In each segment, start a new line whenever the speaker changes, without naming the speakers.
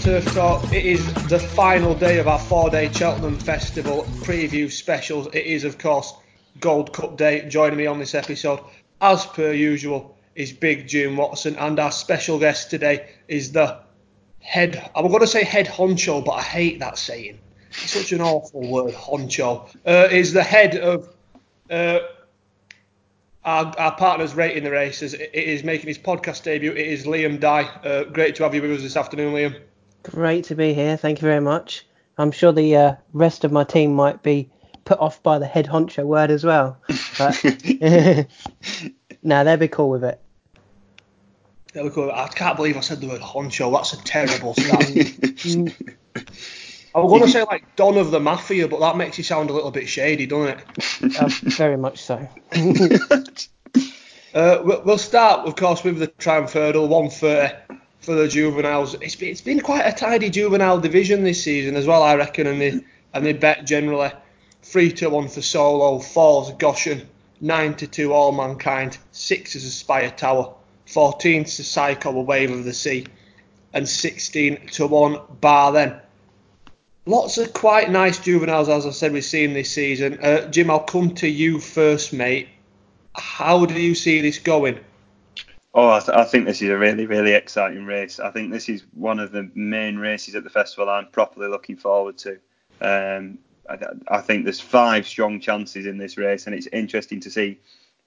Turf Talk. It is the final day of our four-day Cheltenham Festival preview specials. It is, of course, Gold Cup Day. Joining me on this episode, as per usual, is Big June Watson, and our special guest today is the head. I'm going to say head honcho, but I hate that saying. It's such an awful word, honcho. Uh, is the head of uh, our, our partners rating the races. It is making his podcast debut. It is Liam Dye. Uh, great to have you with us this afternoon, Liam.
Great to be here. Thank you very much. I'm sure the uh, rest of my team might be put off by the head honcho word as well. But no, they'll be cool with it.
They'll be cool. I can't believe I said the word honcho. That's a terrible start. I was going to say like Don of the Mafia, but that makes you sound a little bit shady, doesn't
it? Uh, very much so.
uh, we'll start, of course, with the Triumph Hurdle 130 for the juveniles. It's been, it's been quite a tidy juvenile division this season as well, I reckon, and they and they bet generally three to one for Solo, fours Goshen, nine to two Allmankind, six is Aspire Tower, fourteen to Psycho, a Wave of the Sea, and sixteen to one Bar then lots of quite nice juveniles, as I said, we've seen this season. Uh, Jim, I'll come to you first, mate. How do you see this going?
Oh, I, th- I, think this is a really, really exciting race. I think this is one of the main races at the festival I'm properly looking forward to. Um, I, I, think there's five strong chances in this race, and it's interesting to see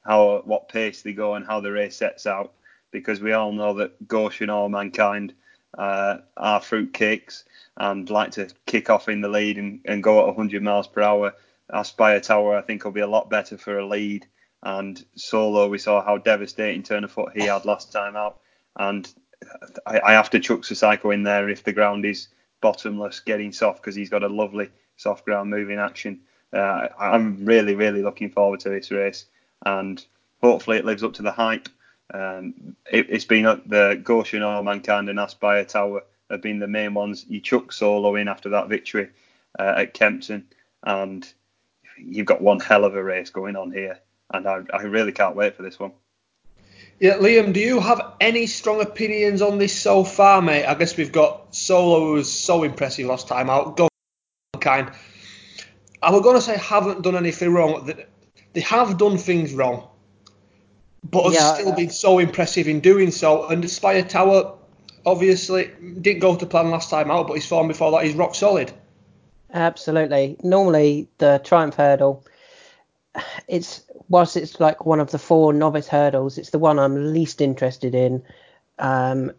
how what pace they go and how the race sets out, because we all know that Goshen Allmankind uh, are fruitcakes and like to kick off in the lead and, and go at 100 miles per hour. Aspire Tower, I think, will be a lot better for a lead. And Solo, we saw how devastating turn of foot he had last time out. And I, I have to chuck Psycho in there if the ground is bottomless, getting soft, because he's got a lovely soft ground moving action. Uh, I'm really, really looking forward to this race. And hopefully it lives up to the hype. Um, it, has been the Goshen Allmankind and Aspire Tower have been the main ones. You chuck Solo in after that victory uh, at Kempton, and you've got one hell of a race going on here. And I, I really can't wait for this one.
Yeah, Liam, do you have any strong opinions on this so far, mate? I guess we've got Solo, who was so impressive last time out. Go kind. I was going to say haven't done anything wrong. They have done things wrong, but have yeah, still uh, been so impressive in doing so. And Spire Tower, obviously didn't go to plan last time out, but his form before that is rock solid.
Absolutely. Normally the Triumph hurdle, it's whilst it's like one of the four novice hurdles, it's the one I'm least interested in, um,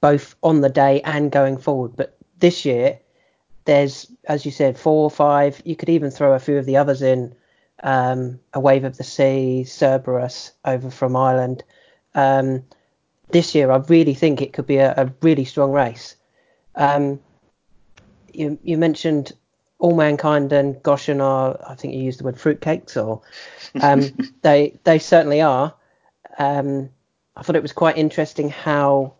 both on the day and going forward. But this year, there's as you said four or five. You could even throw a few of the others in. Um, a wave of the sea, Cerberus over from Ireland. Um, this year, I really think it could be a, a really strong race. Um, you, you mentioned Allmankind and Goshen are, I think you used the word fruitcakes, or um, they they certainly are. Um, I thought it was quite interesting how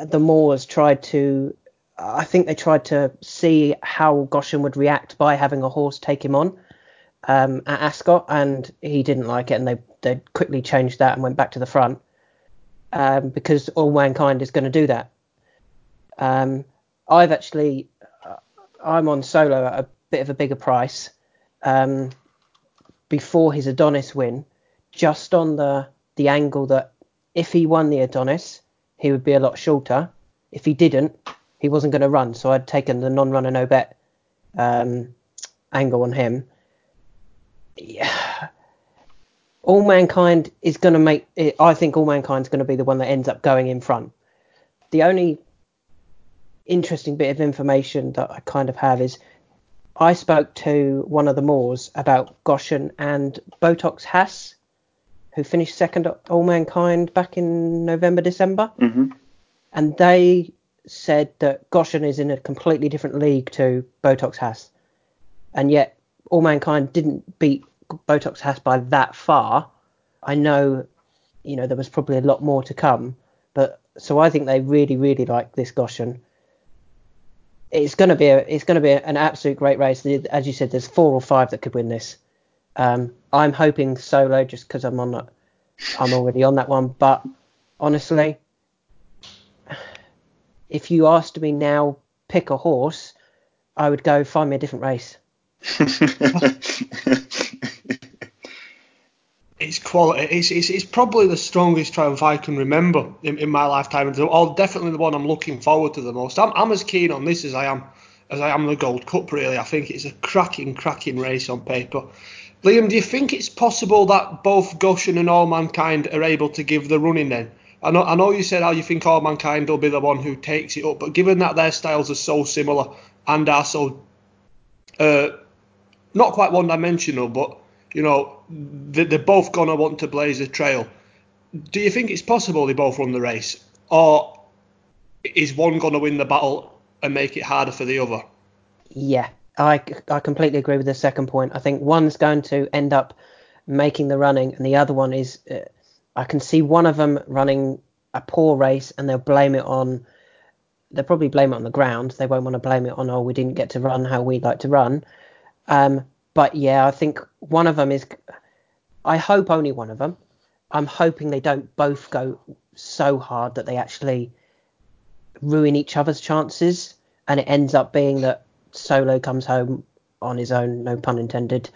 the Moores tried to. I think they tried to see how Goshen would react by having a horse take him on um, at Ascot, and he didn't like it, and they they quickly changed that and went back to the front um, because Allmankind is going to do that. Um, I've actually, I'm on solo at a bit of a bigger price um, before his Adonis win, just on the the angle that if he won the Adonis, he would be a lot shorter. If he didn't, he wasn't going to run. So I'd taken the non-runner no bet um, angle on him. Yeah, Allmankind is going to make I think Allmankind is going to be the one that ends up going in front. The only interesting bit of information that I kind of have is I spoke to one of the Moores about Goshen and Botox Has, who finished second at Allmankind back in November, December.
Mm-hmm.
And they said that Goshen is in a completely different league to Botox Has. And yet Allmankind didn't beat Botox Has by that far. I know, you know, there was probably a lot more to come, but so I think they really, really like this Goshen. It's going to be a, it's going to be an absolute great race. As you said, there's four or five that could win this. Um, I'm hoping solo just because I'm on, I'm already on that one. But honestly, if you asked me now, pick a horse, I would go find me a different race.
it's quality. It's, it's, it's probably the strongest triumph I can remember in, in my lifetime, and oh, definitely the one I'm looking forward to the most. I'm, I'm as keen on this as I am as I am the Gold Cup. Really, I think it's a cracking, cracking race on paper. Liam, do you think it's possible that both Goshen and Allmankind are able to give the running then? I know, I know you said how you think Allmankind will be the one who takes it up, but given that their styles are so similar and are so uh, not quite one dimensional, but you know they're both gonna want to blaze a trail. Do you think it's possible they both run the race, or is one gonna win the battle and make it harder for the other?
Yeah, I, I completely agree with the second point. I think one's going to end up making the running, and the other one is uh, I can see one of them running a poor race, and they'll blame it on. They'll probably blame it on the ground. They won't want to blame it on oh we didn't get to run how we'd like to run. Um, but yeah, I think one of them is. I hope only one of them. I'm hoping they don't both go so hard that they actually ruin each other's chances, and it ends up being that Solo comes home on his own, no pun intended,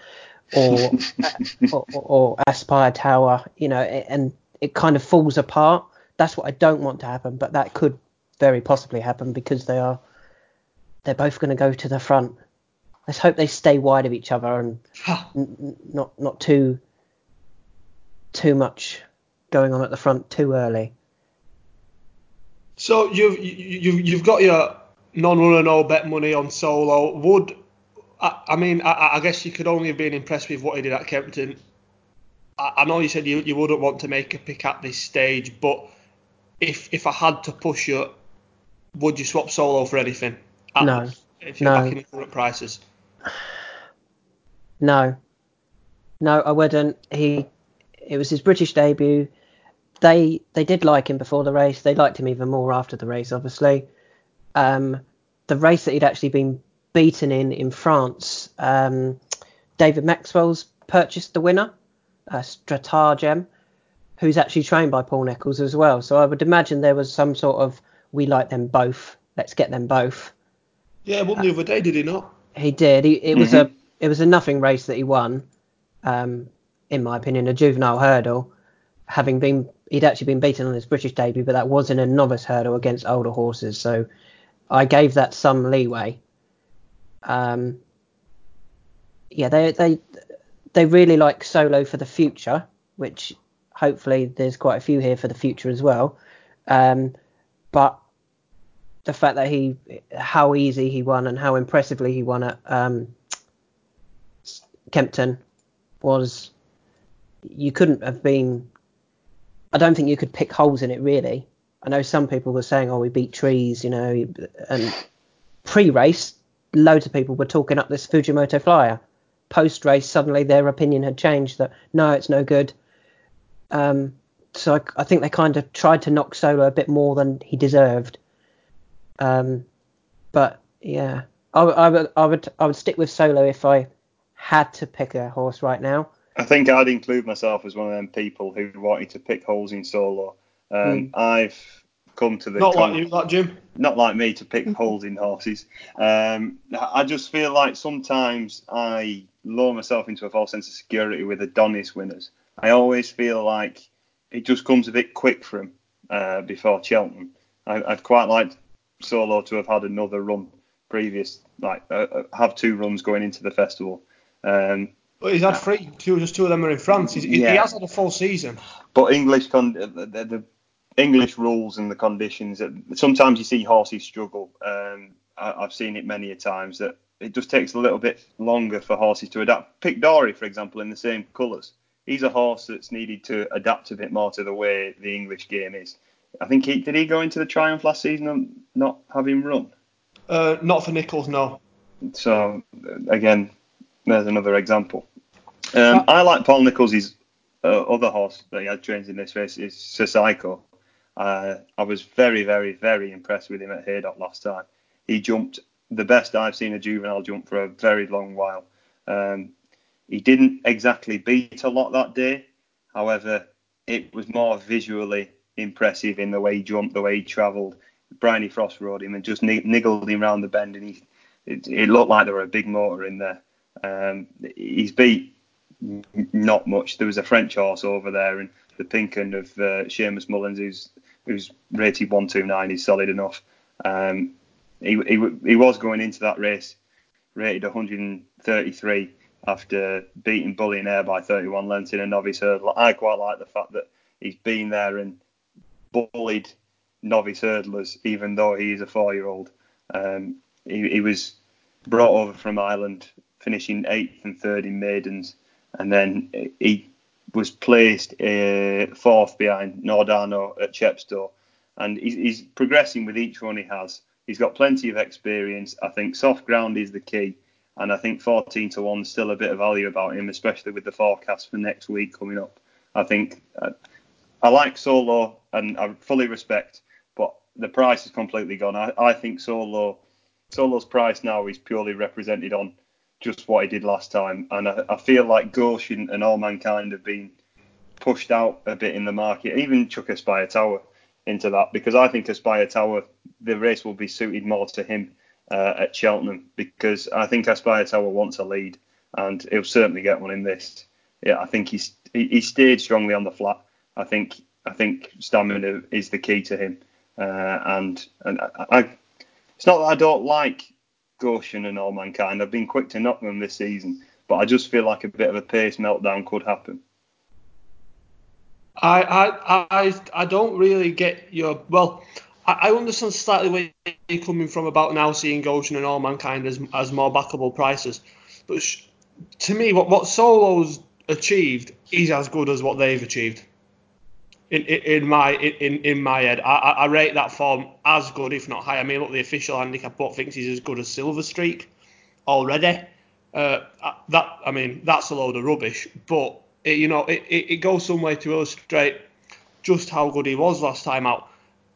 or or, or, Aspire Tower, you know, and it kind of falls apart. That's what I don't want to happen, but that could very possibly happen because they are they're both going to go to the front. Let's hope they stay wide of each other and n- not not too too much going on at the front too early.
So you've you've you've got your non-runner no bet money on Solo. Would I, I mean I, I, guess you could only have been impressed with what he did at Kempton. I, I, know you said you, you wouldn't want to make a pick at this stage, but if if I had to push you, would you swap Solo for anything?
At, no.
If you're no. back in the current prices.
No. No, I wouldn't. He it was his British debut. They they did like him before the race. They liked him even more after the race, obviously um, the race that he'd actually been beaten in in France. Um, David Maxwell's purchased the winner, uh, Stratagem, who's actually trained by Paul Nicholls as well. So I would imagine there was some sort of we like them both. Let's get them both.
Yeah, won the other day, did he not?
He did. He, it mm-hmm. was a it was a nothing race that he won. Um, in my opinion, a juvenile hurdle, having been he'd actually been beaten on his British debut, but that was in a novice hurdle against older horses. So I gave that some leeway. Um, yeah, they they they really like Solo for the future, which hopefully there's quite a few here for the future as well. Um, but the fact that he, how easy he won and how impressively he won at um, Kempton was, you couldn't have been. I don't think you could pick holes in it really. I know some people were saying, "Oh, we beat trees," you know, and pre-race, loads of people were talking up this Fujimoto flyer. Post-race, suddenly their opinion had changed that no, it's no good. Um, so I, I, think they kind of tried to knock Solo a bit more than he deserved. Um, but yeah, I, I, would, I would, I would stick with Solo if I had to pick a horse right now.
I think I'd include myself as one of them people who wanted to pick holes in Solo. Um, mm. I've come to the
not con- like you, like Jim.
Not like me to pick holes in horses. Um, I just feel like sometimes I lure myself into a false sense of security with Adonis winners. I always feel like it just comes a bit quick for him uh, before Cheltenham. I, would quite like Solo to have had another run previous, like uh, uh, have two runs going into the festival. Um,
but he's had three, two, just two of them are in France. He's, yeah. He has had a full season.
But English, con- the, the, English rules and the conditions. Sometimes you see horses struggle. Um, I, have seen it many a times that it just takes a little bit longer for horses to adapt. Pic D'Orhy, for example, in the same colours. He's a horse that's needed to adapt a bit more to the way the English game is. I think he did he go into the Triumph last season and not have him run?
Uh, not for Nicholls, no.
So again, there's another example. Um, I like Paul Nicholls' uh, other horse that he had trained in this race is Sir Psycho. Uh, I was very, very, very impressed with him at Haydock last time. He jumped the best I've seen a juvenile jump for a very long while. Um, he didn't exactly beat a lot that day. However, it was more visually impressive in the way he jumped, the way he travelled. Bryony Frost rode him and just niggled him round the bend, and he it, it looked like there were a big motor in there. Um, he's beat not much. There was a French horse over there, and the pink and of uh, Seamus Mullins, who's who's rated 129, he's solid enough. Um, he, he he was going into that race rated 133 after beating Bully Air by 31 lengths in a novice hurdle. I quite like the fact that he's been there and bullied novice hurdlers, even though he is a four-year-old. Um, he, he, was brought over from Ireland, finishing eighth and third in maidens, and then he was placed uh, fourth behind Nordano at Chepstow, and he's, he's progressing with each one he has. He's got plenty of experience. I think soft ground is the key, and I think 14 to one is still a bit of value about him, especially with the forecast for next week coming up. I think uh, I like Solo and I fully respect, but the price has completely gone. I, I think Solo Solo's price now is purely represented on just what he did last time, and I, I feel like Goshen and Allmankind have been pushed out a bit in the market. Even Chuck Aspire Tower into that because I think Aspire Tower the race will be suited more to him uh, at Cheltenham because I think Aspire Tower wants a lead and he'll certainly get one in this. Yeah, I think he's he, he stayed strongly on the flat. I think I think stamina is the key to him. Uh, and and I, I, it's not that I don't like Goshen and Allmankind. I've been quick to knock them this season, but I just feel like a bit of a pace meltdown could happen.
I I I, I don't really get your well. I, I understand slightly where you're coming from about now seeing Goshen and Allmankind as as more backable prices, but sh- to me, what what Solo's achieved is as good as what they've achieved in, in, my in, in my head. I, I, rate that form as good, if not higher. I mean, look, the official handicap book thinks he's as good as Silver Streak already. Uh, that I mean, that's a load of rubbish. But it, you know, it, it, it goes some way to illustrate just how good he was last time out,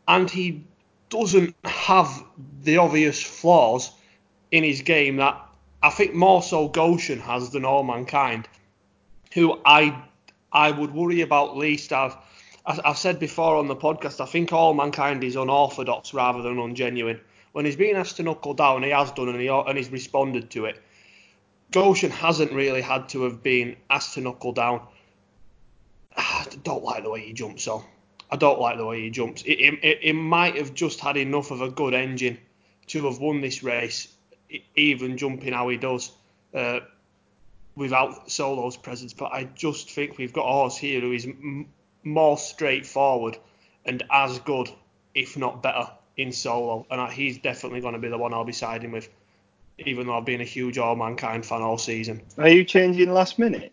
and he doesn't have the obvious flaws in his game that I think more so Goshen has than Allmankind, who I I would worry about least. I've I've said before on the podcast, I think Allmankind is unorthodox rather than ungenuine. When he's been asked to knuckle down, he has done and, he, and he's responded to it. Goshen hasn't really had to have been asked to knuckle down. I don't like the way he jumps, so I don't like the way he jumps. It, it, it might have just had enough of a good engine to have won this race, even jumping how he does. Uh, without Solo's presence, but I just think we've got a horse here who is more straightforward and as good, if not better, in solo. And he's definitely going to be the one I'll be siding with, even though I've been a huge Allmankind fan all season.
Are you changing last minute?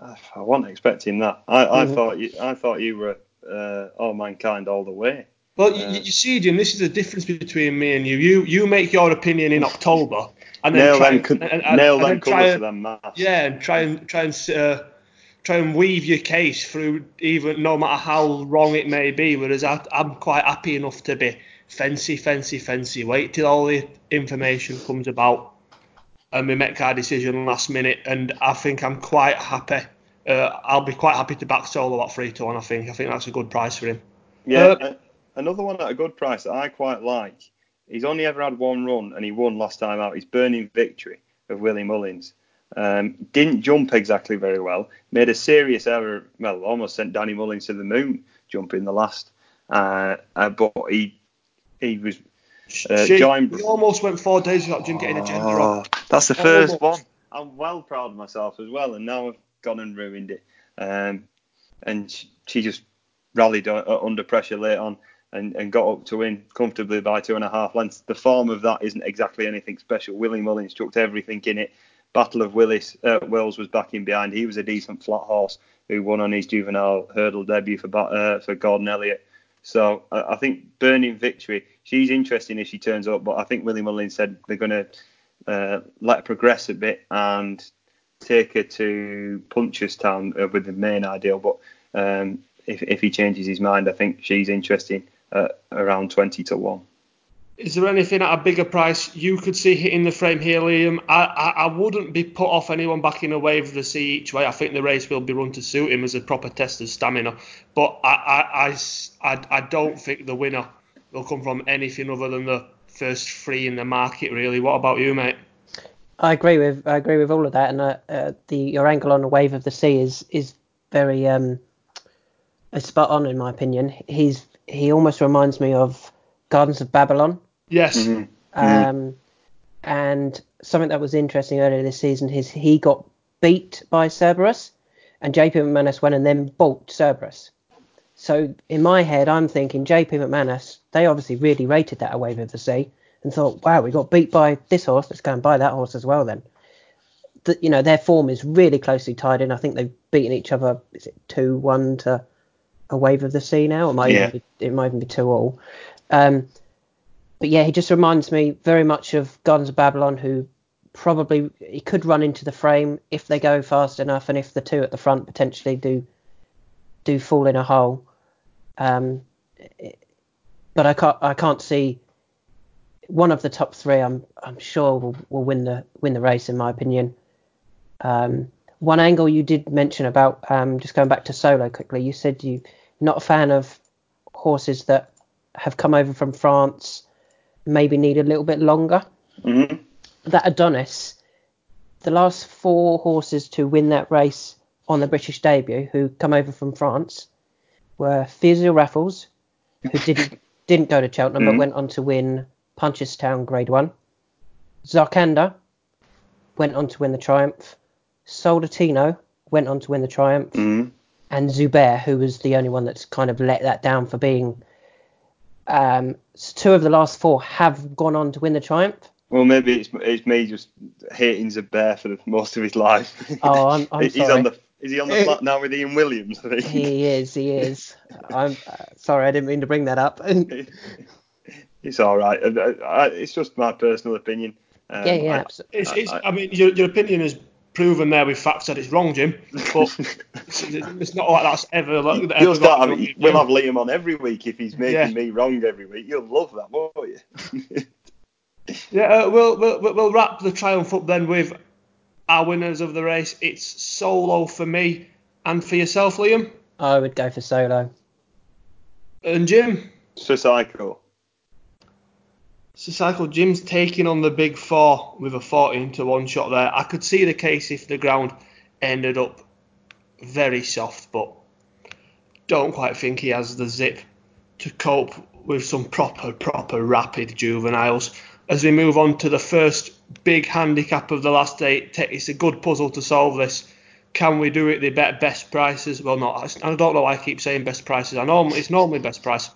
I wasn't expecting that. I, I mm-hmm. thought you, I thought you were uh, Allmankind all the way.
Well, uh, you, you, see, Jim, this is the difference between me and you. You you make your opinion in October, and then
nail
try
them, and, and, nail and them colours to them
Yeah, and try and try and uh, try and weave your case through even no matter how wrong it may be. Whereas I, am quite happy enough to be fancy, fancy, fancy. Wait till all the information comes about and we make our decision last minute. And I think I'm quite happy. Uh, I'll be quite happy to back Solo at three to one. I think I think that's a good price for him.
Yeah, uh, another one at a good price that I quite like. He's only ever had one run and he won last time out. He's Burning Victory of Willie Mullins. Um, didn't jump exactly very well. Made a serious error. Well, almost sent Danny Mullins to the moon jumping the last. Uh, uh, but he he was uh,
she, joined. He almost went four days without Jim getting a gender oh,
That's the first one. I'm well proud of myself as well, and now I've gone and ruined it. Um, and she, she just rallied uh, under pressure late on and, and got up to win comfortably by two and a half lengths. The form of that isn't exactly anything special. Willie Mullins chucked everything in it. Battle of Willis, uh, Wills was backing behind. He was a decent flat horse who won on his juvenile hurdle debut for uh, for Gordon Elliott. So I, I, think Burning Victory, she's interesting if she turns up, but I think Willie Mullins said they're going to uh, let her progress a bit and take her to Punchestown uh, with the main ideal. But um, if, if he changes his mind, I think she's interesting at around 20 to 1.
Is there anything at a bigger price you could see hitting the frame here, Liam? I, I, I wouldn't be put off anyone backing away with the sea each way. I think the race will be run to suit him as a proper test of stamina. But I, I, I, I, don't think the winner they'll come from anything other than the first three in the market. Really, what about you, mate?
I agree with I agree with all of that, and uh, uh, the your angle on the wave of the sea is is very um, spot on in my opinion. He's he almost reminds me of Gardens of Babylon.
Yes.
Mm-hmm.
Um, and something that was interesting earlier this season is he got beat by Cerberus, and JP McManus went and then bought Cerberus. So in my head, I'm thinking JP McManus. They obviously really rated that a wave of the sea and thought, wow, we got beat by this horse. Let's go and buy that horse as well then. The, you know, their form is really closely tied in. I think they've beaten each other. Is it two one to a wave of the sea now? It might
Yeah.
even be, it might even be two all. Um, but yeah, he just reminds me very much of Guns of Babylon, who probably he could run into the frame if they go fast enough, and if the two at the front potentially do do fall in a hole. Um, but I can't I can't see one of the top three. I'm I'm sure will, will win the win the race in my opinion. Um, one angle you did mention about um, just going back to solo quickly. You said you're not a fan of horses that have come over from France, maybe need a little bit longer.
hmm
That Adonis, the last four horses to win that race on the British debut, who come over from France, were Fusil Raffles, who didn't didn't go to Cheltenham but
Mhm.
went on to win Punchestown Grade One. Zarkandar went on to win the Triumph. Soldatino went on to win the Triumph
hmm
and Zubayr, who was the only one that's kind of let that down for being. Um, two of the last four have gone on to win the Triumph.
Well, maybe it's it's me just hating Zubayr for the, most of his life.
Oh, I'm, I'm
He's
sorry.
on the is he on the flat now with Ian Williams? I think.
He is, he is. I'm uh, sorry, I didn't mean to bring that up.
it's all right. I, I, it's just my personal opinion. Um,
yeah, yeah,
I-
It's, it's,
I-
I mean, your, your opinion is proven there with facts that it's wrong, Jim. But it's, it's not like that's ever. Like, ever
You'll start
got-
having, we'll have Liam on every week if he's making
Yeah.
me wrong every week. You'll love that, won't you?
Yeah, uh, we'll, we'll we'll wrap the triumph up then with our winners of the race. It's solo for me and for yourself, Liam
I would go for solo.
and Jim.
For Psycho.
Sir Psycho oh, Jim's taking on the big four with a 14 to one shot there. I could see the case if the ground ended up very soft, but don't quite think he has the zip to cope with some proper, proper rapid juveniles. As we move on to the first big handicap of the last eight, it's a good puzzle to solve this. Can we do it? They bet best prices. Well, no, I don't know why I keep saying best prices. I know it's normally best price.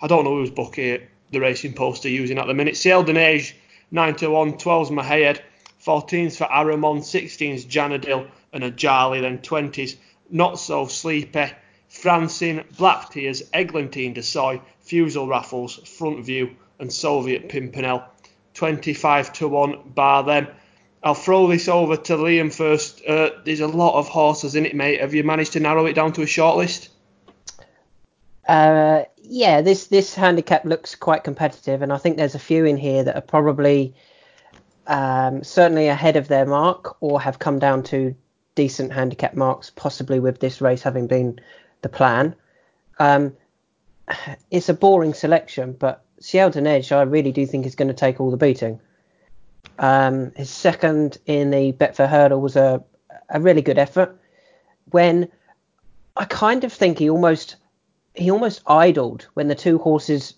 I don't know who's booking the racing post are using at the minute. Ciel de Neige, 9 to 1, 12's Mohaayed, 14's for Aramon, 16's Janidil, and a Jarly, then 20's Not So Sleepy, Francine, Black Tears, Eglantine du Seuil, Fusil Raffles, Front View, and Soviet Pimpernel. 25 to 1 bar them. I'll throw this over to Liam first. Uh, there's a lot of horses in it, mate. Have you managed to narrow it down to a short list?
Uh, yeah, this this handicap looks quite competitive, and I think there's a few in here that are probably um, certainly ahead of their mark or have come down to decent handicap marks, possibly with this race having been the plan. Um, it's a boring selection, but Ciel de Neige, I really do think is going to take all the beating. Um, his second in the Betfair Hurdle was a a really good effort. When I kind of think he almost he almost idled when the two horses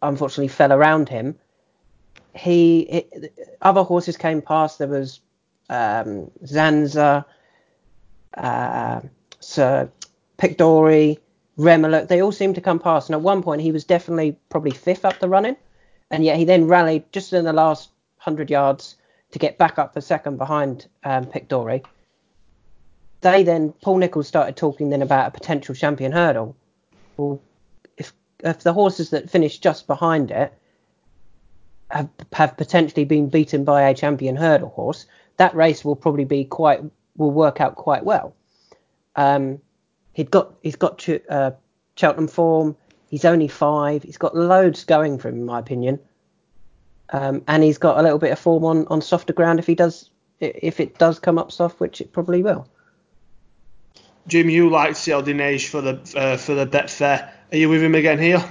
unfortunately fell around him. He it, other horses came past. There was um, Zanza, uh, Sir Pictory, Remiluc. They all seemed to come past, and at one point he was definitely probably fifth up the running, and yet he then rallied just in the last hundred yards to get back up for second behind um, Pic D'Orhy. They then Paul Nicholls started talking then about a potential champion hurdle if if the horses that finished just behind it have have potentially been beaten by a champion hurdle horse, that race will probably be quite will work out quite well. Um, he'd got he's got Ch- uh, Cheltenham form. He's only five. He's got loads going for him, in my opinion. Um, and he's got a little bit of form on, on softer ground if he does if it does come up soft, which it probably will.
Jim, you liked Ciel de Neige for the uh, for the Betfair. Are you with him again here?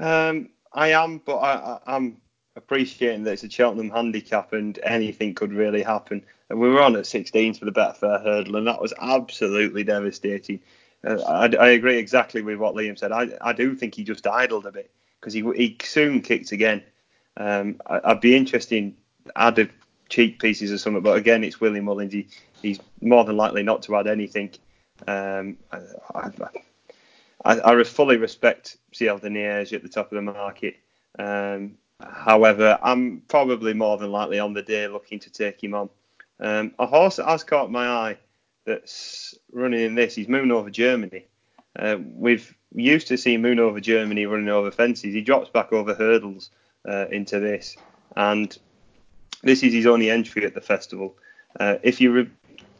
Um, I am, but I, I, am appreciating that it's a Cheltenham handicap and anything could really happen. And we were on at 16 for the Betfair hurdle, and that was absolutely devastating. Uh, I, I, agree exactly with what Liam said. I, I do think he just idled a bit because he, he soon kicked again. Um, I, would be interested add cheek pieces or something, but again, it's Willie Mullins. He, he's more than likely not to add anything. Um, I, I, I, fully respect Ciel de Neige at the top of the market. Um, however, I'm probably more than likely on the day looking to take him on. Um, a horse that has caught my eye that's running in this is Moon over Germany. Uh, we've used to see Moon over Germany running over fences. He drops back over hurdles uh, into this, and this is his only entry at the festival. Uh, if you re-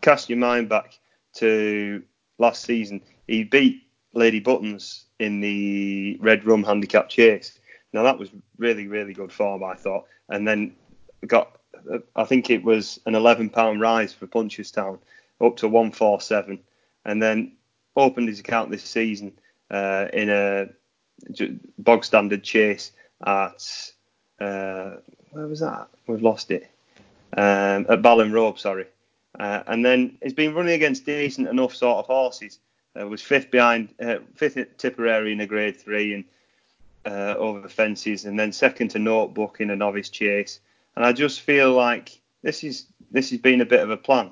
cast your mind back to last season, he beat Lady Buttons in the Red Rum Handicap Chase. Now that was really, really good form, I thought, and then got, I think it was an 11 pound rise for Punchestown up to 147, and then opened his account this season uh, in a bog standard chase at uh, where was that? We've lost it. Um, at Ballinrobe, sorry. Uh, and then he's been running against decent enough sort of horses. Uh, was fifth behind, uh, fifth at Tipperary in a Grade Three and uh, over the fences, and then second to Notebook in a novice chase. And I just feel like this is this has been a bit of a plan.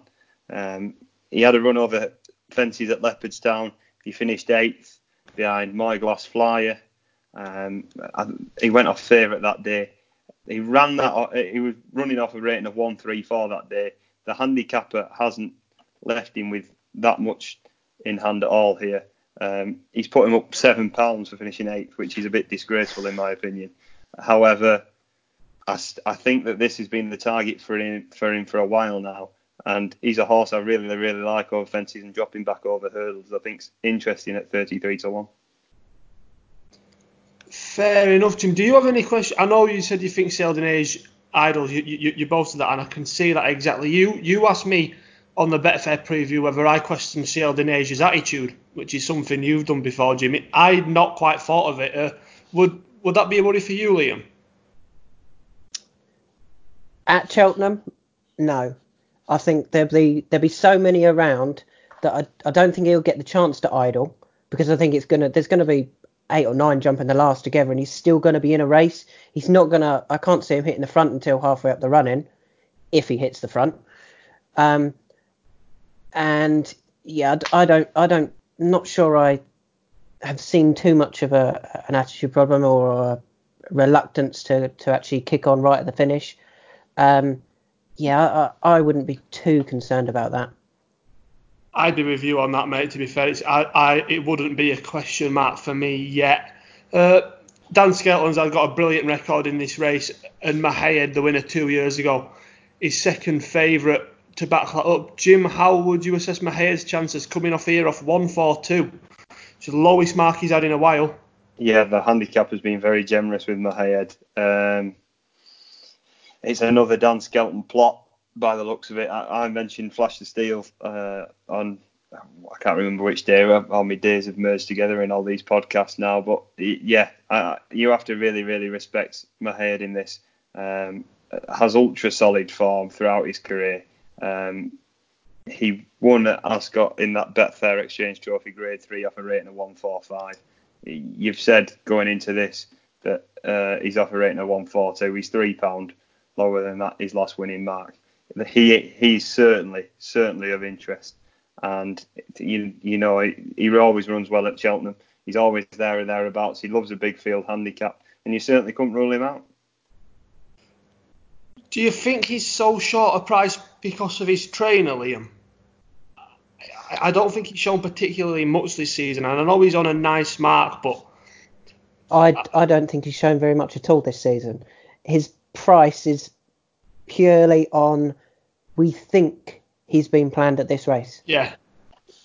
Um, he had a run over fences at Leopardstown. He finished eighth behind My Glass Flyer. Um, I, he went off favourite that day he ran that. He was running off a rating of one three four that day. The handicapper hasn't left him with that much in hand at all here. Um, he's put him up seven pounds for finishing eighth, which is a bit disgraceful in my opinion. However, I, I think that this has been the target for him for him for a while now, and he's a horse I really really like over fences and dropping back over hurdles. I think's interesting at 33 to one.
Fair enough, Jim. Do you have any questions? I know you said you think Ciel de Neige idols. You, you, you both said that, and I can see that exactly. You you asked me on the Betfair preview whether I questioned Ciel de Neige's attitude, which is something you've done before, Jimmy. I'd not quite thought of it. Uh, would would that be a worry for you, Liam?
At Cheltenham, no. I think there'll be there'll be so many around that I, I don't think he'll get the chance to idle because I think it's gonna there's gonna be eight or nine jumping the last together, and he's still going to be in a race. He's not going to. I can't see him hitting the front until halfway up the running, if he hits the front. Um, and yeah, I don't. I don't. Not sure. I have seen too much of a an attitude problem or a reluctance to to actually kick on right at the finish. Um, yeah, I, I wouldn't be too concerned about that.
I'd be with you on that, mate. To be fair, I, I, it wouldn't be a question mark for me yet. Uh, Dan Skelton's had got a brilliant record in this race, and Mohaayed, the winner two years ago, is second favourite to back that up. Jim, how would you assess Mohaayed's chances coming off here off 142? It's the lowest mark he's had in a while.
Yeah, the handicap has been very generous with Mohaayed. Um, it's another Dan Skelton plot by the looks of it. I, I mentioned Flash the Steel uh, on I can't remember which day. How many days have merged together in all these podcasts now? But yeah, I, you have to really, really respect Mohaayed in this. Um, has ultra solid form throughout his career. Um, he won at Ascot in that Betfair Exchange Trophy Grade Three off a rating of 145. You've said going into this that uh, he's off a rating of 142. He's three pound lower than that his last winning mark he he's certainly certainly of interest, and you you know he, he always runs well at Cheltenham. He's always there and thereabouts. He loves a big field handicap, and you certainly couldn't rule him out.
Do you think he's so short a price because of his trainer, Liam? I don't think he's shown particularly much this season, and I know he's on a nice mark, but
I, I don't think he's shown very much at all this season. His price is purely on we think he's been planned at this race.
Yeah.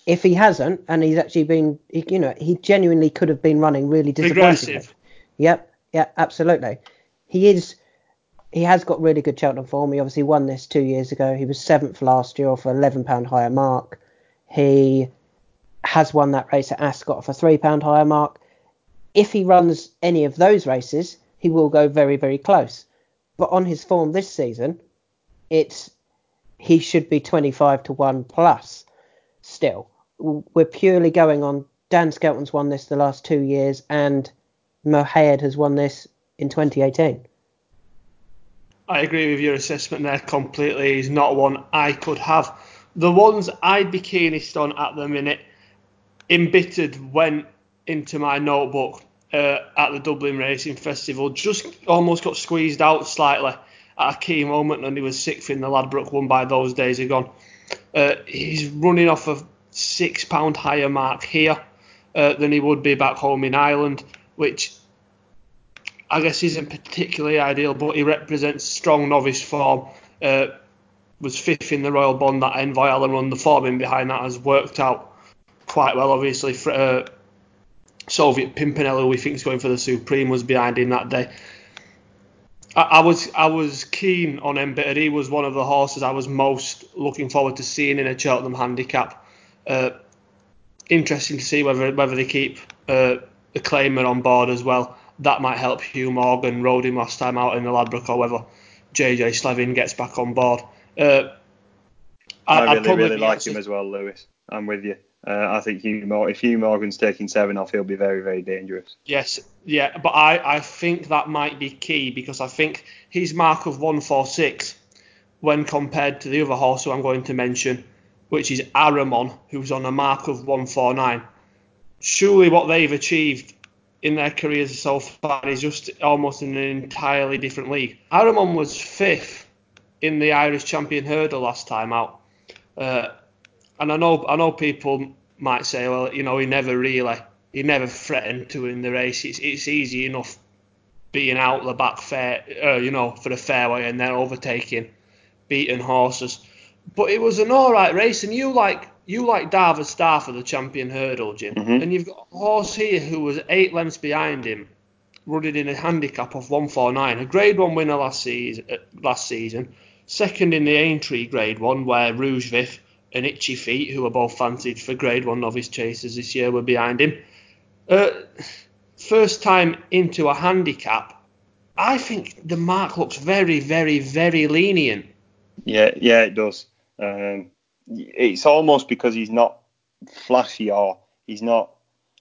If he hasn't, and he's actually been, you know, he genuinely could have been running really disappointingly. Yep, yeah, absolutely. He is. He has got really good Cheltenham form. He obviously won this two years ago. He was seventh last year off an eleven pound higher mark. He has won that race at Ascot for three pound higher mark. If he runs any of those races, he will go very, very close. But on his form this season, it's he should be 25 to 1 plus still. We're purely going on Dan Skelton's won this the last two years and Mohaayed has won this in 2018.
I agree with your assessment there completely. He's not one I could have. The ones I'd be keenest on at the minute, embittered went into my notebook uh, at the Dublin Racing Festival. Just almost got squeezed out slightly at a key moment, and he was sixth in the Ladbroke one by those days gone. Uh, he's running off a six pound higher mark here uh, than he would be back home in Ireland, which I guess isn't particularly ideal, but he represents strong novice form. Uh, was fifth in the Royal Bond that Envoy Allen run. The forming behind that has worked out quite well, obviously. For, Soviet Pimpernel, we think is going for the Supreme, was behind him that day. I, I was I was keen on Embittered. He was one of the horses I was most looking forward to seeing in a Cheltenham handicap. Uh, interesting to see whether whether they keep uh, a claimer on board as well. That might help Hugh Morgan rode him last time out in the Ladbroke, or whether JJ Slevin gets back on board. Uh,
I, I really, really like him as well, Lewis. I'm with you. Uh, I think Hugh Morgan, if Hugh Morgan's taking seven off, he'll be very, very dangerous.
Yes, yeah, but I, I think that might be key because I think his mark of 146, when compared to the other horse who I'm going to mention, which is Aramon, who's on a mark of 149, surely what they've achieved in their careers so far is just almost in an entirely different league. Aramon was fifth in the Irish Champion Hurdle last time out. Uh, and I know I know people might say, well, you know, he never really, he never threatened to win the race. It's, it's easy enough being out the back fair, uh, you know, for the fairway and then overtaking beaten horses. But it was an all right race, and you like you like Darver Star for the champion hurdle, Jim,
mm-hmm.
and you've got a horse here who was eight lengths behind him, running in a handicap of 149, a Grade One winner last season, uh, last season, second in the Aintree Grade One, where Rouge Vif and Itchy Feet, who are both fancied for Grade 1 novice chasers this year, were behind him. Uh, first time into a handicap, I think the mark looks very, very, very lenient.
Yeah, yeah, it does. Um, it's almost because he's not flashy or he's not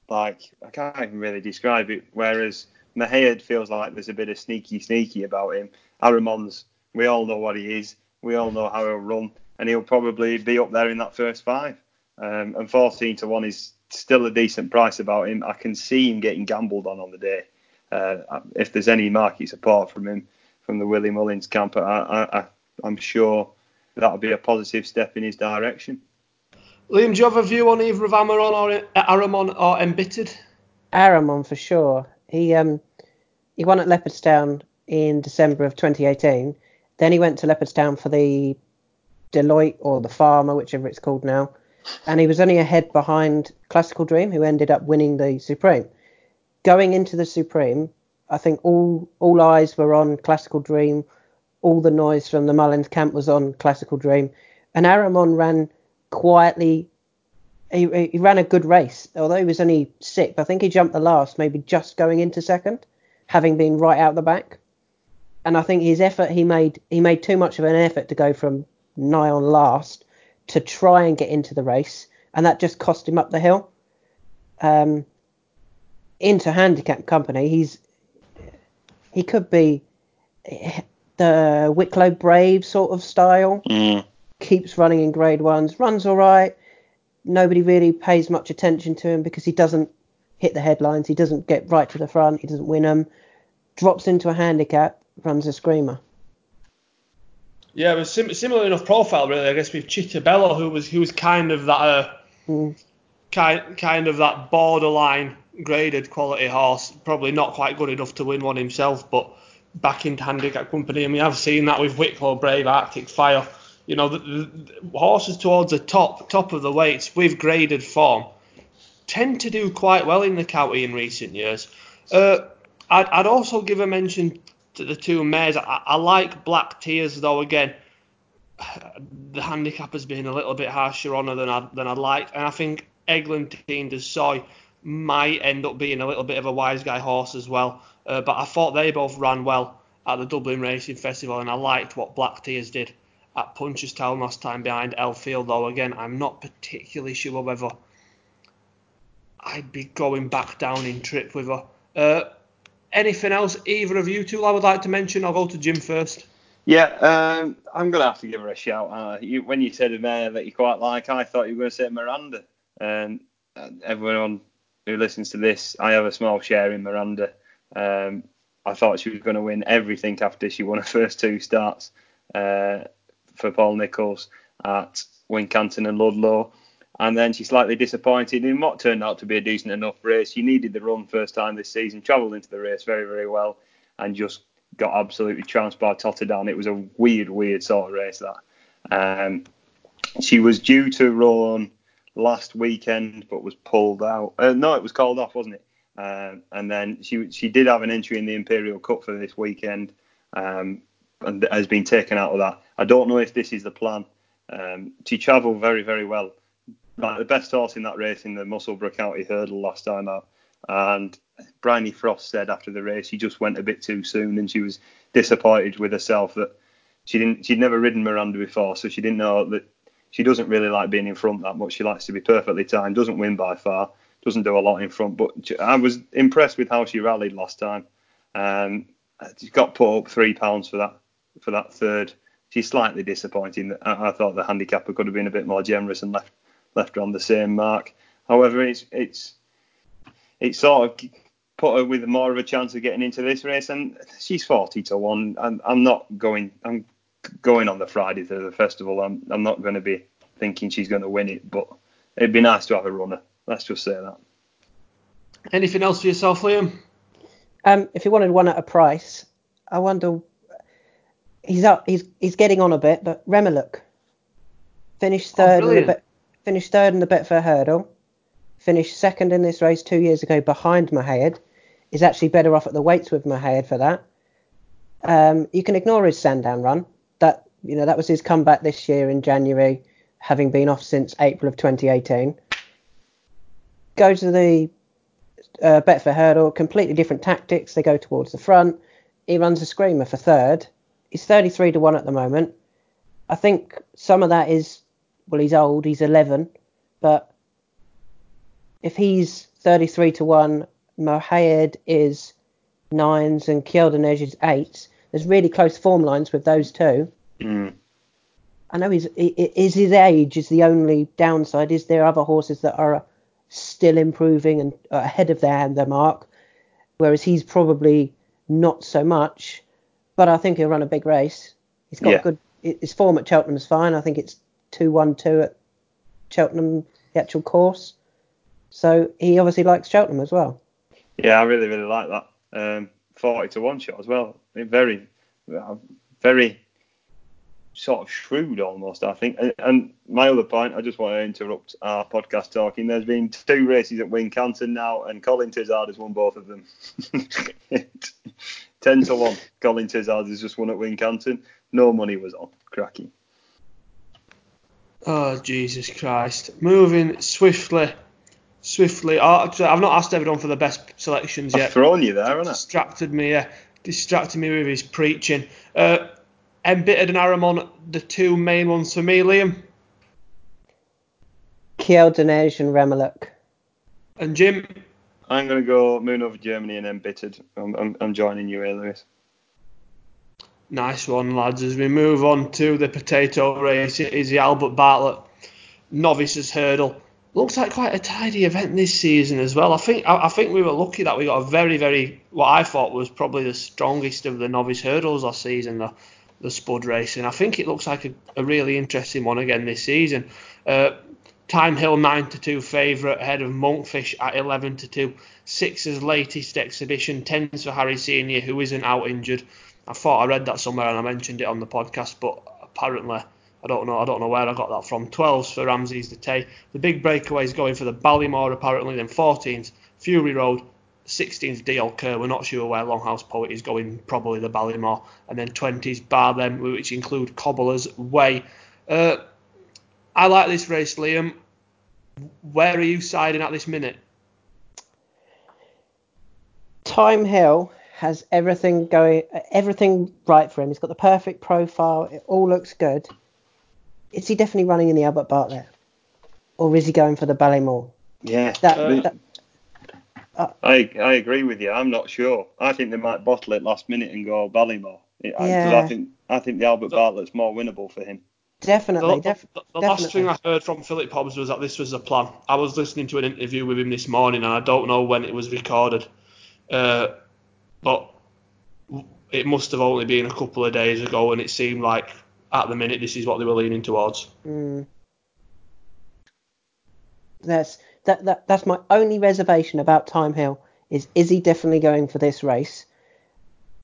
like I can't even really describe it. Whereas Mohaayed feels like there's a bit of sneaky, sneaky about him. Aramon's, we all know what he is. We all know how he'll run and he'll probably be up there in that first five. Um, and 14 to 1 is still a decent price about him. I can see him getting gambled on on the day. Uh, if there's any market support from him, from the Willie Mullins camp, I, am sure that'll be a positive step in his direction.
Liam, do you have a view on either of Amaron or Aramon or Embittered?
Aramon for sure. He um he won at Leopardstown in December of 2018. Then he went to Leopardstown for the Deloitte or the Farmer, whichever it's called now, and he was only a head behind Klassical Dream, who ended up winning the Supreme. Going into the Supreme, I think all all eyes were on Klassical Dream. All the noise from the Mullins camp was on Klassical Dream, and Aramon ran quietly. He, he ran a good race, although he was only sixth. I think he jumped the last, maybe just going into second, having been right out the back. And I think his effort he made he made too much of an effort to go from nigh on last to try and get into the race, and that just cost him up the hill. Um, into handicap company, he's he could be the Wicklow Brave sort of style.
Mm.
Keeps running in grade ones, runs all right. Nobody really pays much attention to him because he doesn't hit the headlines. He doesn't get right to the front. He doesn't win them. Drops into a handicap, runs a screamer.
Yeah, it was sim- similar enough profile, really. I guess with Chitabello, who was who was kind of that uh,
mm.
kind kind of that borderline graded quality horse. Probably not quite good enough to win one himself, but back into handicap company. And we have seen that with Wicklow Brave, Arctic Fire. You know, the, the horses towards the top top of the weights with graded form tend to do quite well in the county in recent years. Uh, I'd, I'd also give a mention to the two mares. I, I like Black Tears though. Again, the handicap has been a little bit harsher on her than I than I'd like, and I think Eglantine du Seuil might end up being a little bit of a wise guy horse as well. Uh, but I thought they both ran well at the Dublin Racing Festival, and I liked what Black Tears did at Punchestown last time behind Elfield. Though again, I'm not particularly sure whether I'd be going back down in trip with her. Uh, anything else either of you two I would like to mention? I'll go to Jim first.
Yeah, um, I'm going to have to give her a shout. Uh, you, when you said a mare that you quite like, I thought you were going to say Miranda. And um, everyone who listens to this, I have a small share in Miranda. Um, I thought she was going to win everything after she won her first two starts uh, for Paul Nicholls at Wincanton and Ludlow and then she slightly disappointed in what turned out to be a decent enough race. She needed the run first time this season, travelled into the race very, very well, and just got absolutely trounced by Totterdown. It was a weird, weird sort of race that. Um, she was due to run last weekend, but was pulled out. Uh, no, it was called off, wasn't it? Um, and then she she did have an entry in the Imperial Cup for this weekend, um, and has been taken out of that. I don't know if this is the plan. Um, she travelled very, very well like the best horse in that race in the Musselburgh County Hurdle last time out. And Bryony Frost said after the race she just went a bit too soon and she was disappointed with herself that she didn't she'd never ridden Miranda before, so she didn't know that she doesn't really like being in front that much. She likes to be perfectly timed, doesn't win by far, doesn't do a lot in front. But I was impressed with how she rallied last time. Um, she got put up three pounds for that for that third. She's slightly disappointing. I, I thought the handicapper could have been a bit more generous and left left her on the same mark. However, it's it's it's sort of put her with more of a chance of getting into this race, and she's 40 to one. I'm, I'm not going. I'm going on the Friday to the festival. I'm I'm not going to be thinking she's going to win it, but it'd be nice to have a runner. Let's just say that.
Anything else for yourself, Liam?
Um, if you wanted one at a price, I wonder. He's up. He's he's getting on a bit, but Remiluc finished third oh, in a bit finished third in the Betfair Hurdle, finished second in this race two years ago behind Mohaayed, is actually better off at the weights with Mohaayed for that. Um, you can ignore his Sandown run. That you know that was his comeback this year in January, having been off since April of 2018. Go to the uh, Betfair Hurdle, completely different tactics. They go towards the front. He runs a screamer for third. He's 33 to one at the moment. I think some of that is well, he's old, he's 11, but if he's 33 to 1, Mohaayed is nines and Janidil is eights. There's really close form lines with those two.
Mm.
I know he's, is his age is the only downside. Is there other horses that are still improving and ahead of their, their mark, whereas he's probably not so much. But I think he'll run a big race. He's got yeah. good. His form at Cheltenham's fine. I think it's two one two at Cheltenham, the actual course. So he obviously likes Cheltenham as well.
Yeah, I really really like that. Um, Forty to one shot as well. Very, very sort of shrewd almost, I think. And, and, my other point, I just want to interrupt our podcast talking. There's been two races at Wincanton now, and Colin Tizzard has won both of them. Ten to one. Colin Tizzard has just won at Wincanton. No money was on. Cracking.
Oh Jesus Christ! Moving swiftly, swiftly. Oh, I've not asked everyone for the best selections yet.
I've thrown you there, haven't I?
Distracted me, yeah. Distracted me with his preaching. Uh, Embittered and Aramon, the two main ones for me, Liam.
Janidil and Remiluc.
And Jim.
I'm going to go Moon over Germany and Embittered. I'm, I'm, I'm joining you here, Lewis.
Nice one, lads. As we move on to the potato race, it is the Albert Bartlett novices hurdle. Looks like quite a tidy event this season as well. I think I, I, think we were lucky that we got a very very what I thought was probably the strongest of the novice hurdles last season, the the Spud racing. I think it looks like a, a really interesting one again this season. Uh, Hill 9 to 2 favourite ahead of Monkfish at 11 to 2. Six's latest exhibition, 10s for Harry Senior, who isn't out injured. I thought I read that somewhere and I mentioned it on the podcast, but apparently I don't know. I don't know where I got that from. 12s for Ramses de Teillee. The big breakaway is going for the Ballymore apparently. Then 14s Fury Road. 16s DL Kerr. We're not sure where Longhouse Poet is going. Probably the Ballymore. And then 20s bar them, which include Cobbler's Way. Uh, I like this race, Liam. Where are you siding at this minute?
Thyme Hill has everything going, everything right for him. He's got the perfect profile. It all looks good. Is he definitely running in the Albert Bartlett, or is he going for the Ballymore?
Yeah,
That,
Uh,
that-
I I agree with you. I'm not sure. I think they might bottle it last minute and go Ballymore. I, 'cause
Yeah.
I think I think the Albert Bartlett's more winnable for him.
definitely,
The,
def-
the- the last thing I heard from Philip Hobbs was that this was a plan. I was listening to an interview with him this morning, and I don't know when it was recorded, uh, but it must have only been a couple of days ago, and it seemed like at the minute this is what they were leaning towards.
Mm. That's that, that that's my only reservation about Thyme Hill is is he definitely going for this race?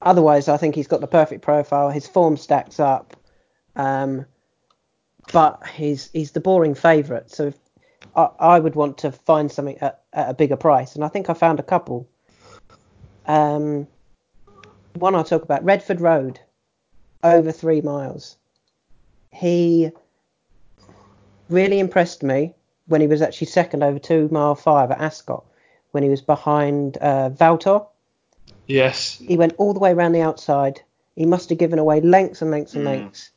Otherwise, I think he's got the perfect profile. His form stacks up, um, but he's he's the boring favourite. So if, I, I would want to find something at, at a bigger price, and I think I found a couple. Um, one I'll talk about Redford Road, over three miles. He really impressed me when he was actually second over two mile five at Ascot when he was behind uh, Valtor.
Yes,
He went all the way around the outside. He must have given away lengths and lengths and
Mm.
lengths,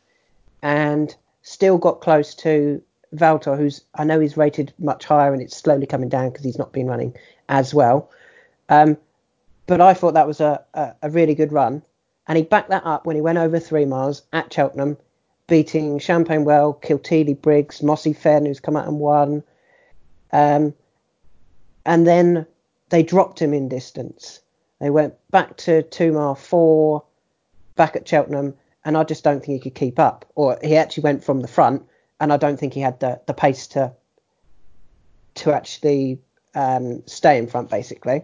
and still got close to Valtor, who's I know he's rated much higher and it's slowly coming down because he's not been running as well. Um, but I thought that was a, a, a really good run, and he backed that up when he went over three miles at Cheltenham, beating Champagne Well, Kilteely Briggs, Mossy Fenn, who's come out and won. Um, and then they dropped him in distance. They went back to two mile four, back at Cheltenham, and I just don't think he could keep up. Or he actually went from the front, and I don't think he had the, the pace to to actually um, stay in front. Basically,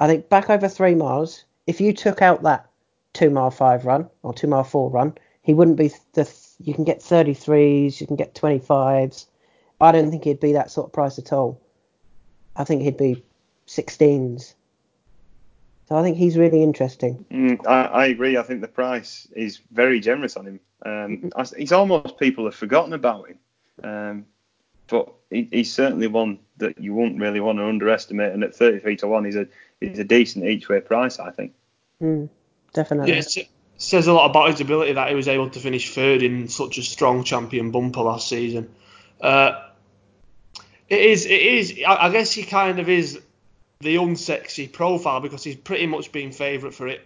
I think back over three miles, if you took out that two mile five run or two mile four run, he wouldn't be the. You can get 33s, you can get 25s. I don't think he'd be that sort of price at all. I think he'd be 16s. So I think he's really interesting.
Mm, I, I agree. I think the price is very generous on him. Um, I- he's almost people have forgotten about him. Um, but he, he's certainly one that you wouldn't really want to underestimate. And at 33 to one, he's a he's a decent each way price, I think.
Mm, definitely.
yeah, it says a lot about his ability that he was able to finish third in such a strong champion bumper last season. Uh, it is, it is. I, I guess he kind of is the unsexy profile because he's pretty much been favourite for it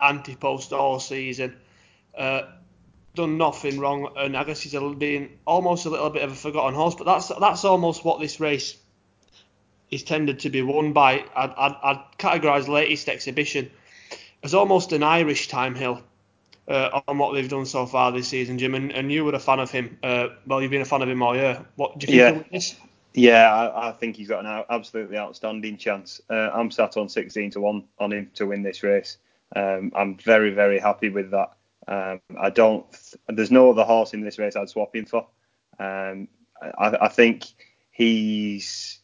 anti-post all season. Uh, done nothing wrong, and I guess he's a, little- being almost a little bit of a forgotten horse. But that's that's almost what this race is tended to be won by. I'd, I'd, I'd categorise latest exhibition as almost an Irish Thyme Hill uh, on what they've done so far this season, Jim. And, and you were a fan of him. Uh, well, you've been a fan of him all year. What do you think
Yeah. Yeah, I, I think he's got an absolutely outstanding chance. Uh, I'm sat on 16 to one on him to win this race. Um, I'm very very happy with that. Um, I don't. There's no other horse in this race I'd swap him for. Um, I, I think he's.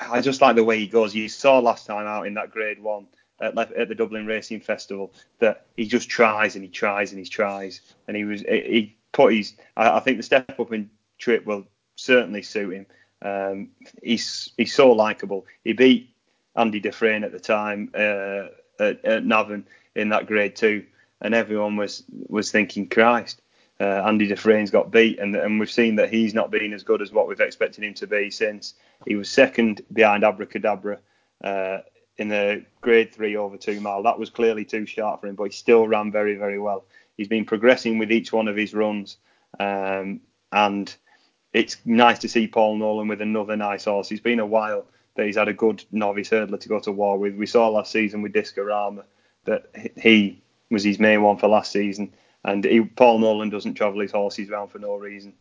I just like the way he goes. You saw last time out in that Grade One at, at the Dublin Racing Festival that he just tries and he tries and he tries, and he was he put his. I, I think the step up in trip will certainly suit him. Um, he's he's so likable. He beat Andy Dufresne at the time uh, at, at Navan in that Grade Two, and everyone was was thinking, Christ, uh, Andy Dufresne's got beat, and and we've seen that he's not been as good as what we've expected him to be since. He was second behind Abacadabras uh, in the Grade Three over two mile. That was clearly too sharp for him, but he still ran very very well. He's been progressing with each one of his runs, um, and it's nice to see Paul Nolan with another nice horse. He's been a while that he's had a good novice hurdler to go to war with. We saw last season with Discorama that he was his main one for last season, and he, Paul Nolan doesn't travel his horses around for no reason.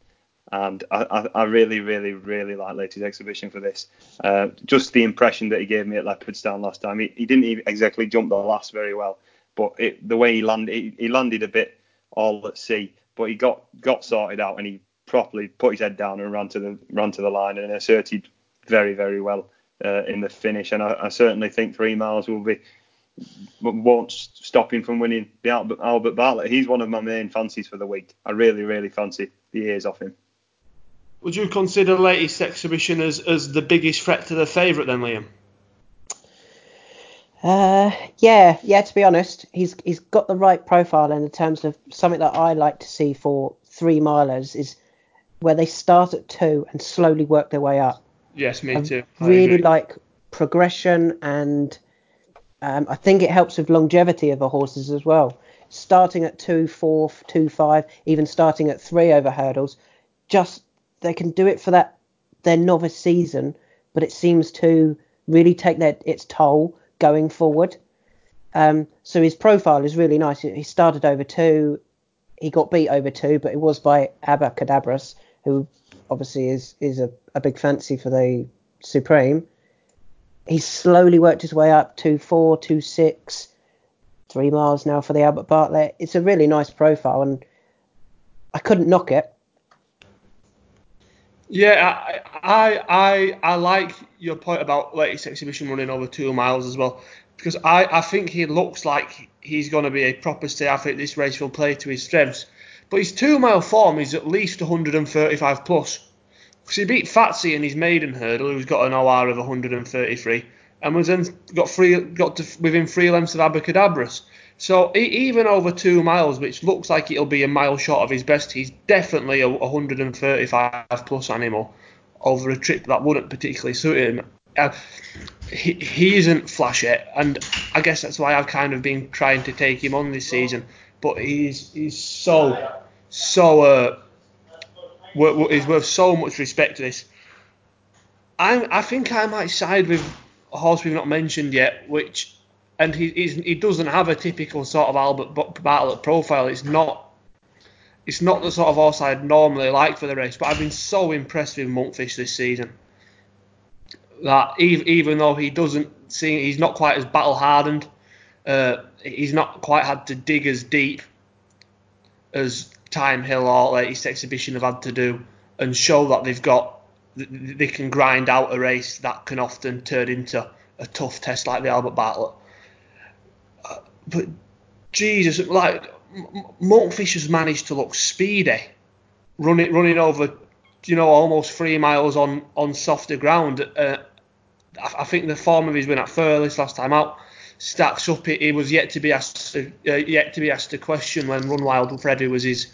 And I, I, I really, really, really like latest exhibition for this. Uh, just the impression that he gave me at Leopardstown last time. He, he didn't exactly jump the last very well, but it, the way he landed, he, he landed a bit all at sea, but he got got sorted out and he properly put his head down and ran to the ran to the line and asserted very very well uh, in the finish. And I, I certainly think three miles will be won't stop him from winning the Albert, Albert Bartlett. He's one of my main fancies for the week. I really really fancy the ears off him.
Would you consider latest exhibition as, as the biggest threat to the favourite then, Liam?
Uh, yeah, yeah. To be honest, he's he's got the right profile in terms of something that I like to see for three milers is where they start at two and slowly work their way up.
Yes, me
I
too. I
really
agree.
like progression, and um, I think it helps with longevity of the horses as well. Starting at two, four, two, five, even starting at three over hurdles, just they can do it for that their novice season, but it seems to really take their its toll going forward. Um, so his profile is really nice. He started over two, he got beat over two, but it was by Abacadabras, who obviously is is a, a big fancy for the Supreme. He's slowly worked his way up to four, two, six, three miles now for the Albert Bartlett. It's a really nice profile, and I couldn't knock it.
Yeah, I, I I I like your point about latest exhibition running over two miles as well, because I, I think he looks like he's going to be a proper stay. I think this race will play to his strengths, but his two mile form is at least 135 plus. Because he beat Fatsy in his maiden hurdle, who's got an OR of 133, and was then got three got to within three lengths of Abacadabras. So even over two miles, which looks like it'll be a mile short of his best, he's definitely a 135 plus animal over a trip that wouldn't particularly suit him. Uh, he, he isn't flashy, and I guess that's why I've kind of been trying to take him on this season. But he's he's so so uh, he's worth so much respect to this. I I think I might side with a horse we've not mentioned yet, which and he he doesn't have a typical sort of Albert Bartlett profile. It's not it's not the sort of horse I'd normally like for the race. But I've been so impressed with Monkfish this season that even, even though he doesn't seem he's not quite as battle hardened, uh, he's not quite had to dig as deep as Thyme Hill or latest exhibition have had to do and show that they've got they can grind out a race that can often turn into a tough test like the Albert Bartlett. Uh, but Jesus, like M- M- Monkfish has managed to look speedy, running running over, you know, almost three miles on on softer ground. Uh, I, I think the form of his win at Thurles last time out stacks up. It, it was yet to be asked uh, yet to be asked a question when Run Wild and Freddy was his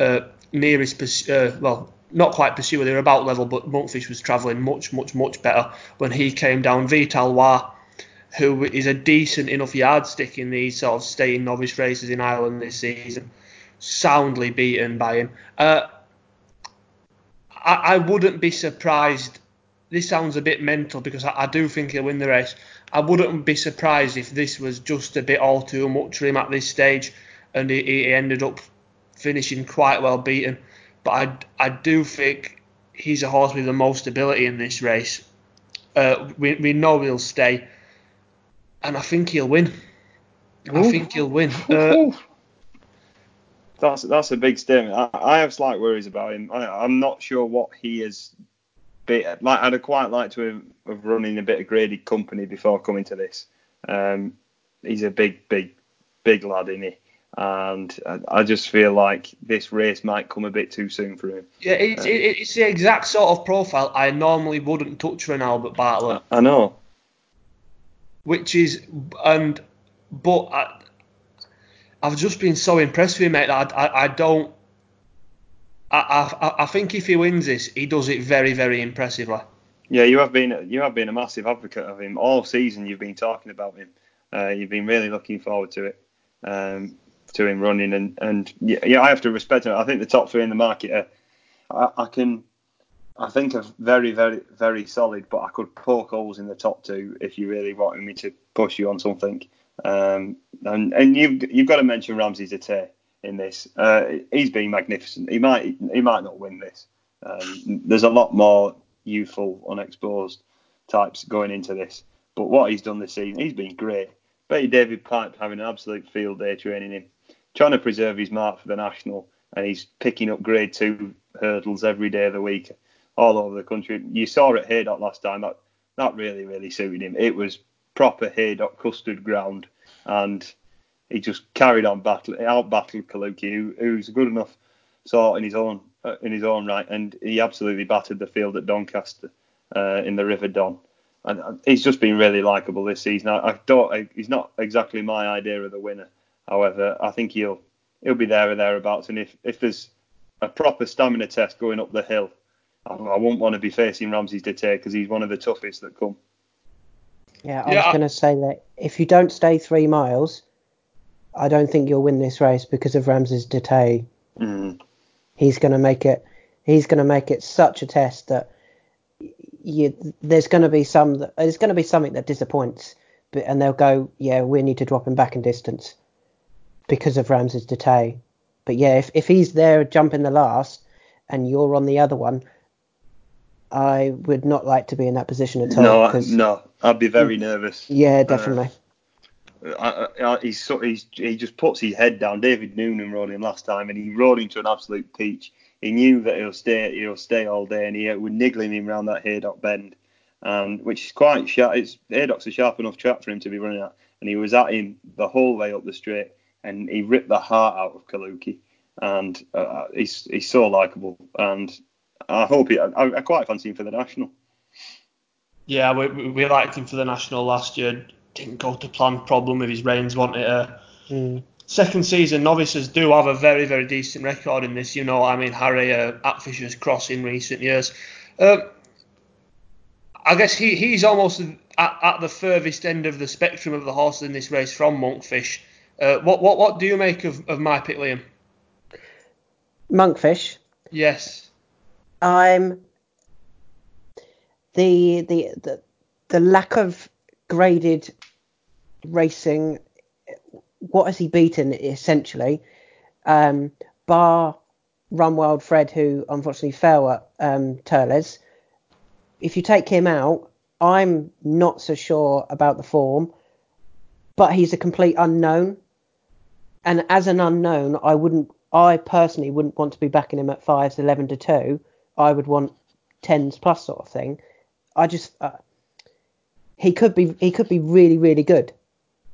uh, nearest purs- uh, well not quite pursuer they were about level but Monkfish was travelling much much much better when he came down Vital War who is a decent enough yardstick in these sort of staying novice races in Ireland this season soundly beaten by him uh, I, I wouldn't be surprised this sounds a bit mental because I, I do think he'll win the race. I wouldn't be surprised if this was just a bit all too much for him at this stage, and he, he ended up finishing quite well beaten. But I, I do think he's a horse with the most ability in this race. Uh, we, we know he'll stay, and I think he'll win. I think he'll win. Uh,
That's that's a big statement. I, I have slight worries about him. I, I'm not sure what he has. Been, like I'd have quite liked to have, have run in a bit of graded company before coming to this. Um, he's a big, big, big lad, isn't he? And I, I just feel like this race might come a bit too soon for him.
yeah, it's, it, it's the exact sort of profile I normally wouldn't touch for an Albert Bartlett.
I know.
which is and but I, I've just been so impressed with him, mate. That I, I, I don't. I, I I think if he wins this, he does it very very impressively.
Yeah, you have been you have been a massive advocate of him all season. You've been talking about him. Uh, you've been really looking forward to it, um, to him running, and and yeah, I have to respect him. I think the top three in the market are, I, I can, I think are very very very solid, but I could poke holes in the top two if you really wanted me to push you on something. Um, and and you've you've got to mention Ramses de Teillee in this. Uh, he's been magnificent. He might he might not win this. Um, there's a lot more youthful, unexposed types going into this. But what he's done this season, he's been great. Betty David Pipe having an absolute field day training him, trying to preserve his mark for the national, and he's picking up grade two hurdles every day of the week all over the country. You saw it at Haydock last time. That that really really suited him. It was proper Haydock custard ground, and he just carried on battle out battled Kalooki, who, who's good enough sort in his own uh, in his own right, and he absolutely battered the field at Doncaster uh, in the River Don. and he's just been really likable this season. I, I don't. I, he's not exactly my idea of the winner. However, I think he'll he'll be there or thereabouts. And if if there's a proper stamina test going up the hill, I, I won't want to be facing Ramses de Teillee because he's one of the toughest that come.
Yeah, I yeah, was going to say that if you don't stay three miles, I don't think you'll win this race because of Ramses de Teillee.
Mm.
He's going to make it. He's going to make it such a test that you, there's going to be some. There's going to be something that disappoints, but, and they'll go, yeah, we need to drop him back in distance because of Ramses de Teillee. But yeah, if if he's there jumping the last and you're on the other one, I would not like to be in that position at all.
No, no, I'd be very nervous.
Yeah, definitely.
Uh, I, I, he's, he's, he just puts his head down. David Noonan rode him last time, and he rode him to an absolute peach. He knew that he'll stay, he'll stay all day, and he was niggling him around that Haydock bend, and which is quite sharp. It's Haydock's a sharp enough track for him to be running at, and he was at him the whole way up the straight, and he ripped the heart out of Kalooki, and uh, he's he's so likable, and I hope he, I, I quite fancy him for the national.
Yeah, we, we liked him for the national last year. Didn't go to plan. Problem with his reins, wanted a
mm.
second season. Novices do have a very very decent record in this. You know, I mean Harry uh, at Fisher's Cross in recent years. Uh, I guess he, he's almost at, at, the furthest end of the spectrum of the horses in this race from Monkfish. Uh, what what what do you make of, of my pick, Liam?
Monkfish.
Yes.
I'm the the the, the lack of graded racing. What has he beaten essentially? Um, bar Run Wild Fred, who unfortunately fell at um, Thurles. If you take him out, I'm not so sure about the form, but he's a complete unknown. And as an unknown, I wouldn't, I personally wouldn't want to be backing him at fives, eleven to two. I would want tens plus sort of thing. I just uh, he could be he could be really really good,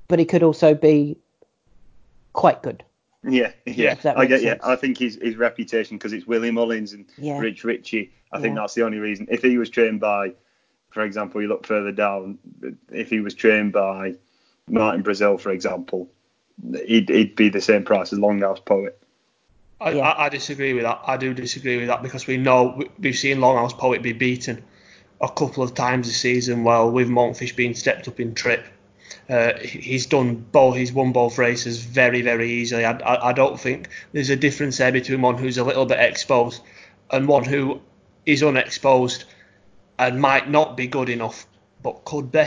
but he could also be quite good.
Yeah, yeah, I get. Sense. Yeah, I think his his reputation because it's Willie Mullins and yeah. Rich Ritchie. I think yeah. that's the only reason. If he was trained by, for example, you look further down, if he was trained by Martin Brassil, for example, he'd, he'd be the same price as Longhouse Poet.
I, yeah. I, I, disagree with that. I do disagree with that because we know we've seen Longhouse Poet be beaten a couple of times this season. Well, with Monkfish being stepped up in trip, uh, he's done both. He's won both races very, very easily. I, I, I, don't think there's a difference there between one who's a little bit exposed and one who is unexposed and might not be good enough, but could be.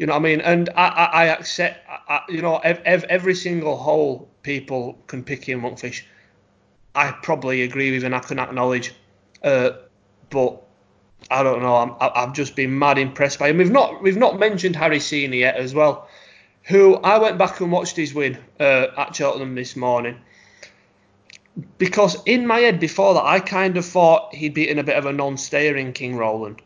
You know what I mean? And I, I, I accept. you know, every, every single hole people can pick in Monkfish I probably agree with and I can acknowledge. Uh, but I don't know. I'm, I've just been mad impressed by him. We've not we've not mentioned Harry Senior yet as well, who I went back and watched his win uh, at Cheltenham this morning. Because in my head before that, I kind of thought he'd beaten a bit of a non-stayer in King Roland.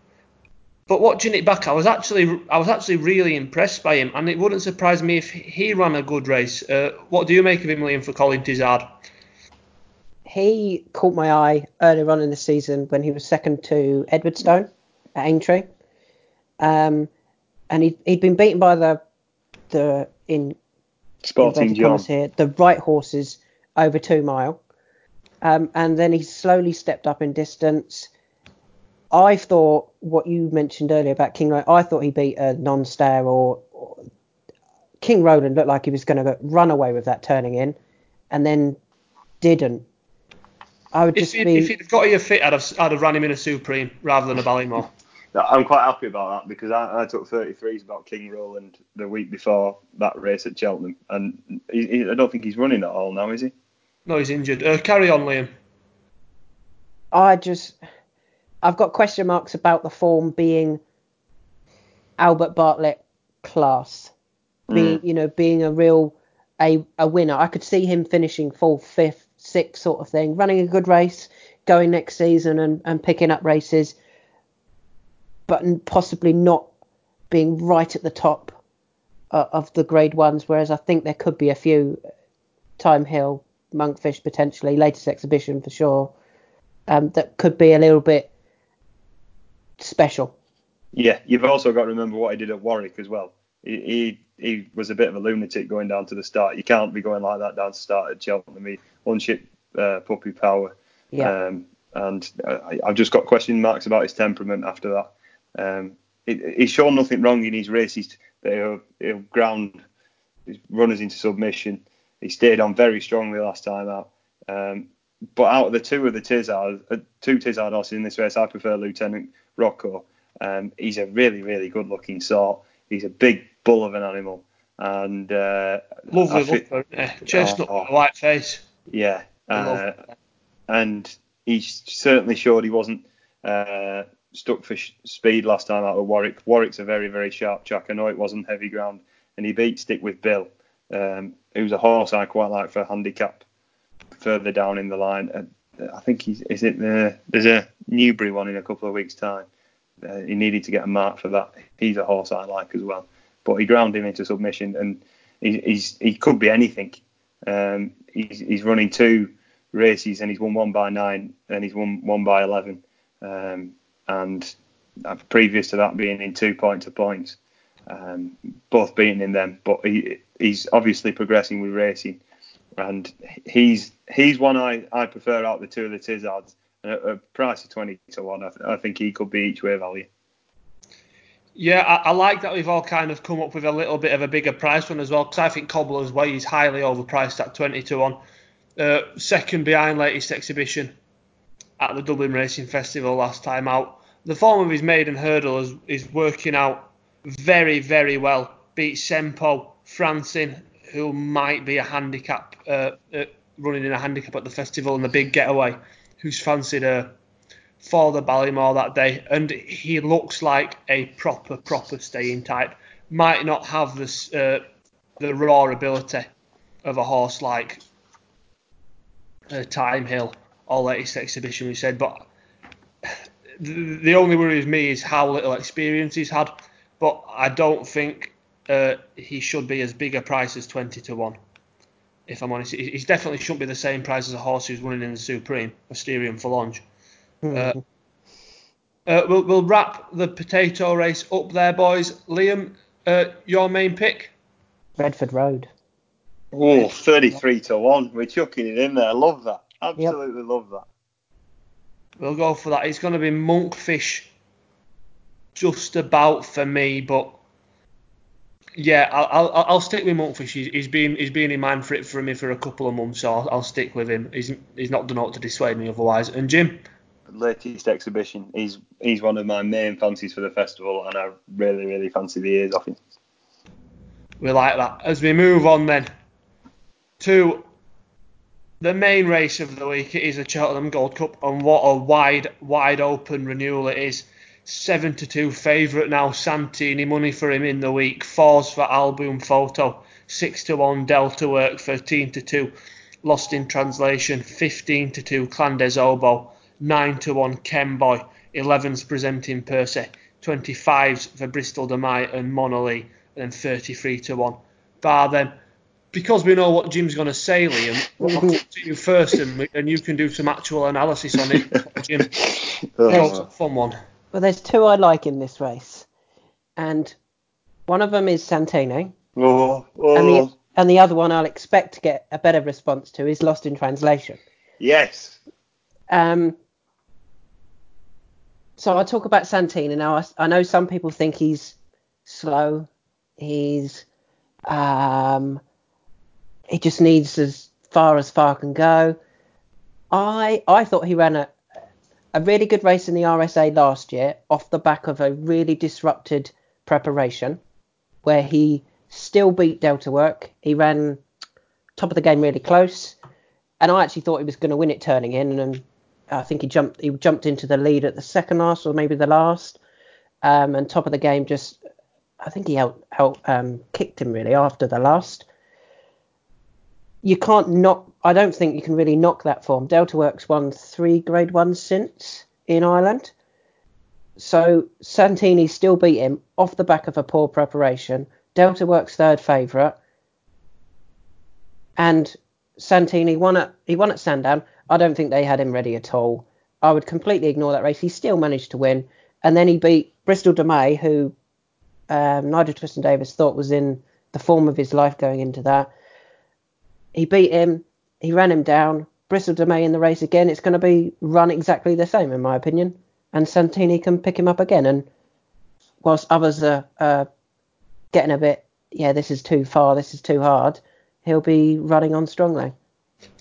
But watching it back, I was actually I was actually really impressed by him, and it wouldn't surprise me if he ran a good race. Uh, what do you make of him, Liam, for Colin Tizzard?
he caught my eye earlier on in the season when he was second to Edward Stone at Aintree. Um, and he'd, he'd been beaten by the the in
Sporting John
here the right horses over two mile, um, and then he slowly stepped up in distance. I thought what you mentioned earlier about King Roland, I thought he beat a non-stayer or, or King Roland looked like he was going to run away with that turning in, and then didn't. I would just
if,
be.
If he'd got you fit, I'd have, I'd have run him in a Supreme rather than a Ballymore.
I'm quite happy about that because I, I, took 33s about King Roland the week before that race at Cheltenham, and he, he, I don't think he's running at all now, is he?
No, he's injured. Uh, carry on, Liam.
I just, I've got question marks about the form being Albert Bartlett class, being mm. you know being a real a, a winner. I could see him finishing fourth, fifth, sixth sort of thing, running a good race, going next season and, and picking up races, but possibly not being right at the top uh, of the grade ones. Whereas I think there could be a few Thyme Hill, Monkfish potentially, latest exhibition for sure, um, that could be a little bit special.
Yeah, you've also got to remember what he did at Warwick as well. He, he, he was a bit of a lunatic going down to the start. You can't be going like that down to the start at Cheltenham. He unshipped uh, puppy power.
Yeah.
Um, and I, I've just got question marks about his temperament after that. Um, he, he's shown nothing wrong in his races. He'll, he'll ground his runners into submission. He stayed on very strongly last time out. Um, but out of the two of the Tizzard, uh, two Tizzard horses in this race, I prefer Lieutenant Rocco. Um, he's a really, really good looking sort. He's a big bull of an animal. And uh,
Lovely look? Chestnut
Oh.
a white face.
yeah, uh, and he certainly showed he wasn't uh, stuck for sh- speed last time out of Warwick. Warwick's a very, very sharp track. I know it wasn't heavy ground, and he beat Stick with Bill, um, who's a horse I quite like for handicap further down in the line. Uh, I think he's is it the there's a Newbury one in a couple of weeks' time. Uh, he needed to get a mark for that. He's a horse I like as well, but he ground him into submission, and he, he's he could be anything. Um, he's, he's running two races and he's won one by nine and he's won one by eleven. Um, and previous to that being in two point to points, um, both beating in them. But he he's obviously progressing with racing, and he's he's one I, I prefer out of the two of the Tizzards. At a price of twenty to one, I, th- I think he could be each way value.
Yeah, I, I like that we've all kind of come up with a little bit of a bigger price one as well, because I think Cobbler's Way is highly overpriced at 20 to 1. Uh, second behind latest exhibition at the Dublin Racing Festival last time out. The form of his maiden hurdle is, is working out very, very well. Beat Sempo, Francin, who might be a handicap, uh, uh, running in a handicap at the festival, and the big getaway, who's fancied a for the Ballymore that day, and he looks like a proper, proper staying type. Might not have this, uh, the raw ability of a horse like uh, Thyme Hill or latest exhibition, we said, but the, the only worry with me is how little experience he's had. But I don't think uh, he should be as big a price as 20 to 1. If I'm honest, he, he definitely shouldn't be the same price as a horse who's running in the Supreme, Asterion Forlonge. Uh, uh, we'll, we'll wrap the potato race up there, boys. Liam, uh, your main pick?
Redford Road.
Oh, 33 to 1. We're chucking it in there. Love that. Absolutely love that.
We'll go for that. It's going to be Monkfish just about for me, but yeah, I'll, I'll, I'll stick with Monkfish. He's, he's been he's been in mind for it for me for a couple of months, so I'll, I'll stick with him. He's he's not done aught to dissuade me otherwise. And Jim,
Latest exhibition. He's he's one of my main fancies for the festival, and I really really fancy the ears off him.
we like that. As we move on then to the main race of the week, it is the Cheltenham Gold Cup, and what a wide wide open renewal it is. Seven to two favourite now. Santini money for him in the week. Fours for Al Boum Photo. Six to one Delta Work. Thirteen to two. Lost in Translation. Fifteen to two Clan Des Obeaux. Nine to one Kemboy. Elevens presenting Percy. Twenty fives for Bristol De Mai and Monalee. And then thirty three to one. Bar them. Because we know what Jim's going to say, Liam, I'll come to you first, and, we- and you can do some actual analysis on it, Jim.
Oh,
fun one.
Well, there's two I like in this race, and one of them is Santini,
oh,
and the
oh.
and the other one I'll expect to get a better response to is Lost in Translation.
yes.
Um, so I'll talk about Santini now. I, I know some people think he's slow. He's um, he just needs as far as far can go. I I thought he ran a a really good race in the RSA last year off the back of a really disrupted preparation where he still beat Delta Work. He ran top of the game really close, and I actually thought he was going to win it turning in, and I think he jumped he jumped into the lead at the second last or maybe the last, um, and top of the game just I think he out out um, kicked him really after the last. You can't knock. I don't think you can really knock that form. Delta Works won three Grade Ones since in Ireland, so Santini still beat him off the back of a poor preparation. Delta Works third favourite, and Santini won at he won at Sandown. I don't think they had him ready at all. I would completely ignore that race. He still managed to win, and then he beat Bristol De Mai, who um, Nigel Twiston Davies thought was in the form of his life going into that, he beat him. He ran him down. Bristol De Mai in the race again. It's going to be run exactly the same, in my opinion. And Santini can pick him up again. And whilst others are uh, getting a bit, yeah, this is too far, this is too hard, he'll be running on strongly.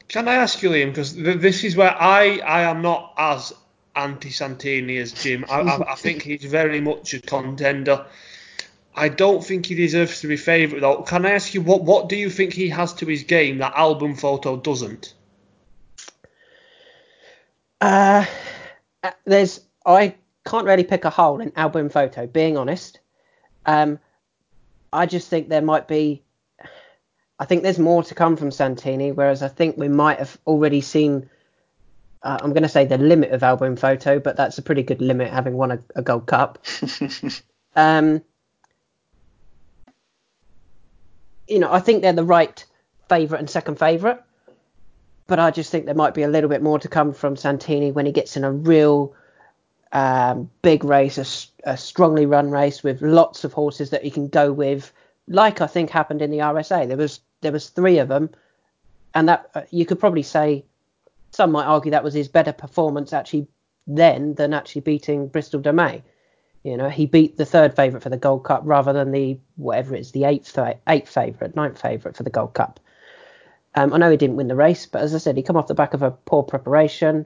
Can I ask you, Liam? Because th- this is where I, I am not as anti Santini as Jim. I, I, I, think he's very much a contender. I don't think he deserves to be favourite though. Can I ask you what what do you think he has to his game that Al Boum Photo doesn't?
Uh, there's I can't really pick a hole in Al Boum Photo. Being honest, um, I just think there might be. I think there's more to come from Santini, whereas I think we might have already seen. Uh, I'm going to say the limit of album photo, but that's a pretty good limit, having won a, a Gold Cup. um, you know, I think they're the right favourite and second favourite, but I just think there might be a little bit more to come from Santini when he gets in a real um, big race, a, a, strongly run race with lots of horses that he can go with, like I think happened in the RSA. There was there was three of them, and that uh, you could probably say some might argue that was his better performance actually then than actually beating Bristol De Mai. You know, he beat the third favourite for the Gold Cup rather than the whatever it is, the eighth eighth favourite, ninth favourite for the Gold Cup. Um, I know he didn't win the race, but as I said, he come off the back of a poor preparation.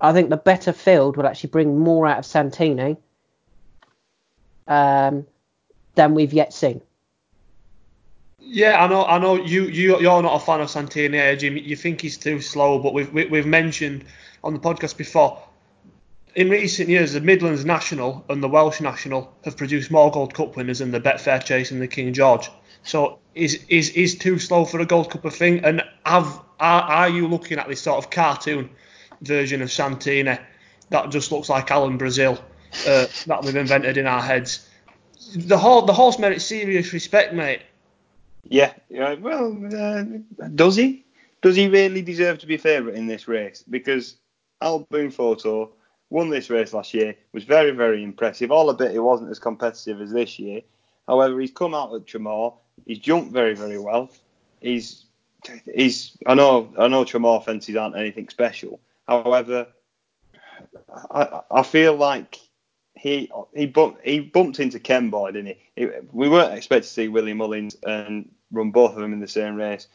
I think the better field will actually bring more out of Santini um, than we've yet seen.
Yeah, I know. I know you. You. You're not a fan of Santini, Jim. You think he's too slow, but we've we've mentioned on the podcast before in recent years, the Midlands National and the Welsh National have produced more Gold Cup winners than the Betfair Chase and the King George. So is is is too slow for a Gold Cup a thing? And have are, are you looking at this sort of cartoon version of Santini that just looks like Alan Brazil uh, that we've invented in our heads? The horse the horse merits serious respect, mate.
Yeah, yeah. Well, uh, does he? Does he really deserve to be favourite in this race? Because Al Boum Photo won this race last year, was very, very impressive. All a bit it wasn't as competitive as this year. However, he's come out at Tramore. He's jumped very, very well. He's he's I know I know Tramore fences aren't anything special. However, I, I feel like he he bumped he bumped into Kemboy, didn't he? We weren't expecting to see Willie Mullins and run both of them in the same race.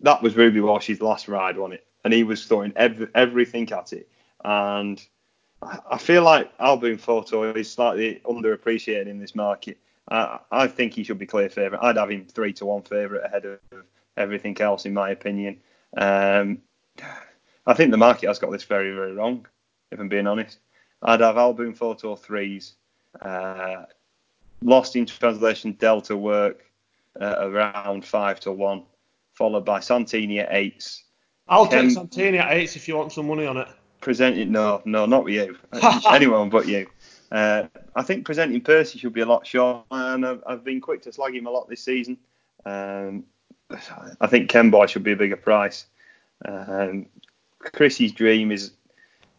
That was Ruby Walsh's last ride, wasn't it? And he was throwing every, everything at it. And I feel like Al Boum Photo is slightly underappreciated in this market. I, I think he should be clear favourite. I'd have him three to one favourite ahead of everything else, in my opinion. Um, I think the market has got this very, very wrong, if I'm being honest. I'd have Al Boum Photo threes, uh, Lost in Translation Delta work uh, around five to one, followed by Santini at eights.
I'll Ken, take Santini at eights if you want some money on it
presenting no, no, not with you. Anyone but you. Uh, I think presenting Percy should be a lot shorter, and I've, I've, been quick to slag him a lot this season. Um, I think Kemboy should be a bigger price. Um, Chris's Dream is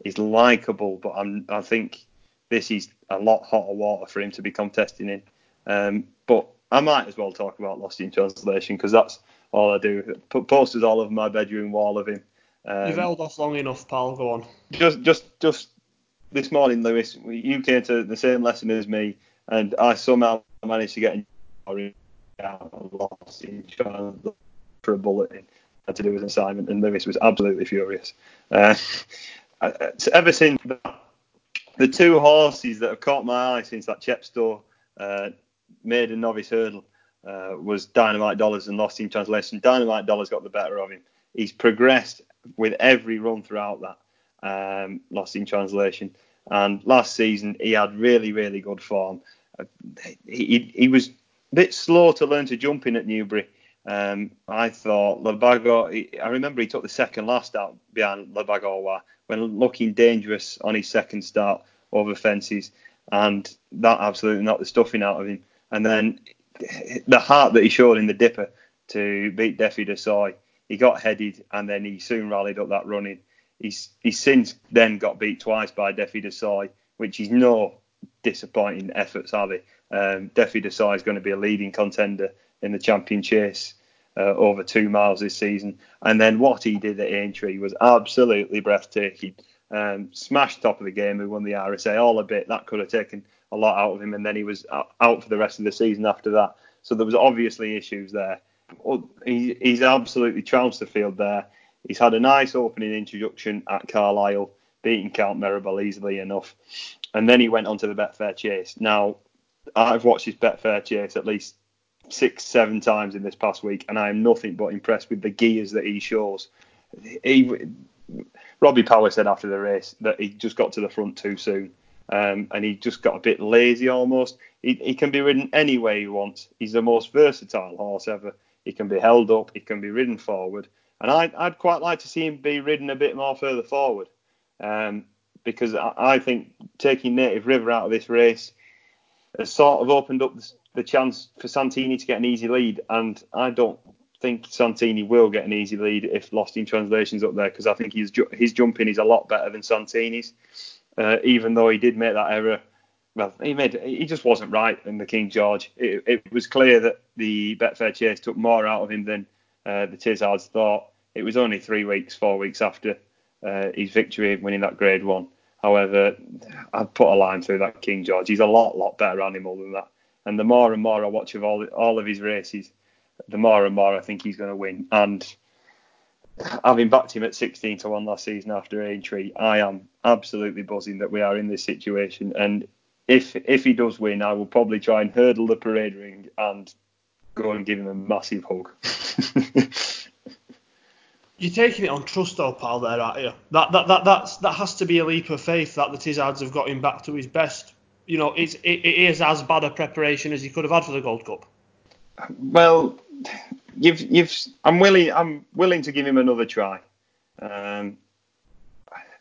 is likable, but I'm, I think this is a lot hotter water for him to be contesting in. Um, but I might as well talk about Lost in Translation because that's all I do. Put posters all over my bedroom wall of him.
Um, You've held off long enough, pal. Go on.
Just, just, just this morning, Lewis, you came to the same lesson as me, and I somehow managed to get lost in for a bulletin I had to do with assignment, and Lewis was absolutely furious. Uh, ever since that, the two horses that have caught my eye since that Chepstow uh, maiden novice hurdle uh, was Dynamite Dollars and Lost in Translation. Dynamite Dollars got the better of him. He's progressed with every run throughout that. Um, lost in translation. And last season he had really, really good form. He, he was a bit slow to learn to jump in at Newbury. Um, I thought Labago. I remember he took the second last out behind La Bague Au Roi when looking dangerous on his second start over fences, and that absolutely knocked the stuffing out of him. And then the heart that he showed in the dipper to beat Defi Du Seuil he got headed and then he soon rallied up that running. He's he's since then got beat twice by Defi Du Seuil, which is no disappointing efforts, are they? Um, Defi Du Seuil is going to be a leading contender in the champion chase uh, over two miles this season. And then what he did at Aintree was absolutely breathtaking. Um, smashed top of the game, he won the RSA all a bit. That could have taken a lot out of him, and then he was out for the rest of the season after that. So there was obviously issues there. He, he's absolutely trounced the field there. He's had a nice opening introduction at Carlisle, beating Count Meribel easily enough, and then he went on to the Betfair Chase. Now, I've watched his Betfair Chase at least six, seven times in this past week, and I am nothing but impressed with the gears that he shows. He, Robbie Power said after the race that he just got to the front too soon. Um, and he just got a bit lazy almost. He, he, can be ridden any way he wants. He's the most versatile horse ever. He can be held up, he can be ridden forward, and I'd, I'd quite like to see him be ridden a bit more further forward, um, because I, I, think taking Native River out of this race has sort of opened up the, the chance for Santini to get an easy lead, and I don't think Santini will get an easy lead if Lost in Translation's up there because I think his his jumping. Is a lot better than Santini's. Uh, even though he did make that error, well, he made he just wasn't right in the King George. It, it was clear that the Betfair Chase took more out of him than uh, the Tizzards thought. It was only three weeks, four weeks after uh, his victory, winning that Grade One. However, I'd put a line through that King George. He's a lot, lot better animal than that. And the more and more I watch of all all of his races, the more and more I think he's going to win. And having backed him at 16 to 1 last season after Aintree, I am absolutely buzzing that we are in this situation. And if if he does win, I will probably try and hurdle the parade ring and go and give him a massive hug.
You're taking it on trust, though, pal. There, aren't you? That that that that's that has to be a leap of faith that the Tizzards have got him back to his best. You know, it's it, it is as bad a preparation as he could have had for the Gold Cup.
Well, you've you've I'm willing I'm willing to give him another try. Um,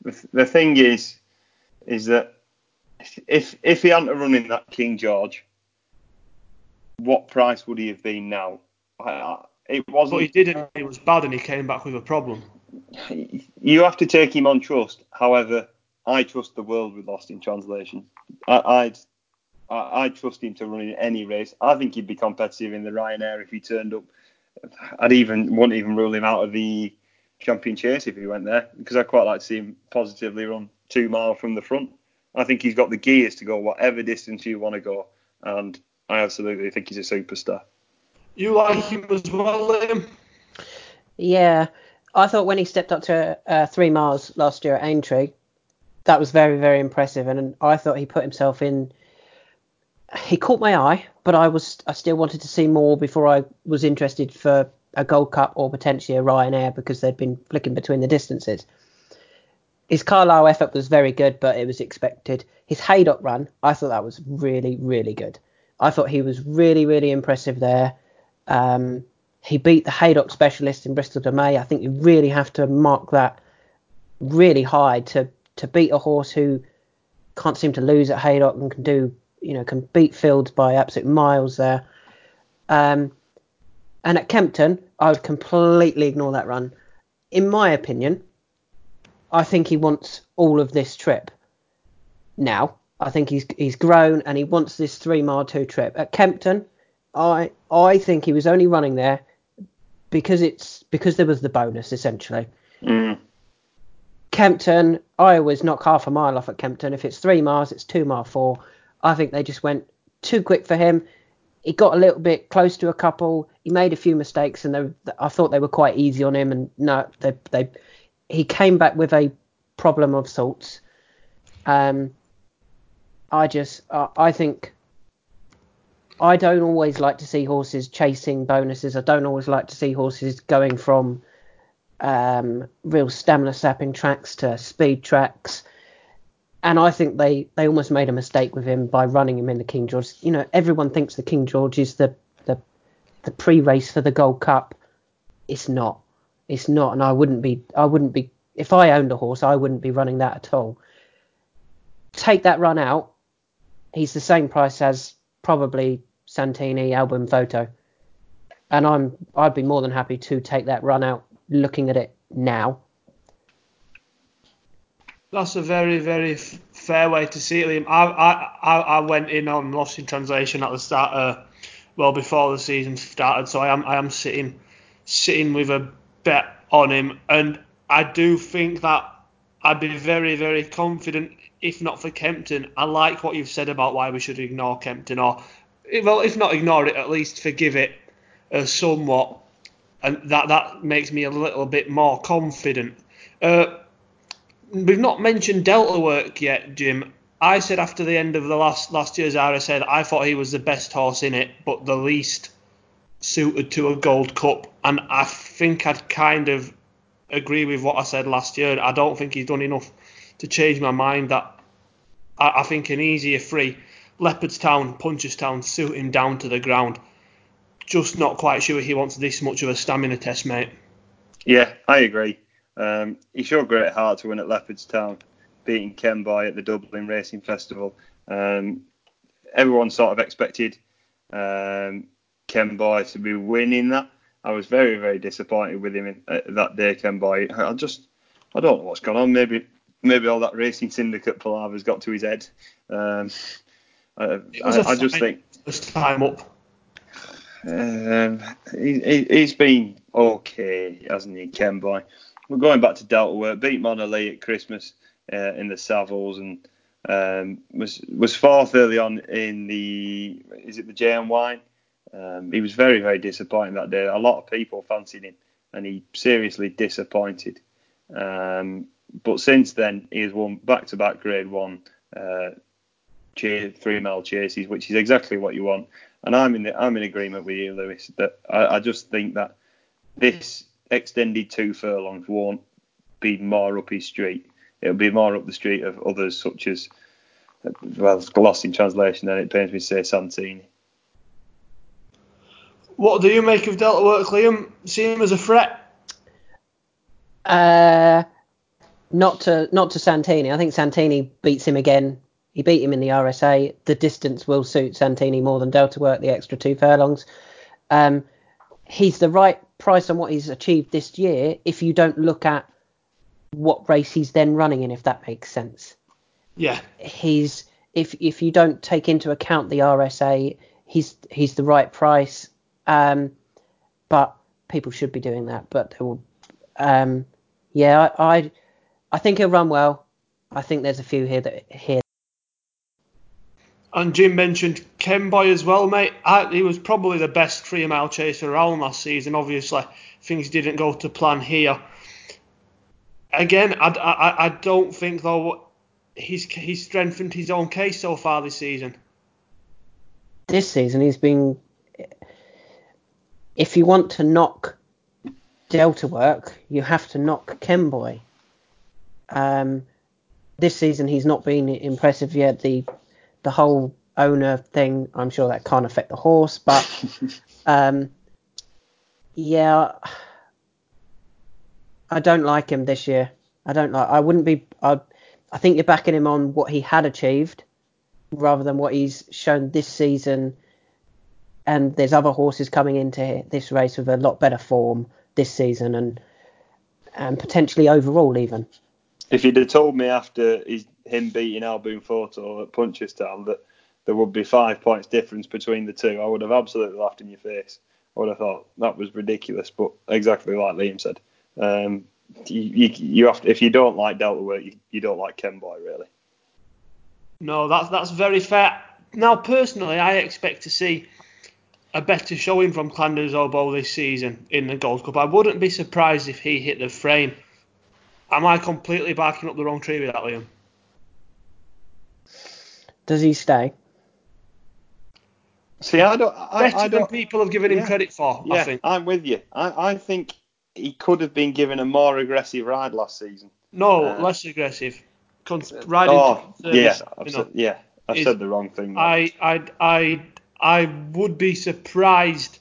the, the thing is, is that if if he hadn't run in that King George, what price would he have been now? I, it wasn't.
But he didn't. It was bad, and he came back with a problem.
You have to take him on trust. However, I trust the world with Lost in Translation. I, would I, I trust him to run in any race. I think he'd be competitive in the Ryanair if he turned up. I'd even wouldn't even rule him out of the champion chase if he went there because I'd quite like to see him positively run two mile from the front. I think he's got the gears to go whatever distance you want to go, and I absolutely think he's a superstar.
You like him as well, Liam?
Yeah, I thought when he stepped up to uh, three miles last year at Aintree, that was very, very impressive, and I thought he put himself in he caught my eye, but I was I still wanted to see more before I was interested for a Gold Cup or potentially a Ryanair because they'd been flicking between the distances. His Carlisle effort was very good, but it was expected. His Haydock run, I thought that was really, really good. I thought he was really, really impressive there. Um, he beat the Haydock specialist in Bristol de Mai. I think you really have to mark that really high to to beat a horse who can't seem to lose at Haydock and can do you know, can beat Fields by absolute miles there. Um, and at Kempton, I would completely ignore that run. In my opinion, I think he wants all of this trip. Now, I think he's he's grown and he wants this three mile two trip. At Kempton, I I think he was only running there because it's because there was the bonus essentially.
Mm.
Kempton, I always knock half a mile off at Kempton. If it's three miles, it's two mile four. I think they just went too quick for him. He got a little bit close to a couple. He made a few mistakes, and they, I thought they were quite easy on him. And no, they, they, he came back with a problem of sorts. Um, I just, uh, I think, I don't always like to see horses chasing bonuses. I don't always like to see horses going from um, real stamina sapping tracks to speed tracks and I think they, they almost made a mistake with him by running him in the King George. You know, everyone thinks the King George is the the, the pre-race for the Gold Cup. It's not. It's not, and I wouldn't be. I wouldn't be. If I owned a horse, I wouldn't be running that at all. Take that run out. He's the same price as probably Santini Al Boum Photo, and I'm. I'd be more than happy to take that run out. Looking at it now,
that's a very, very f- fair way to see it, Liam. I, I, I went in on Lost in Translation at the start, uh, well before the season started, so I am I am sitting sitting with a bet on him, and I do think that I'd be very very confident if not for Kempton. I like what you've said about why we should ignore Kempton, or well, if not ignore it, at least forgive it uh, somewhat, and that that makes me a little bit more confident. Uh, we've not mentioned Delta Work yet, Jim. I said after the end of the last last year's RSA that I thought he was the best horse in it, but the least suited to a Gold Cup, and I think I'd kind of agree with what I said last year. I don't think he's done enough to change my mind. That I, I think an easier free Leopardstown, Punchestown suit him down to the ground. Just not quite sure he wants this much of a stamina test, mate.
Yeah, I agree. Um, he showed great heart to win at Leopardstown, beating Kemboy at the Dublin Racing Festival. Um, everyone sort of expected um, Kemboy to be winning that. I was very, very disappointed with him in, uh, that day, Kemboy. I just, I don't know what's gone on. Maybe, maybe all that racing syndicate palaver's got to his head. Um, I, I, I just think
first time up.
Um, he, he, has been okay, hasn't he, Kemboy? We're going back to Delta work. Beat Monalee at Christmas uh, in the Savills and um, was was fourth early on in the is it the JM Um, he was very very disappointing that day. A lot of people fancied him, and he seriously disappointed. Um, but since then, he has won back to back Grade One uh, three mile chases, which is exactly what you want. And I'm in the, I'm in agreement with you, Lewis, that I, I just think that this extended two furlongs won't be more up his street. It'll be more up the street of others such as well, it's lost in translation, and it pains me to say Santini.
What do you make of Delta Work, Liam? See him as a threat?
Uh, not to not to Santini. I think Santini beats him again he beat him in the RSA. The distance will suit Santini more than Delta Work, the extra two furlongs. Um, he's the right price on what he's achieved this year if you don't look at what race he's then running in, if that makes sense.
Yeah.
He's if if you don't take into account the RSA, he's he's the right price. Um, but people should be doing that. But they will. Um, yeah, I, I I think he'll run well. I think there's a few here that here
and Jim mentioned Boy as well, mate. I, he was probably the best three mile chaser around last season. Obviously, things didn't go to plan here. Again, I, I, I don't think though he's he's strengthened his own case so far this season.
This season, he's been. If you want to knock Delta work, you have to knock Kemboy. Um, this season, he's not been impressive yet. The the whole owner thing, I'm sure that can't affect the horse, but um, yeah, I don't like him this year. I don't like. I wouldn't be. I, I think you're backing him on what he had achieved rather than what he's shown this season. And there's other horses coming into this race with a lot better form this season and and potentially overall even.
If you'd have told me after his him beating Al Boum Photo at Punchestown that there would be five points difference between the two, I would have absolutely laughed in your face. I would have thought that was ridiculous, but exactly like Liam said, um, you, you, you, have to, if you don't like Delta work, you, you don't like Kemboy really.
No, that's that's very fair. Now, personally, I expect to see a better showing from Clan Des Obeaux this season in the Gold Cup. I wouldn't be surprised if he hit the frame. Am I completely barking up the wrong tree with that, Liam?
Does he stay?
See, I don't. I,
Better I don't, than people have given him yeah, credit for.
Yeah,
I think.
I'm with you. I, I think he could have been given a more aggressive ride last season.
No, uh, less aggressive. Cons- riding oh,
service, yeah, you know, yeah. I've said the wrong thing.
I, I, I, I would be surprised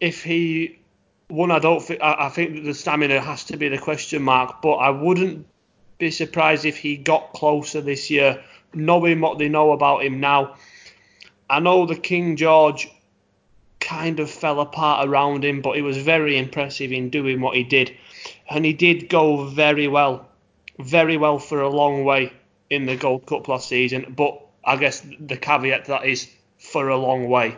if he won. I don't think. I, I think the stamina has to be the question mark, but I wouldn't be surprised if he got closer this year knowing what they know about him now. I know the King George kind of fell apart around him, but he was very impressive in doing what he did. And he did go very well, very well for a long way in the Gold Cup last season, but I guess the caveat to that is for a long way.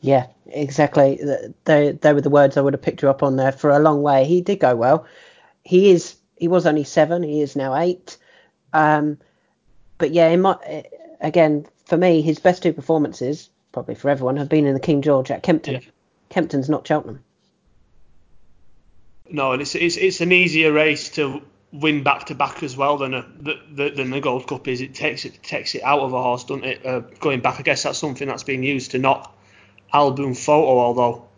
Yeah, exactly. They they were the words I would have picked you up on there for a long way. He did go well. He is he was only seven. He is now eight. Um, but yeah, in my, again for me, his best two performances, probably for everyone, have been in the King George at Kempton. Yeah. Kempton's not Cheltenham.
No, and it's it's it's an easier race to win back to back as well than a than the Gold Cup is. It takes it takes it out of a horse, doesn't it? Uh, going back, I guess that's something that's been used to knock Al Boum Photo. Although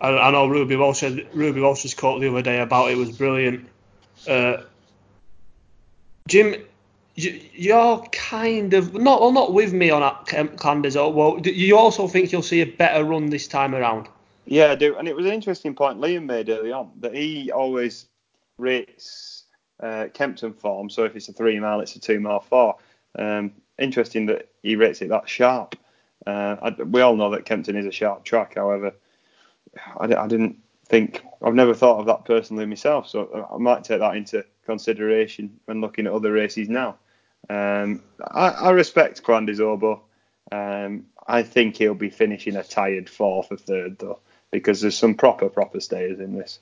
I, I know Ruby Walsh Ruby Walsh's quote the other day about it was brilliant. Uh, Jim, you're kind of not well, not with me on that, Clanders. Well, you also think you'll see a better run this time around?
Yeah, I do. And it was an interesting point Liam made early on that he always rates uh, Kempton form. So if it's a three mile, it's a two mile four. Um, interesting that he rates it that sharp. Uh, I, we all know that Kempton is a sharp track. However, I, I, didn't think I've never thought of that personally myself. So I might take that into consideration when looking at other races now. Um, I, I, respect Clan Des Obeaux. Um, I think he'll be finishing a tired fourth or third though, because there's some proper proper stayers in this.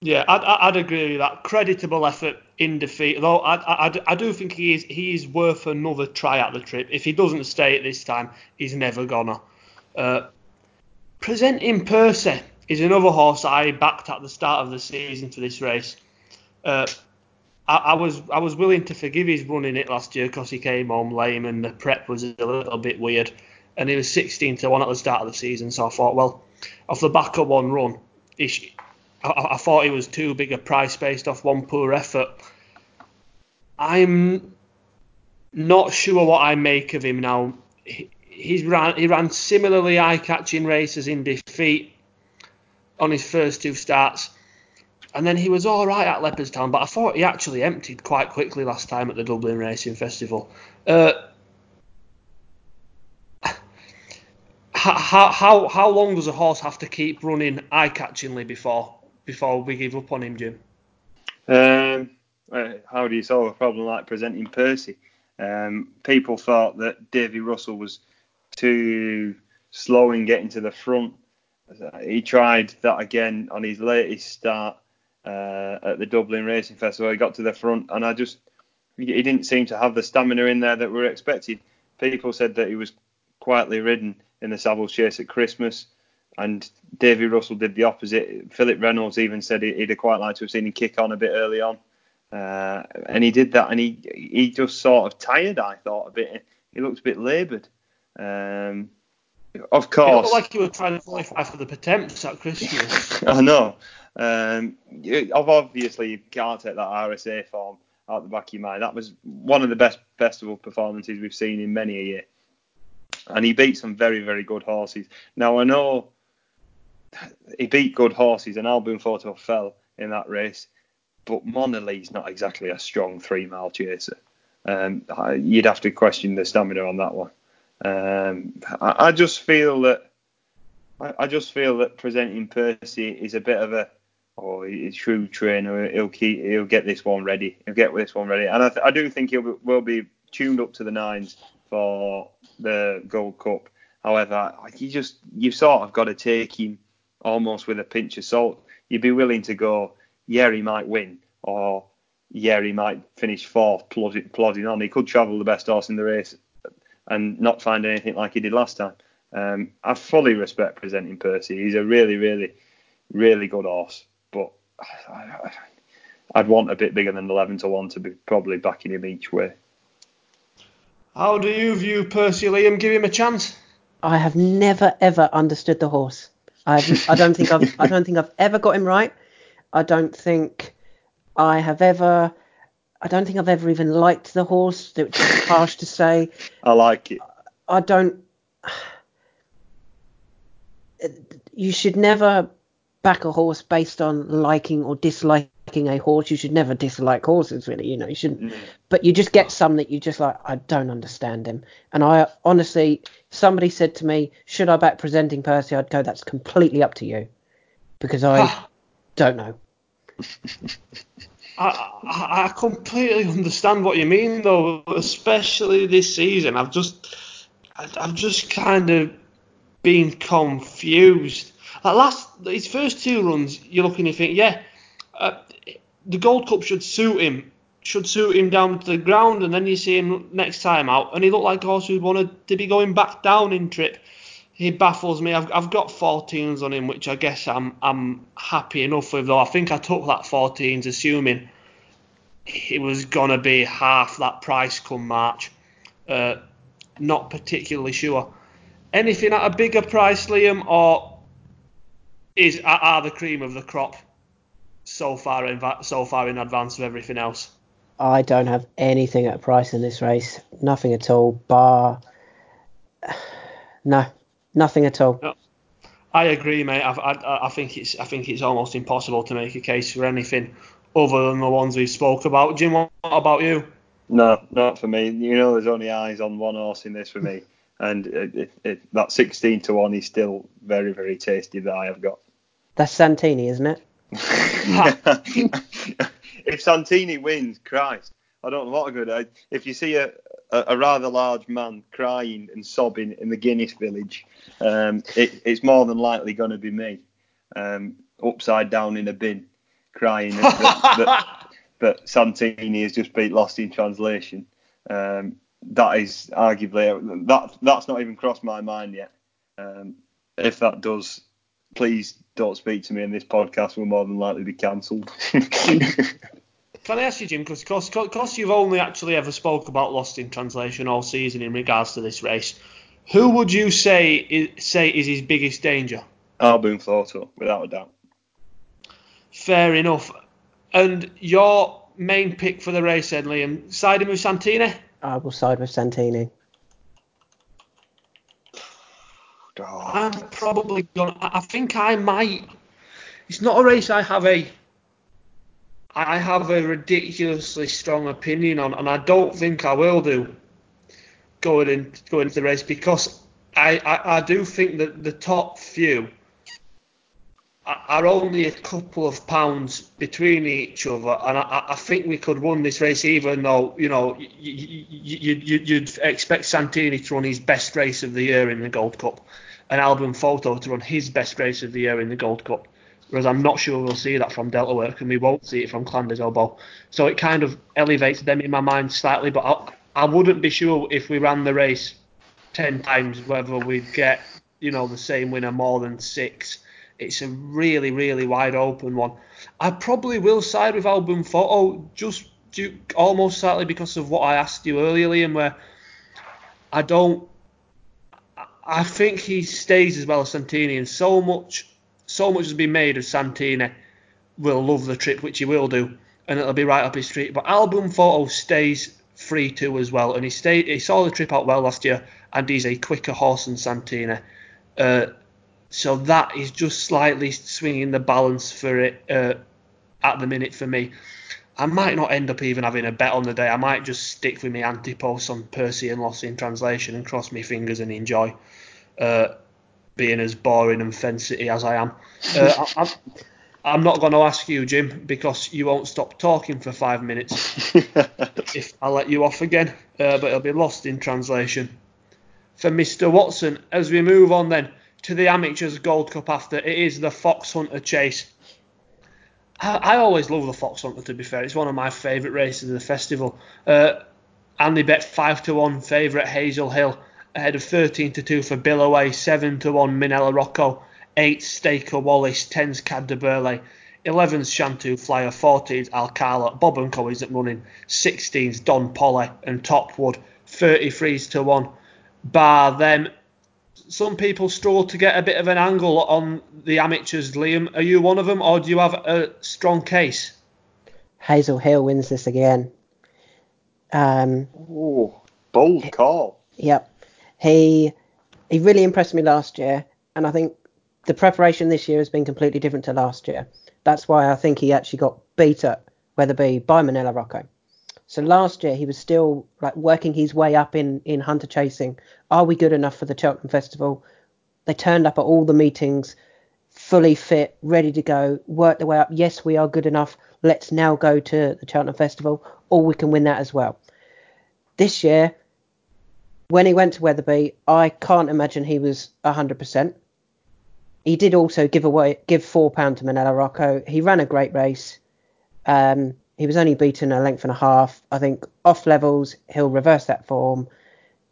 Yeah, I'd, I'd agree with that. Creditable effort in defeat, though I, I, I do think he is he is worth another try at the trip. If he doesn't stay at this time, he's never gonna. Uh, presenting Percy is another horse I backed at the start of the season for this race. Uh, I, I, was I was willing to forgive his running it last year because he came home lame and the prep was a little bit weird, and he was 16 to one at the start of the season. So I thought, well, off the back of one run, he, I, I thought he was too big a price based off one poor effort. I'm not sure what I make of him now. He, he's ran he ran similarly eye-catching races in defeat on his first two starts, and then he was all right at Leopardstown. But I thought he actually emptied quite quickly last time at the Dublin Racing Festival. Uh, how, how how long does a horse have to keep running eye-catchingly before before we give up on him, Jim?
Um, how do you solve a problem like presenting Percy? Um, people thought that Davy Russell was too slow in getting to the front. He tried that again on his latest start uh, at the Dublin Racing Festival. He got to the front, and I just he didn't seem to have the stamina in there that we were expected. People said that he was quietly ridden in the Savills Chase at Christmas and Davy Russell did the opposite. Philip Reynolds even said he'd have quite liked to have seen him kick on a bit early on, uh, and he did that, and he he just sort of tired. I thought a bit. He looked a bit laboured. Um, of course. It
looked like he was trying to qualify for the Pertemps at Christmas.
I know. Um, obviously, you can't take that RSA form out the back of your mind. That was one of the best festival performances we've seen in many a year. And he beat some very, very good horses. Now, I know he beat good horses, and Al Boum Photo fell in that race. But Monalee's not exactly a strong three mile chaser. Um, you'd have to question the stamina on that one. Um, I, I, just feel that I, I, just feel that presenting Percy is a bit of a oh he's a true trainer. He'll keep he'll get this one ready. He'll get this one ready, and I, th- I do think he will be tuned up to the nines for the Gold Cup. However, you just you sort of got to take him almost with a pinch of salt. You'd be willing to go, yeah, he might win, or yeah, he might finish fourth, plodding, plodding on. He could travel the best horse in the race and not find anything like he did last time. Um, I fully respect presenting Percy. He's a really, really, really good horse, but I'd want a bit bigger than 11 to 1 to be probably backing him each way.
How do you view Percy, Liam? Give him a chance.
I have never ever understood the horse. I've, I don't think I've I don't think I've ever got him right. I don't think I have ever. I don't think I've ever even liked the horse. It's harsh to say.
I like it.
I don't. You should never back a horse based on liking or disliking a horse. You should never dislike horses, really. You know, you shouldn't. Mm. But you just get some that you just like. I don't understand him, and I honestly, somebody said to me, "Should I back presenting Percy?" I'd go, "That's completely up to you," because I don't know.
I, I completely understand what you mean though, especially this season. I've just I've just kind of been confused. Like last his first two runs, you're looking and you think, yeah, the Gold Cup should suit him, should suit him down to the ground, and then you see him next time out, and he looked like a horse who wanted to be going back down in trip. He baffles me. I've, I've got 14s on him, which I guess I'm I'm happy enough with. Though I think I took that 14s, assuming it was gonna be half that price come March. Uh, not particularly sure. Anything at a bigger price, Liam, or is are the cream of the crop so far in so far in advance of everything else?
I don't have anything at a price in this race. Nothing at all. Bar. No, nothing at all. No.
I agree, mate. I, I, I, think it's I think it's almost impossible to make a case for anything other than the ones we spoke about. Jim, what about you?
No, not for me. You know, there's only eyes on one horse in this for me, and it, it, it, that 16 to one is still very, very tasty that I have got.
That's Santini, isn't it?
if Santini wins, Christ, I don't know what a good. I, if you see a, a, a, rather large man crying and sobbing in the Guinness village, um, it, it's more than likely going to be me, um, upside down in a bin, crying that, Santini has just beat Lost in Translation. Um, that is arguably that that's not even crossed my mind yet. Um, if that does, please don't speak to me in this podcast. Will more than likely to be cancelled.
Can I ask you, Jim, because you've only actually ever spoke about Lost in Translation all season in regards to this race, who would you say is, say is his biggest danger?
Al Boum Photo, without a doubt.
Fair enough. And your main pick for the race, then, Liam, siding with Santini?
I will side with Santini.
Oh. I'm probably gonna. I think I might. It's not a race I have a I have a ridiculously strong opinion on, and I don't think I will do going in going into the race because I, I, I do think that the top few are only a couple of pounds between each other, and I, I think we could win this race even though you know you, you, you, would expect Santini to run his best race of the year in the Gold Cup, and Al Boum Photo to run his best race of the year in the Gold Cup whereas I'm not sure we'll see that from Delta Work and we won't see it from Clan Des Obeaux. So it kind of elevates them in my mind slightly, but I, I wouldn't be sure if we ran the race 10 times whether we'd get, you know, the same winner more than six. It's a really, really wide open one. I probably will side with Al Boum Photo just due, almost slightly because of what I asked you earlier, Liam, where I don't. I think he stays as well as Santini, and so much so much has been made of Santini will love the trip, which he will do, and it'll be right up his street. But Al Boum Photo stays free too as well, and he stayed. He saw the trip out well last year, and he's a quicker horse than Santini. Uh, so that is just slightly swinging the balance for it uh, at the minute for me. I might not end up even having a bet on the day. I might just stick with my anti-post on Percy and Lost in Translation and cross my fingers and enjoy. Uh, being as boring and fence-city as I am. Uh, I, I'm, I'm not going to ask you, Jim, because you won't stop talking for five minutes if I let you off again, uh, but it'll be lost in translation. For Mr. Watson, as we move on then to the Amateurs Gold Cup after, it is the Fox Hunter Chase. I, always love the Fox Hunter, to be fair. It's one of my favourite races of the festival. Uh, Andy bet 5 to 1 favourite Hazel Hill ahead of 13 to 2 for Billaway, 7 to 1 Minella Rocco, 8 Staker Wallace, 10's Caid Du Berlais, 11's Shantou Flyer, 14's Alcala, Bob and Co is at running, 16's Don Poli and Topwood, 33's to 1. Bar them, some people struggle to get a bit of an angle on the amateurs. Liam, are you one of them, or do you have a strong case?
Hazel Hill wins this again. Um,
Ooh, bold call.
Yep. He he really impressed me last year, and I think the preparation this year has been completely different to last year. That's why I think he actually got beat at Wetherby by Minella Rocco. So last year he was still like working his way up in in hunter chasing. Are we good enough for the Cheltenham Festival? They turned up at all the meetings, fully fit, ready to go, work their way up. Yes, we are good enough. Let's now go to the Cheltenham Festival, or we can win that as well. This year, when he went to Wetherby, I can't imagine he was 100%. He did also give away give four pound to Minella Rocco. He ran a great race. Um, he was only beaten a length and a half. I think off levels he'll reverse that form.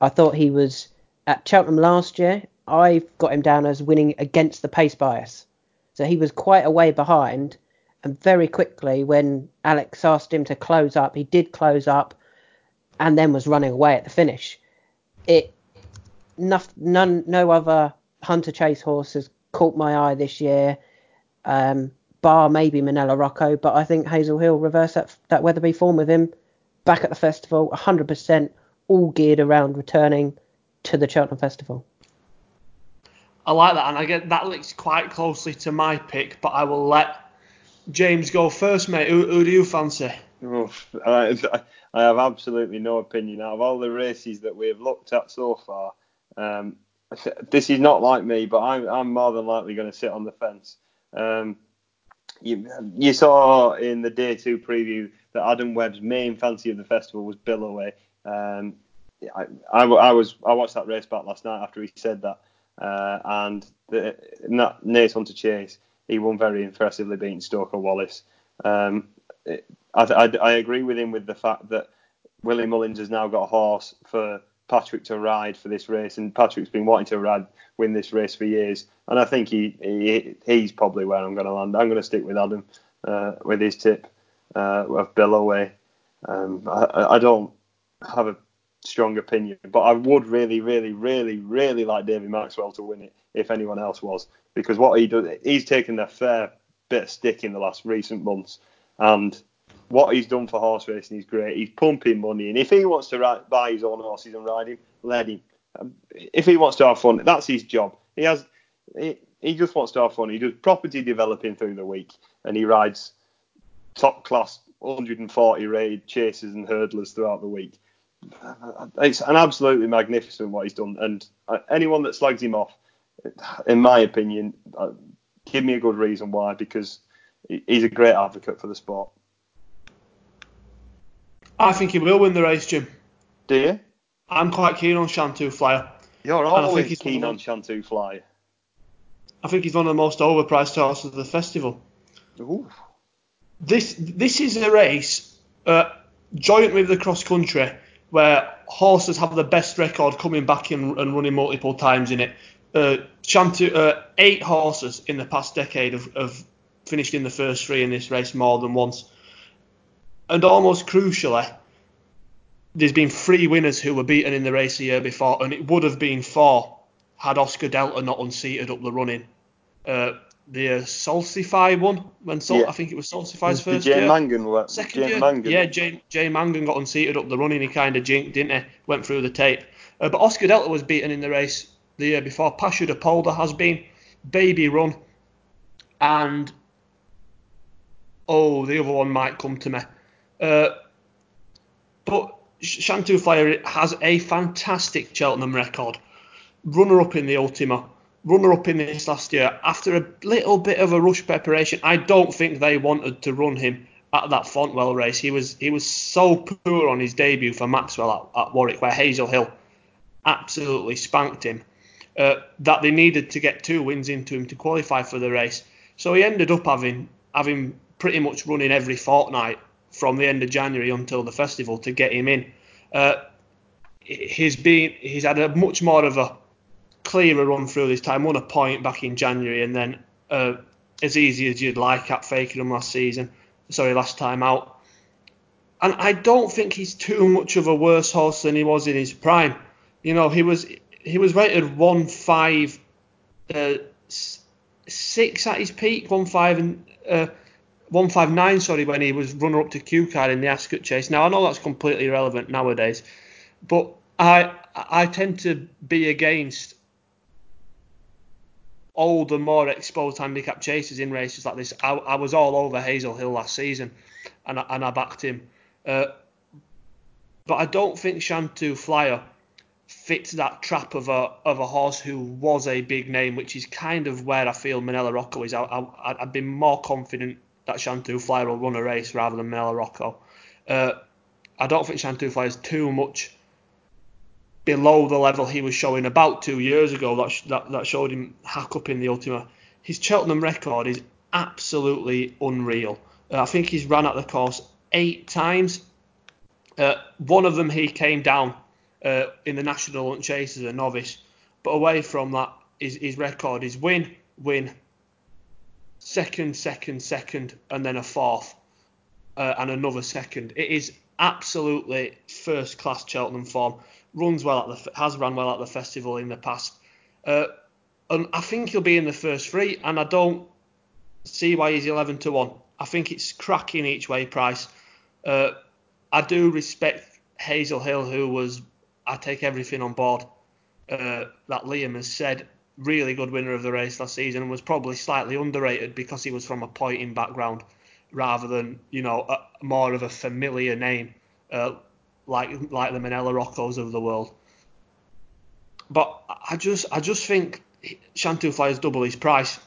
I thought he was at Cheltenham last year. I've got him down as winning against the pace bias. So he was quite a way behind, and very quickly when Alex asked him to close up, he did close up, and then was running away at the finish. It none no other hunter chase horse has caught my eye this year. Um, bar maybe Minella Rocco, but I think Hazel Hill reversed that that Wetherby form with him back at the festival, 100% all geared around returning to the Cheltenham Festival.
I like that, and I get that links quite closely to my pick, but I will let James go first, mate. Who, who do you fancy?
Oof, I, I, have absolutely no opinion. Out of all the races that we've looked at so far, um, this is not like me, but I'm, I'm more than likely going to sit on the fence. Um, you, you, saw in the day two preview that Adam Webb's main fancy of the festival was Billaway. Um, I, I, I, was I watched that race back last night after he said that, uh, and the, that Naas Hunter Chase he won very impressively, beating Staker Wallace. Um, I, I, I, agree with him with the fact that Willie Mullins has now got a horse for Patrick to ride for this race, and Patrick's been wanting to ride win this race for years, and I think he, he he's probably where I'm going to land. I'm going to stick with Adam uh, with his tip uh, of Billaway. Um, I, I don't have a strong opinion, but I would really, really, really, really like David Maxwell to win it if anyone else was, because what he does, he's taken a fair bit of stick in the last recent months, and what he's done for horse racing is great. He's pumping money, and if he wants to ride, buy his own horses and ride him, let him. Um, if he wants to have fun, that's his job. He has, he, he just wants to have fun. He does property developing through the week, and he rides top class 140 rated chasers and hurdlers throughout the week. It's an absolutely magnificent what he's done, and uh, anyone that slags him off, in my opinion, uh, give me a good reason why, because he's a great advocate for the sport.
I think he will win the race, Jim.
Do you?
I'm quite keen on Shantou Flyer.
You're always keen on Shantou Flyer.
I think he's one of the most overpriced horses of the festival.
Ooh.
This this is a race uh, joint with the cross country where horses have the best record coming back in and running multiple times in it. Uh, Shantou, uh, eight horses in the past decade have, have finished in the first three in this race more than once and almost crucially, there's been three winners who were beaten in the race a year before, and it would have been four had Oscar Delta not unseated up the running. Uh, the uh, Salsify one when Sol- yeah. I think it was Salsify's first
Jay
year.
Mangan,
Second Jay year, Mangan. yeah, Jay, Jane Mangan got unseated up the running. He kind of jinked, didn't he? Went through the tape. Uh, but Oscar Delta was beaten in the race the year before. Pacha Du Polder has been. Baby Run. And oh, the other one might come to me. Uh, but Shantou Flyer has a fantastic Cheltenham record. Runner up in the Ultima, runner up in this last year. After a little bit of a rush preparation, I don't think they wanted to run him at that Fontwell race. He was he was so poor on his debut for Maxwell at, at Warwick, where Hazel Hill absolutely spanked him. Uh, that they needed to get two wins into him to qualify for the race. So he ended up having having pretty much running every fortnight from the end of January until the festival to get him in. Uh, he's been he's had a much more of a clearer run through this time. Won a point back in January and then uh, as easy as you'd like at Fakenham last season. Sorry, last time out. And I don't think he's too much of a worse horse than he was in his prime. You know, he was he was rated one five uh, six at his peak, one five and uh, 159, sorry, when he was runner up to Cue Card in the Ascot chase. Now I know that's completely irrelevant nowadays, but I I tend to be against older, more exposed handicap chasers in races like this. I, I was all over Hazel Hill last season, and I, and I backed him. Uh, but I don't think Shantou Flyer fits that trap of a of a horse who was a big name, which is kind of where I feel Minella Rocco is. I, I, I'd be more confident that Flyer will run a race rather than Minella Rocco. Uh, I don't think Shantou Flyer is too much below the level he was showing about two years ago that, that, that showed him hack up in the Ultima. His Cheltenham record is absolutely unreal. Uh, I think he's run at the course eight times. Uh, one of them he came down uh, in the National Chase as a novice, but away from that, his, his record is win, win, second, second, second, and then a fourth, uh, and another second. It is absolutely first class Cheltenham form runs well at the has run well at the festival in the past. Uh, and I think he'll be in the first three, and I don't see why he's 11 to one. I think it's cracking each way price. Uh, I do respect Hazel Hill, who was I take everything on board uh, that Liam has said. Really good winner of the race last season and was probably slightly underrated because he was from a pointing background rather than you know a, more of a familiar name. Uh, like like the Minella Roccos of the world. But I just I just think Shantou Flyer's double his price,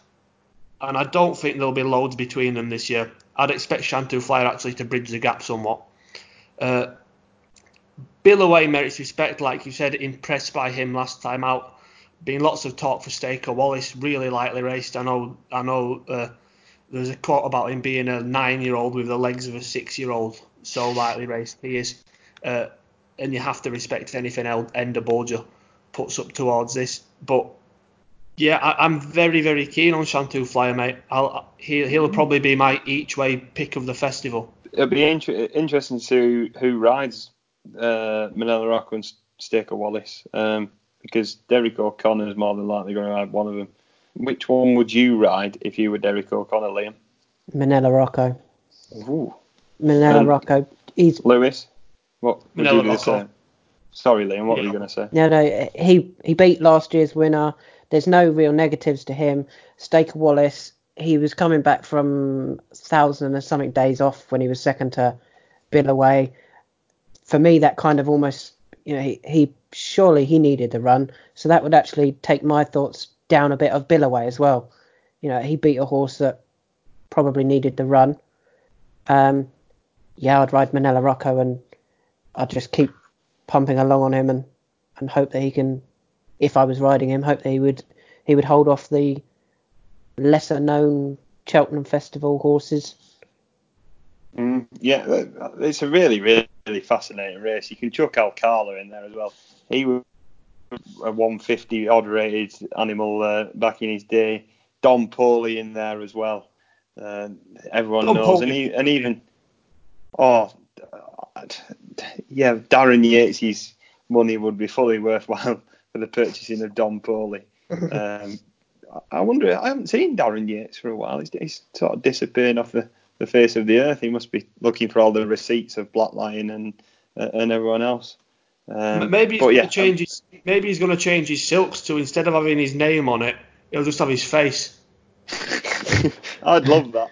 and I don't think there'll be loads between them this year. I'd expect Shantou Flyer actually to bridge the gap somewhat. Uh, Billaway merits respect, like you said, impressed by him last time out. Been lots of talk for Staker Wallace, really lightly raced. I know I know uh, there's a quote about him being a nine-year-old with the legs of a six-year-old, so lightly raced he is uh, and you have to respect anything Enda Bolger puts up towards this. But yeah, I, am very very keen on Shantou Flyer, mate. I'll, he, he'll mm-hmm. probably be my each way pick of the festival.
It'll be inter- interesting to see who rides uh, Minella Rocco and Staker Wallace, um, because Derek O'Connor is more than likely going to ride one of them. Which one would you ride if you were Derek O'Connor, Liam?
Minella Rocco.
Ooh.
Manella um, Rocco. He's
Lewis. What would you going to say? Sorry, Liam. What yeah. were you going to say?
No, no. He he beat last year's winner. There's no real negatives to him. Staker Wallace. He was coming back from thousand and something days off when he was second to Billaway. For me, that kind of almost, you know, he, he surely he needed the run, so that would actually take my thoughts down a bit of Billaway as well. You know, he beat a horse that probably needed the run. Um, yeah, I'd ride Minella Rocco and I'd just keep pumping along on him and, and hope that he can, if I was riding him, hope that he would he would hold off the lesser known Cheltenham Festival horses.
Mm, yeah, it's a really, really, really fascinating race. You can chuck Alcala in there as well. He was a 150 odd rated animal uh, back in his day. Don Poli in there as well. Uh, everyone Don knows, and, he, and even oh, yeah, Darren Yates's money would be fully worthwhile for the purchasing of Don Poli. Um, I wonder. I haven't seen Darren Yates for a while. He's, he's, sort of disappearing off the, the face of the earth. He must be looking for all the receipts of Black Lion and uh, and everyone else.
Um, maybe he's going to change his. Maybe he's going to change his silks to instead of having his name on it, he'll just have his face.
I'd love that.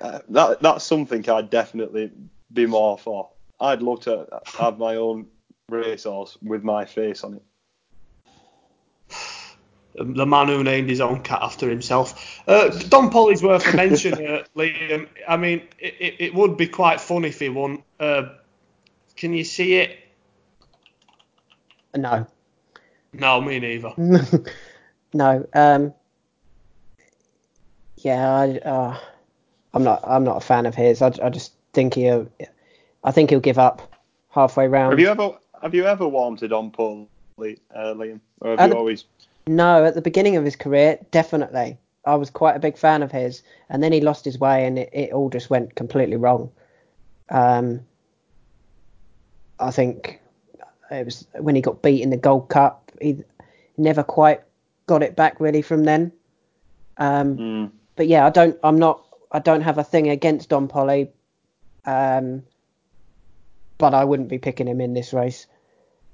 Uh, that that's something I'd definitely be more for. I'd love to have my own racehorse with my face on it.
The man who named his own cat after himself. Uh, Don Poli's worth a mention, uh, Liam. I mean, it, it, would be quite fun if he won. Uh, can you see it?
No.
No, me neither.
no. Um. Yeah, I, uh, I'm not. I'm not a fan of his. I, I just think he. I think he'll give up halfway round.
Have you ever have you ever warmed to Don Poli, uh, Liam, or have at you the, always?
No, at the beginning of his career, definitely. I was quite a big fan of his, and then he lost his way, and it, it all just went completely wrong. Um, I think it was when he got beat in the Gold Cup. He never quite got it back really from then. Um, mm. But yeah, I don't. I'm not. I don't have a thing against Don Poli, Um, but I wouldn't be picking him in this race,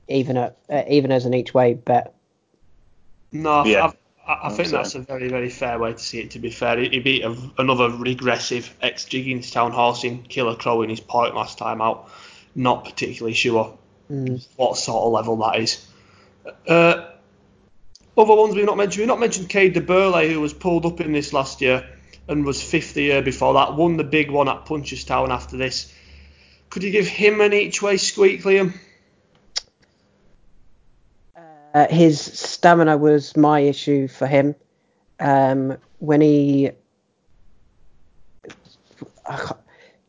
even at uh, even as an each way bet.
No, yeah. I, I think so. that's a very very fair way to see it. To be fair, he, he beat a, another regressive ex Town horse in Killer Crow in his point last time out. Not particularly sure
Mm.
what sort of level that is. Uh, other ones we've not mentioned. We've not mentioned Caid Du Berlais, who was pulled up in this last year and was fifth the year before that. Won the big one at Punchestown after this. Could you give him an each way squeak, Liam?
Uh, his stamina was my issue for him. Um, when he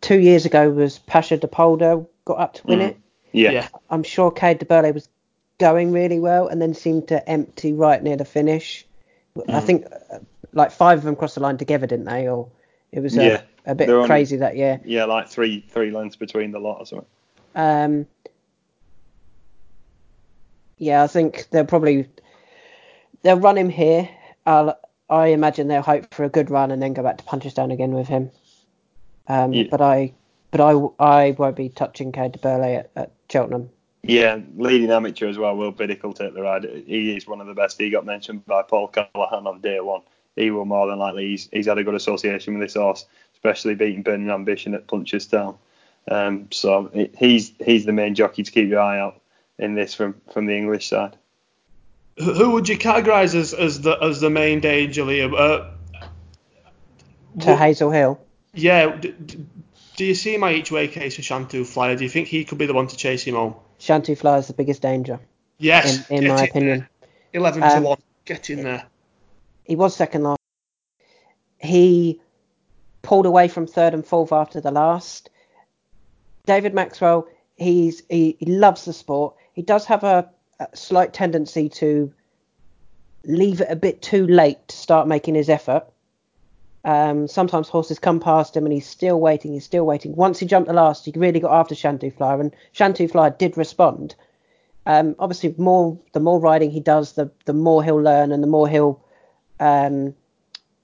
two years ago was Pacha Du Polder got up to win
Mm.
it.
Yeah.
I'm sure Caid Du Berlais was going really well and then seemed to empty right near the finish. I
Mm.
think uh, like five of them crossed the line together, didn't they? Or it was a,
Yeah.
a bit
They're on-
crazy that year.
Yeah, like three three lengths between the lot or something.
Um, yeah, I think they'll probably they'll run him here. I'll, I imagine they'll hope for a good run and then go back to Punchestown again with him. Um,
Yeah.
But I but I, I won't be touching Caid Du Berlais at, at Cheltenham.
Yeah, leading amateur as well. Will Biddick take the ride. He is one of the best. He got mentioned by Paul Callahan on day one. He will more than likely. He's, he's had a good association with this horse, especially beating Burning Ambition at Punchestown. Um, so it, he's he's the main jockey to keep your eye out in this from from the English side.
Who who would you categorise as, as the as the main danger, Liam? Uh,
To
wh-
Hazel Hill.
yeah. D- d- do you see my each way case for Shantou Flyer? Do you think he could be the one to chase him home?
Shantou Flyer is the biggest danger,
Yes.
in, in my
in
opinion.
there. Eleven
Um,
to one. Get in there.
He was second last. He pulled away from third and fourth after the last. David Maxwell, he's he, he loves the sport. He does have a, a slight tendency to leave it a bit too late to start making his effort. Um, sometimes horses come past him and he's still waiting, he's still waiting. Once he jumped the last, he really got after Shantou Flyer, and Shantou Flyer did respond. Um, obviously, more the more riding he does, the the more he'll learn, and the more he'll. Um,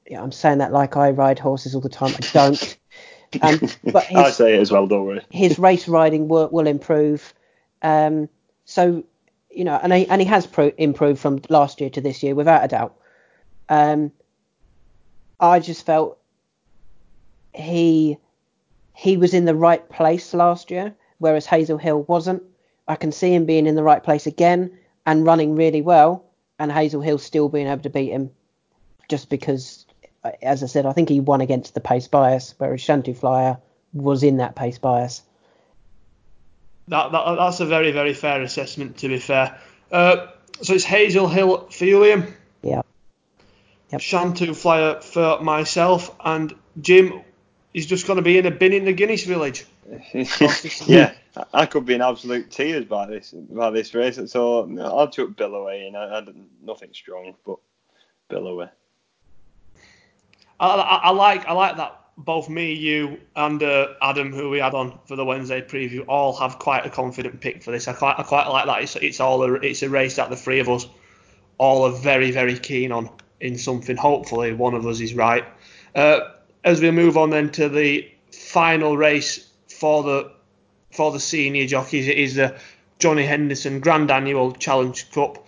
yeah, I'm saying that like I ride horses all the time. I don't. Um, but
I say it as well. Don't worry.
his race riding will, will improve. Um, so, you know, and he, and he has pro- improved from last year to this year without a doubt. Um, I just felt he he was in the right place last year, whereas Hazel Hill wasn't. I can see him being in the right place again and running really well, and Hazel Hill still being able to beat him, just because, as I said, I think he won against the pace bias, whereas Shantou Flyer was in that pace bias.
That, that that's a very very fair assessment. To be fair. Uh, so it's Hazel Hill for you, Liam.
Yeah. Yep.
Shantou Flyer for myself, and Jim is just going to be in a bin in the Guinness Village.
yeah, I- I could be in absolute tears by this by this race. So no, I took chuck Billaway, and I, I don't- nothing strong, but Billaway.
I, I, I like I like that both me, you, and uh, Adam, who we had on for the Wednesday preview, all have quite a confident pick for this. I quite I quite like that. It's it's all a, it's a race that the three of us all are very very keen on in something. Hopefully, one of us is right. Uh, as we move on then to the final race for the for the senior jockeys, it is the Johnny Henderson Grand Annual Challenge Cup.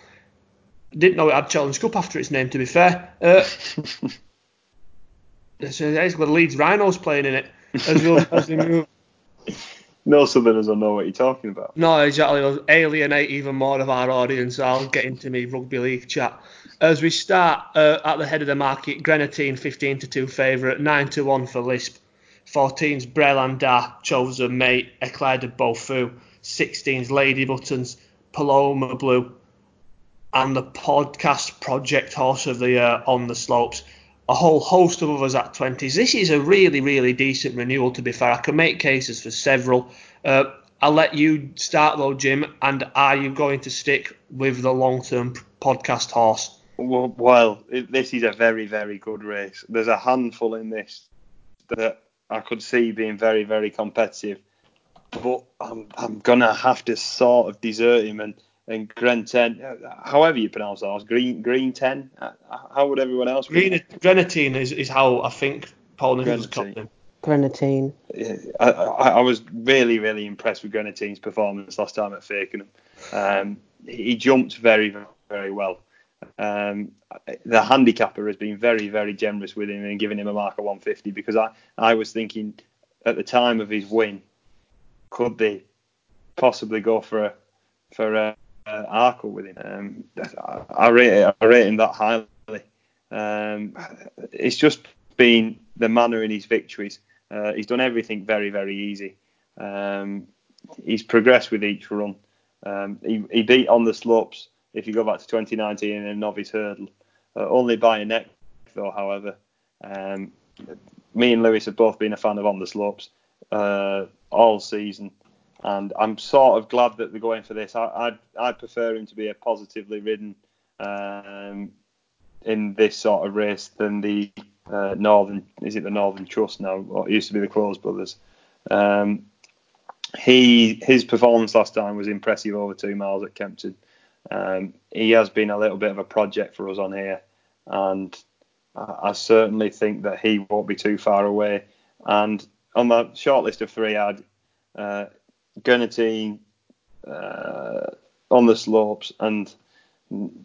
Didn't know it had Challenge Cup after its name, to be fair. Uh, it's, got Leeds Rhinos playing in it as we, as we move.
No Southerners will know what you're talking about.
No, exactly. It'll alienate even more of our audience. I'll get into me rugby league chat. As we start uh, at the head of the market, Greaneteen 15 to 2 favourite, 9 to 1 for Lisp. 14's Brelan D'As, Chosen Mate, Eclair de Beaufort. 16's Lady Buttons, Paloma Blue, and the podcast project horse of the year on the slopes. A whole host of others at 20s. This is a really, really decent renewal, to be fair. I can make cases for several. Uh, I'll let you start though, Jim. And are you going to stick with the long-term podcast horse?
Well, this is a very, very good race. There's a handful in this that I could see being very, very competitive. But I'm, I'm gonna have to sort of desert him and and Gren ten, however you pronounce that, horse, Green Green ten. Uh, How would everyone else?
Green, Grenadine is, is how I think Paul Nicholls got
Grenadine.
him.
Grenadine.
I, I, I was really, really impressed with Grenadine's performance last time at Fakenham. Um, he jumped very, very well. Um, the handicapper has been very, very generous with him and giving him a mark of 150 because I, I was thinking at the time of his win, could they possibly go for a, for uh, uh, with him. Um, I, I rate I rate him that highly. Um, it's just been the manner in his victories. Uh, he's done everything very very easy. Um, he's progressed with each run. Um, he, he, beat on the slopes. If you go back to 2019 in a novice hurdle, uh, only by a neck though. However, um, me and Lewis have both been a fan of on the slopes uh, all season, and I'm sort of glad that they're going for this. I I'd, I'd prefer him to be a positively ridden um, in this sort of race than the uh, Northern. Is it the Northern Trust now? Or it used to be the Close Brothers. Um, he his performance last time was impressive over two miles at Kempton. Um, he has been a little bit of a project for us on here, and I, I certainly think that he won't be too far away. And on the short list of three, I'd uh, Gunnartine uh, on the slopes and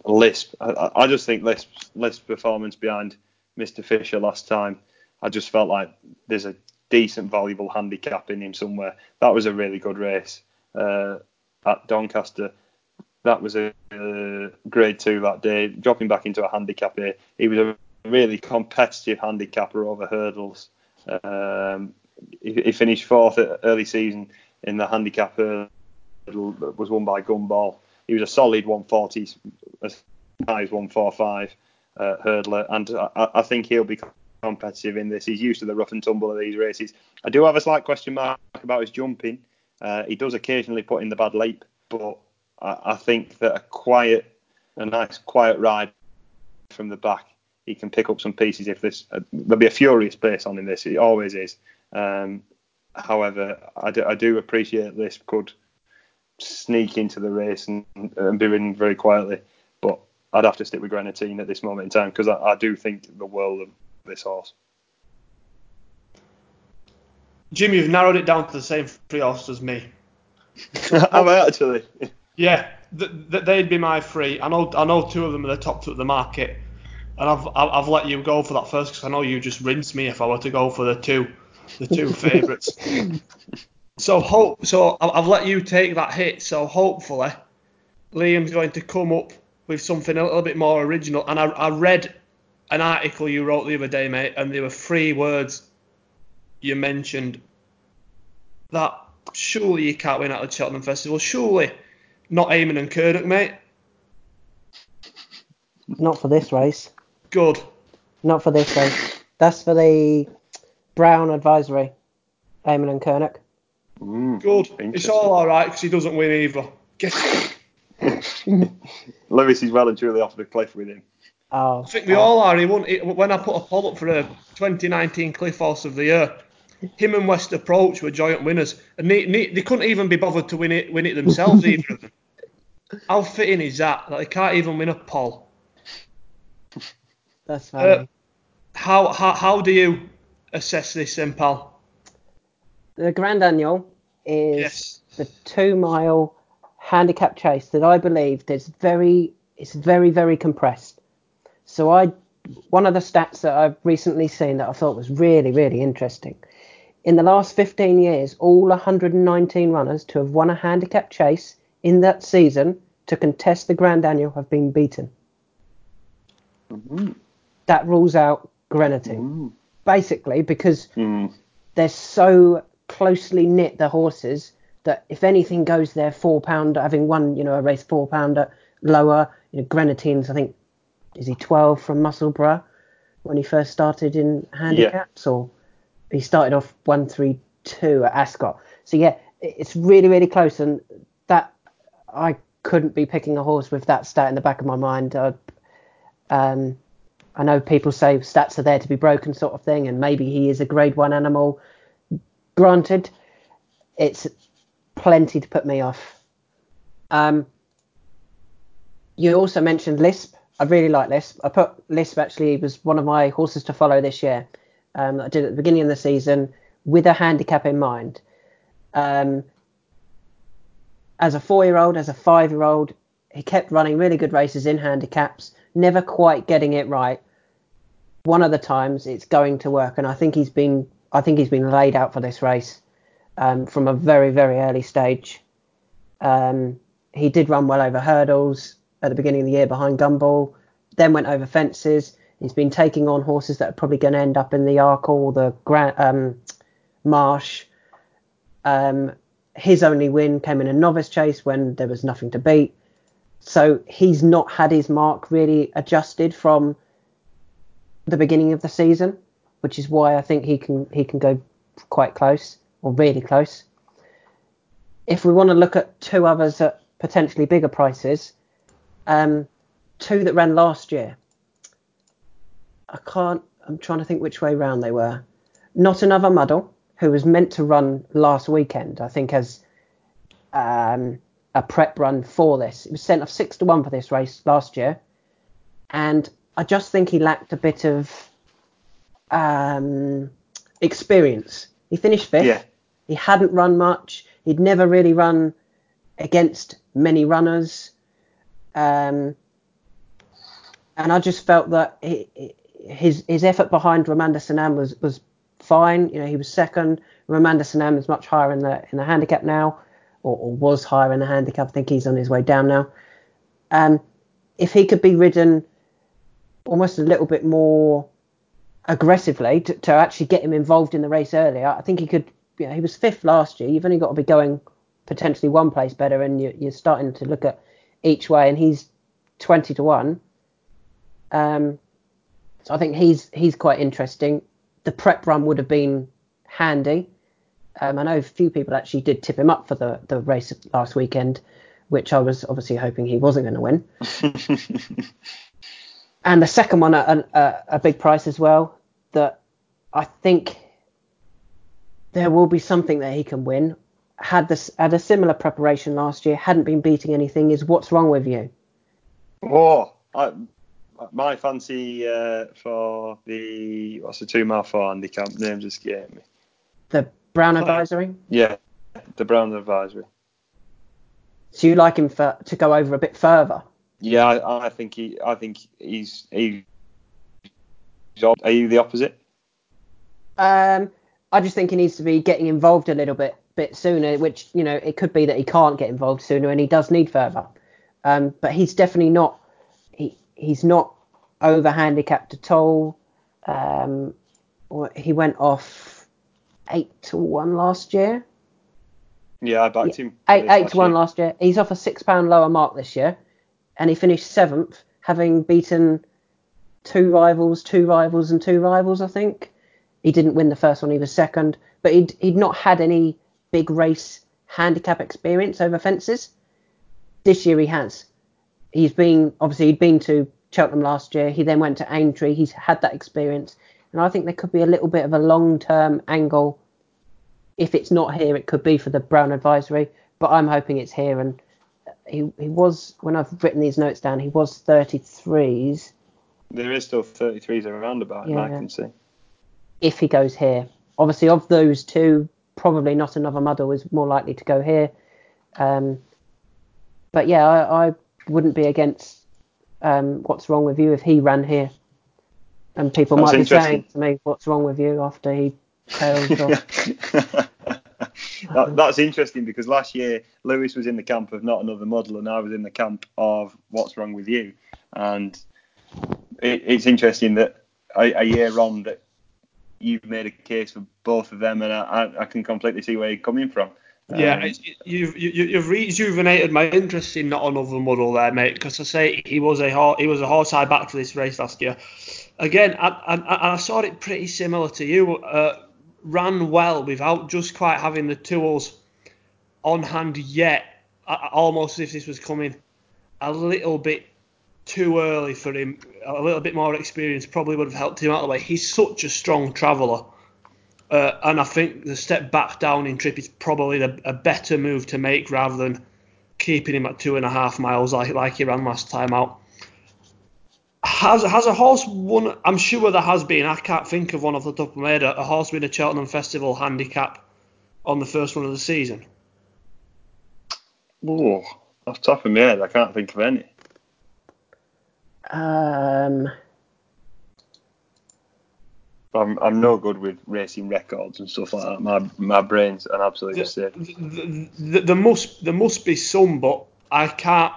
Lisp. I, I just think Lisp's, Lisp's performance behind Mr. Fisher last time, I just felt like there's a decent, valuable handicap in him somewhere. That was a really good race uh, at Doncaster. That was a uh, grade two that day. Dropping back into a handicap here, he was a really competitive handicapper over hurdles. Um, he, he, finished fourth at early season in the handicap hurdle that was won by Gumball. He was a solid 140, as high as 145 uh, hurdler, and I, I think he'll be competitive in this. He's used to the rough and tumble of these races. I do have a slight question mark about his jumping. Uh, he does occasionally put in the bad leap, but I, I, think that a quiet, a nice quiet ride from the back, he can pick up some pieces. If this, uh, there'll be a furious pace on in this. It always is. Um, however, I do, I do, appreciate this could sneak into the race and, and be ridden very quietly, but I'd have to stick with Greaneteen at this moment in time because I, I do think the world of this horse.
Jim, you've narrowed it down to the same three horses as me.
Am I actually?
Yeah, th- th- they'd be my three. I know, I know two of them are the top two of the market, and I've, I've let you go for that first because I know you just rinse me if I were to go for the two, the two favourites. so hope, so I've let you take that hit. So hopefully, Liam's going to come up with something a little bit more original. And I, I read an article you wrote the other day, mate, and there were three words you mentioned that surely you can't win at the Cheltenham Festival. Surely not Eamon An Cnoic, mate.
Not for this race.
Good.
Not for this race. That's for the Brown Advisory. Eamon An Cnoic.
Mm, Good. It's all alright because he doesn't win either. Guess.
Lewis is well and truly off the cliff with him.
Oh,
I think we
oh.
all are. He won, it, when I put a poll up for a 2019 Cliff Horse of the Year, him and West Approach were joint winners, and they, they, they couldn't even be bothered to win it win it themselves either of them. How fitting is that? That they can't even win a poll.
That's funny. Uh,
how, how how do you assess this, then, pal?
The Grand Annual is yes. the two mile handicap chase that I believe is very it's very very compressed. So I, one of the stats that I've recently seen that I thought was really, really interesting. In the last 15 years, all 119 runners to have won a handicap chase in that season to contest the Grand Annual have been beaten.
Mm-hmm.
That rules out Greaneteen. Mm-hmm. Basically, because
mm.
they're so closely knit, the horses, that if anything goes there four pounder, having won, you know, a race four pounder lower, you know, Greaneteen's, I think, is he 12 from Musselburgh when he first started in handicaps, yeah. or he started off 132 at Ascot. So yeah, it's really really close, and that I couldn't be picking a horse with that stat in the back of my mind. I, um, I know people say stats are there to be broken, sort of thing, and maybe he is a Grade One animal. Granted, it's plenty to put me off. Um, you also mentioned Lisp. I really like Lisp. I put Lisp actually was one of my horses to follow this year. Um, I did at the beginning of the season with a handicap in mind. Um, as a four-year-old, as a five-year-old, he kept running really good races in handicaps, never quite getting it right. One of the times it's going to work, and I think he's been I think he's been laid out for this race um, from a very very early stage. Um, he did run well over hurdles at the beginning of the year behind Gumball, then went over fences. He's been taking on horses that are probably going to end up in the Arkle or the Grand um, Marsh. Um, his only win came in a novice chase when there was nothing to beat. So he's not had his mark really adjusted from the beginning of the season, which is why I think he can he can go quite close or really close. If we want to look at two others at potentially bigger prices, um, two that ran last year. I can't. I'm trying to think which way round they were. Not another muddle, who was meant to run last weekend. I think as um, a prep run for this. It was sent off six to one for this race last year, and I just think he lacked a bit of um, experience. He finished fifth.
Yeah.
He hadn't run much. He'd never really run against many runners. Um, and I just felt that he, his his effort behind Romain De Senam was was fine. You know, he was second. Romain De Senam is much higher in the in the handicap now, or, or, was higher in the handicap. I think he's on his way down now. Um, if he could be ridden almost a little bit more aggressively to, to actually get him involved in the race earlier, I think he could. You know, he was fifth last year. You've only got to be going potentially one place better, and you, you're starting to look at each way. And he's twenty to one. Um, so I think he's he's quite interesting. The prep run would have been handy. Um, I know a few people actually did tip him up for the, the race last weekend, which I was obviously hoping he wasn't going to win. and the second one, a, a, a, big price as well, that I think there will be something that he can win. Had this had a similar preparation last year, hadn't been beating anything. Is what's wrong with you?
Oh, I, my fancy uh, for the what's the two mile four handicap name just gave me.
The Brown Advisory.
Yeah, the Brown Advisory.
So you like him for, to go over a bit further?
Yeah, I, I think he. I think he's. He, are you the opposite?
Um, I just think he needs to be getting involved a little bit bit sooner. Which you know, it could be that he can't get involved sooner, and he does need further. Um, but he's definitely not. He he's not over handicapped at all. Um, he went off eight to one last year.
Yeah, I backed him.
Eight, eight to one year. last year. He's off a six pound lower mark this year, and he finished seventh, having beaten two rivals, two rivals, and two rivals. I think he didn't win the first one; he was second, but he'd he'd not had any big race handicap experience over fences. This year he has. He's been obviously he'd been to Cheltenham last year. He then went to Aintree. He's had that experience, and I think there could be a little bit of a long-term angle. If it's not here, it could be for the Brown Advisory, but I'm hoping it's here. And he he was when I've written these notes down, he was 33s.
There is still 33s around about yeah. I can see.
If he goes here, obviously of those two, probably not another muddle is more likely to go here. Um, but yeah, I, I wouldn't be against um, what's wrong with you if he ran here? And people That's might be saying to me, what's wrong with you after he tails off?
That, that's interesting because last year Lewis was in the camp of not another muddle, and I was in the camp of what's wrong with you. And it, it's interesting that a, a, year on that you've made a case for both of them, and I, I can completely see where you're coming from.
Yeah, um, you've you, have rejuvenated my interest in not another muddle there, mate. Because I say he was a he was a horse I backed for this race last year. Again, I, I, I saw it pretty similar to you. Uh, ran well without just quite having the tools on hand yet. almost as if this was coming a little bit too early for him. A little bit more experience probably would have helped him out the way. He's such a strong traveller. Uh, and I think the step back down in trip is probably the, a better move to make rather than keeping him at two and a half miles like like he ran last time out. Has has a horse won? I'm sure there has been. I can't think of one off the top of my head. A, a horse win a Cheltenham Festival handicap on the first one of the season.
Oh, off the top of my head, I can't think of any.
Um.
I'm I'm no good with racing records and stuff like that. My my brain's an absolute mistake.
There must there must be some, but I can't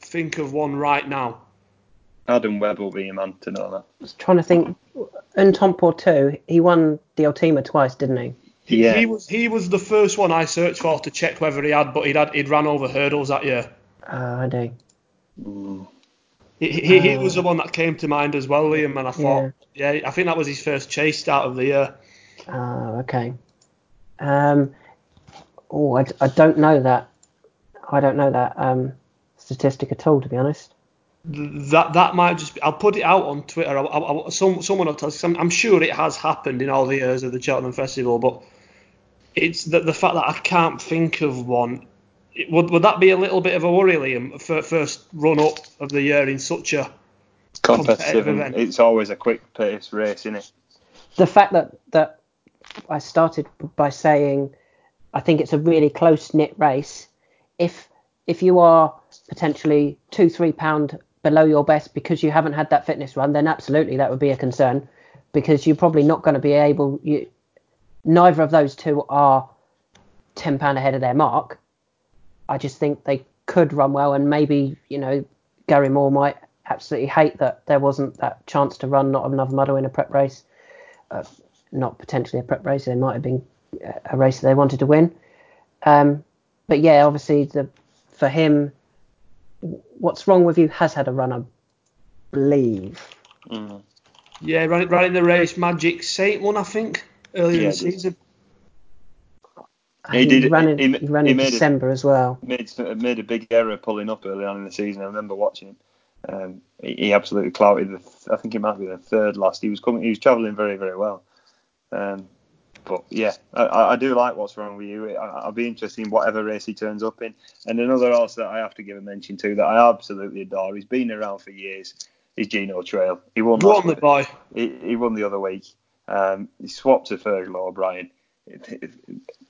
think of one right now.
Adam Webb will be your man to know that.
I was trying to think. Un Temps Pour Tout, he won the Ultima twice, didn't he?
He,
Yeah.
he was he was the first one I searched for to check whether he had, but he'd had he'd ran over hurdles that year.
Uh, I do.
Mm.
He, he, he was the one that came to mind as well, Liam, and I thought, yeah. I think that was his first chase start of the year.
Oh, okay. Um, oh, I, I don't know that. I don't know that um, statistic at all, to be honest.
That that might just be. I'll put it out on Twitter. I'll, I'll, I'll- some someone will tell us. I'm, I'm sure it has happened in all the years of the Cheltenham Festival, but it's the, the fact that I can't think of one. It, would would that be a little bit of a worry, Liam, for first run up of the year in such a
Competitive. and
event.
It's always a quick pace race, isn't it?
The fact that that I started by saying I think it's a really close knit race. If if you are potentially two three pound below your best because you haven't had that fitness run, then absolutely that would be a concern because you're probably not going to be able. You, neither of those two are ten pound ahead of their mark. I just think they could run well, and maybe you know Gary Moore might absolutely hate that there wasn't that chance to run not another muddle in a prep race, uh, not potentially a prep race. There might have been a race that they wanted to win. Um, but yeah, obviously the for him, what's wrong with you has had a run, I believe.
Mm.
yeah running running the race. Magic Saint one, I think, earlier
Yeah,
in the season.
He
he,
did-
ran in,
he-
he, ran
he
in
made it-
December as well.
Made made a big error pulling up early on in the season. I remember watching him. Um, he, he absolutely clouted. The, th- I think he might be the third last. He was coming. He was travelling very very well. Um, but yeah, I, I do like what's wrong with you. I, I'll be interested in whatever race he turns up in. And another horse that I have to give a mention to that I absolutely adore. He's been around for years. Is Gino Trail. He won.
Go
last
on, the boy.
He, he won the other week. Um, he swapped to Fergal O'Brien. If, if,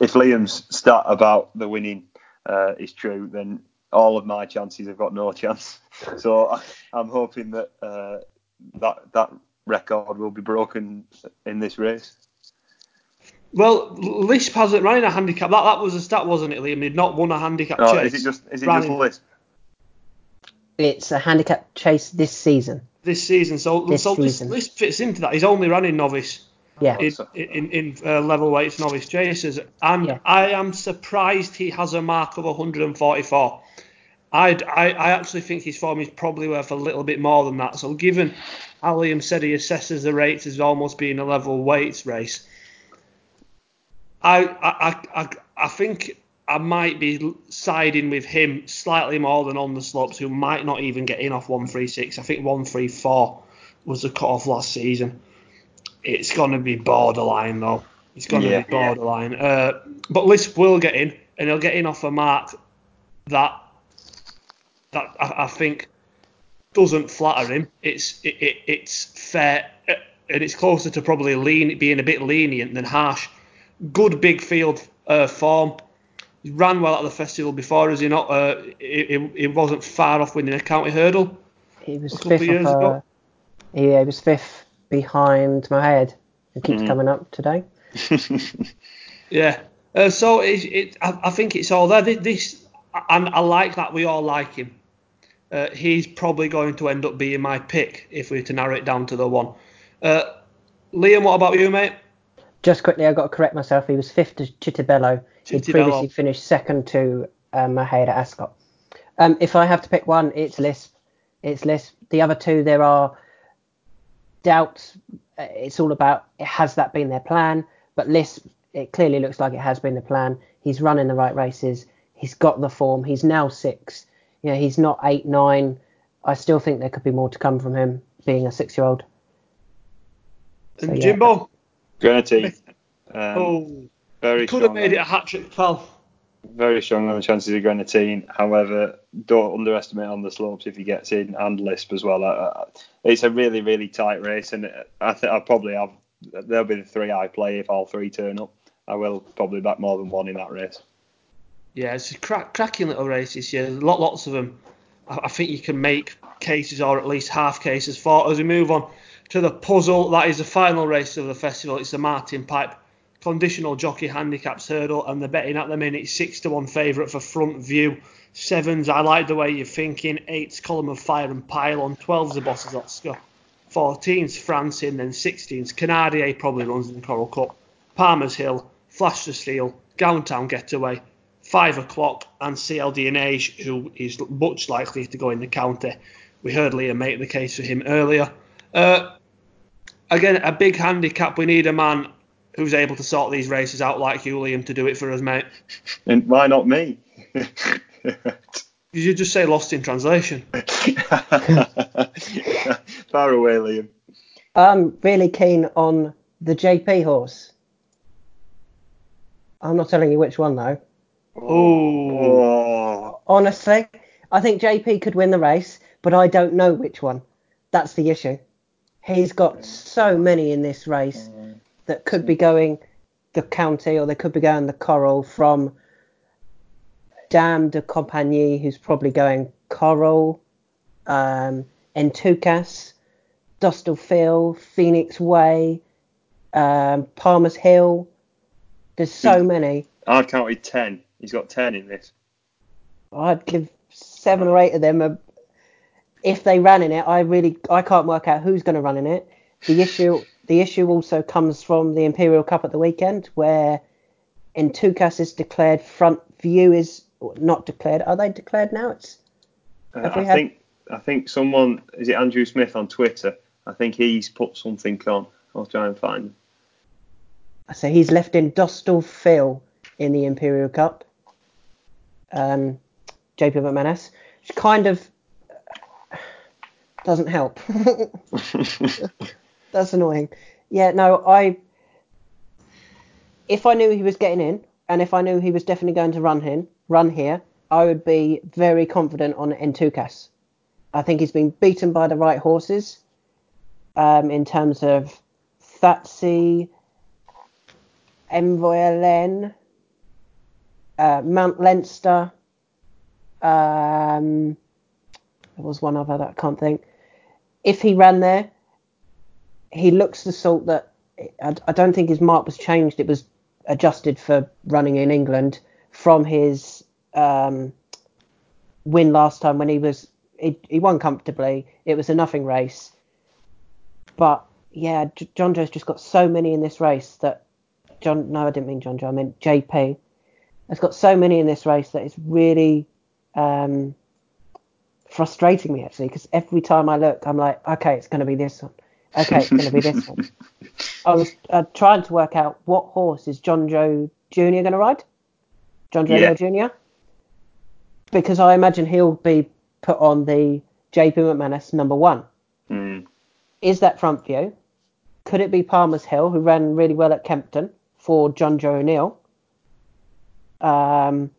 if Liam's stat about the winning uh, is true, then all of my chances have got no chance. So I, I'm hoping that uh, that that record will be broken in this race.
Well, Lisp hasn't run in a handicap. That that was a stat, wasn't it, Liam? He'd not won a handicap
No,
chase.
is it just is it just
in
Lisp?
It's a handicap chase this season.
this season? So
This
so
season.
Lisp, Lisp fits into that. He's only running novice.
Yeah.
in, in, in uh, level weights novice chasers, and
Yeah.
I am surprised he has a mark of 144. I'd, I I actually think his form is probably worth a little bit more than that. So given how Liam said he assesses the rates as almost being a level weights race, I I, I, I, think I might be siding with him slightly more than on the slopes, who might not even get in off 136. I think 134 was the cut off last season. It's going to be borderline though. It's going to
Yeah.
be borderline. Uh, but Lisp will get in, and he'll get in off a mark that that I, I think doesn't flatter him. It's it, it, it's fair, uh, and it's closer to probably lean being a bit lenient than harsh. Good big field uh, form. He ran well at the festival before, is he not? Uh, he, he, he wasn't far off winning a county hurdle.
He was
A couple of
fifth.
years
Of,
ago.
uh, yeah, he was fifth behind Mohaayed, who keeps
Mhm.
coming up today.
Yeah. Uh, so it, it, I, I think it's all there. Thi- This, and I like that we all like him. Uh, he's probably going to end up being my pick if we were to narrow it down to the one. Uh, Liam, what about you, mate?
Just quickly, I've got to correct myself. He was fifth to Ch'tibello. He previously finished second to um, Mohaayed at Ascot. Um, if I have to pick one, it's Lisp. It's Lisp. The other two, there are doubts. Uh, It's all about has that been their plan? But Lisp, it clearly looks like it has been the plan. He's running the right races. He's got the form. He's now six. You know, he's not eight, nine. I still think there could be more to come from him being a six-year-old.
And
So, yeah.
Jimbo?
Greaneteen. Um,
oh,
very
could have made
on-
it a hat trick, pal.
very strong on the chances of Greaneteen. However, don't underestimate on the slopes if he gets in and Lisp as well. I- I- It's a really, really tight race, and I think I'll probably have. there'll be the three I play if all three turn up. I will probably back more than one in that race.
Yeah, it's a crack, cracking little race this year. Lot, lots of them. I, I think you can make cases or at least half cases for. As we move on to the puzzle, that is the final race of the festival. It's the Martin Pipe conditional jockey handicaps hurdle, and they're betting at the minute six to one favourite for front view. Sevens, I like the way you're thinking. Eight's column of fire and pylon. Twelve's the boss's Oscar. 14's Francine, then 16's Canardier probably runs in the Coral Cup. Palmer's Hill, Flash the Steel, Gowntown Getaway, 5 o'clock, and Ciel de Neige, who is much likely to go in the county. We heard Liam make the case for him earlier. Uh, again, a big handicap. We need a man who's able to sort these races out like you, Liam, to do it for us, mate.
And why not me?
Did you just say lost in translation?
Far away, Liam.
I'm really keen on the JP horse. I'm not telling you which one though.
Oh.
Honestly, I think JP could win the race, but I don't know which one. That's the issue. He's got so many in this race that could be going the county or they could be going the coral from Dame de Compagnie, who's probably going coral, um, Entoucas, Dostal Phil, Phoenix Way, um, Palmer's Hill. There's so many.
I've counted 10. He's got 10 in this.
I'd give seven or eight of them a, if they ran in it. I really I can't work out who's going to run in it. The issue the issue also comes from the Imperial Cup at the weekend where Entoucas is declared front view is not declared. Are they declared now? It's
Uh, I
had-
think I think someone is it Andrew Smith on Twitter. I think he's put something on. I'll try and find. him.
so he's left in Dostal Phil in the Imperial Cup. Um, JP McManus, which kind of doesn't help. That's annoying. Yeah, no, I. If I knew he was getting in, and if I knew he was definitely going to run in, run here, I would be very confident on Entoucas. I think he's been beaten by the right horses. Um, in terms of Thatsy, Envoi Allen, uh, Mount Leinster. Um, there was one other that I can't think. If he ran there, he looks the sort that I, I don't think his mark was changed. It was adjusted for running in England from his um, win last time when he was he, he won comfortably. It was a nothing race, but yeah, J- John Joe's just got so many in this race that John. No, I didn't mean John Joe. I meant JP. Has got so many in this race that it's really um, frustrating me actually because every time I look, I'm like, okay, it's going to be this one. Okay, it's going to be this one. I was uh, trying to work out what horse is John Joe Jr. going to ride. John Joe
Yeah.
Jr. Because I imagine he'll be put on the JP McManus number one.
Mm.
Is that front view? Could it be Palmer's Hill, who ran really well at Kempton for John Joe O'Neill? Um,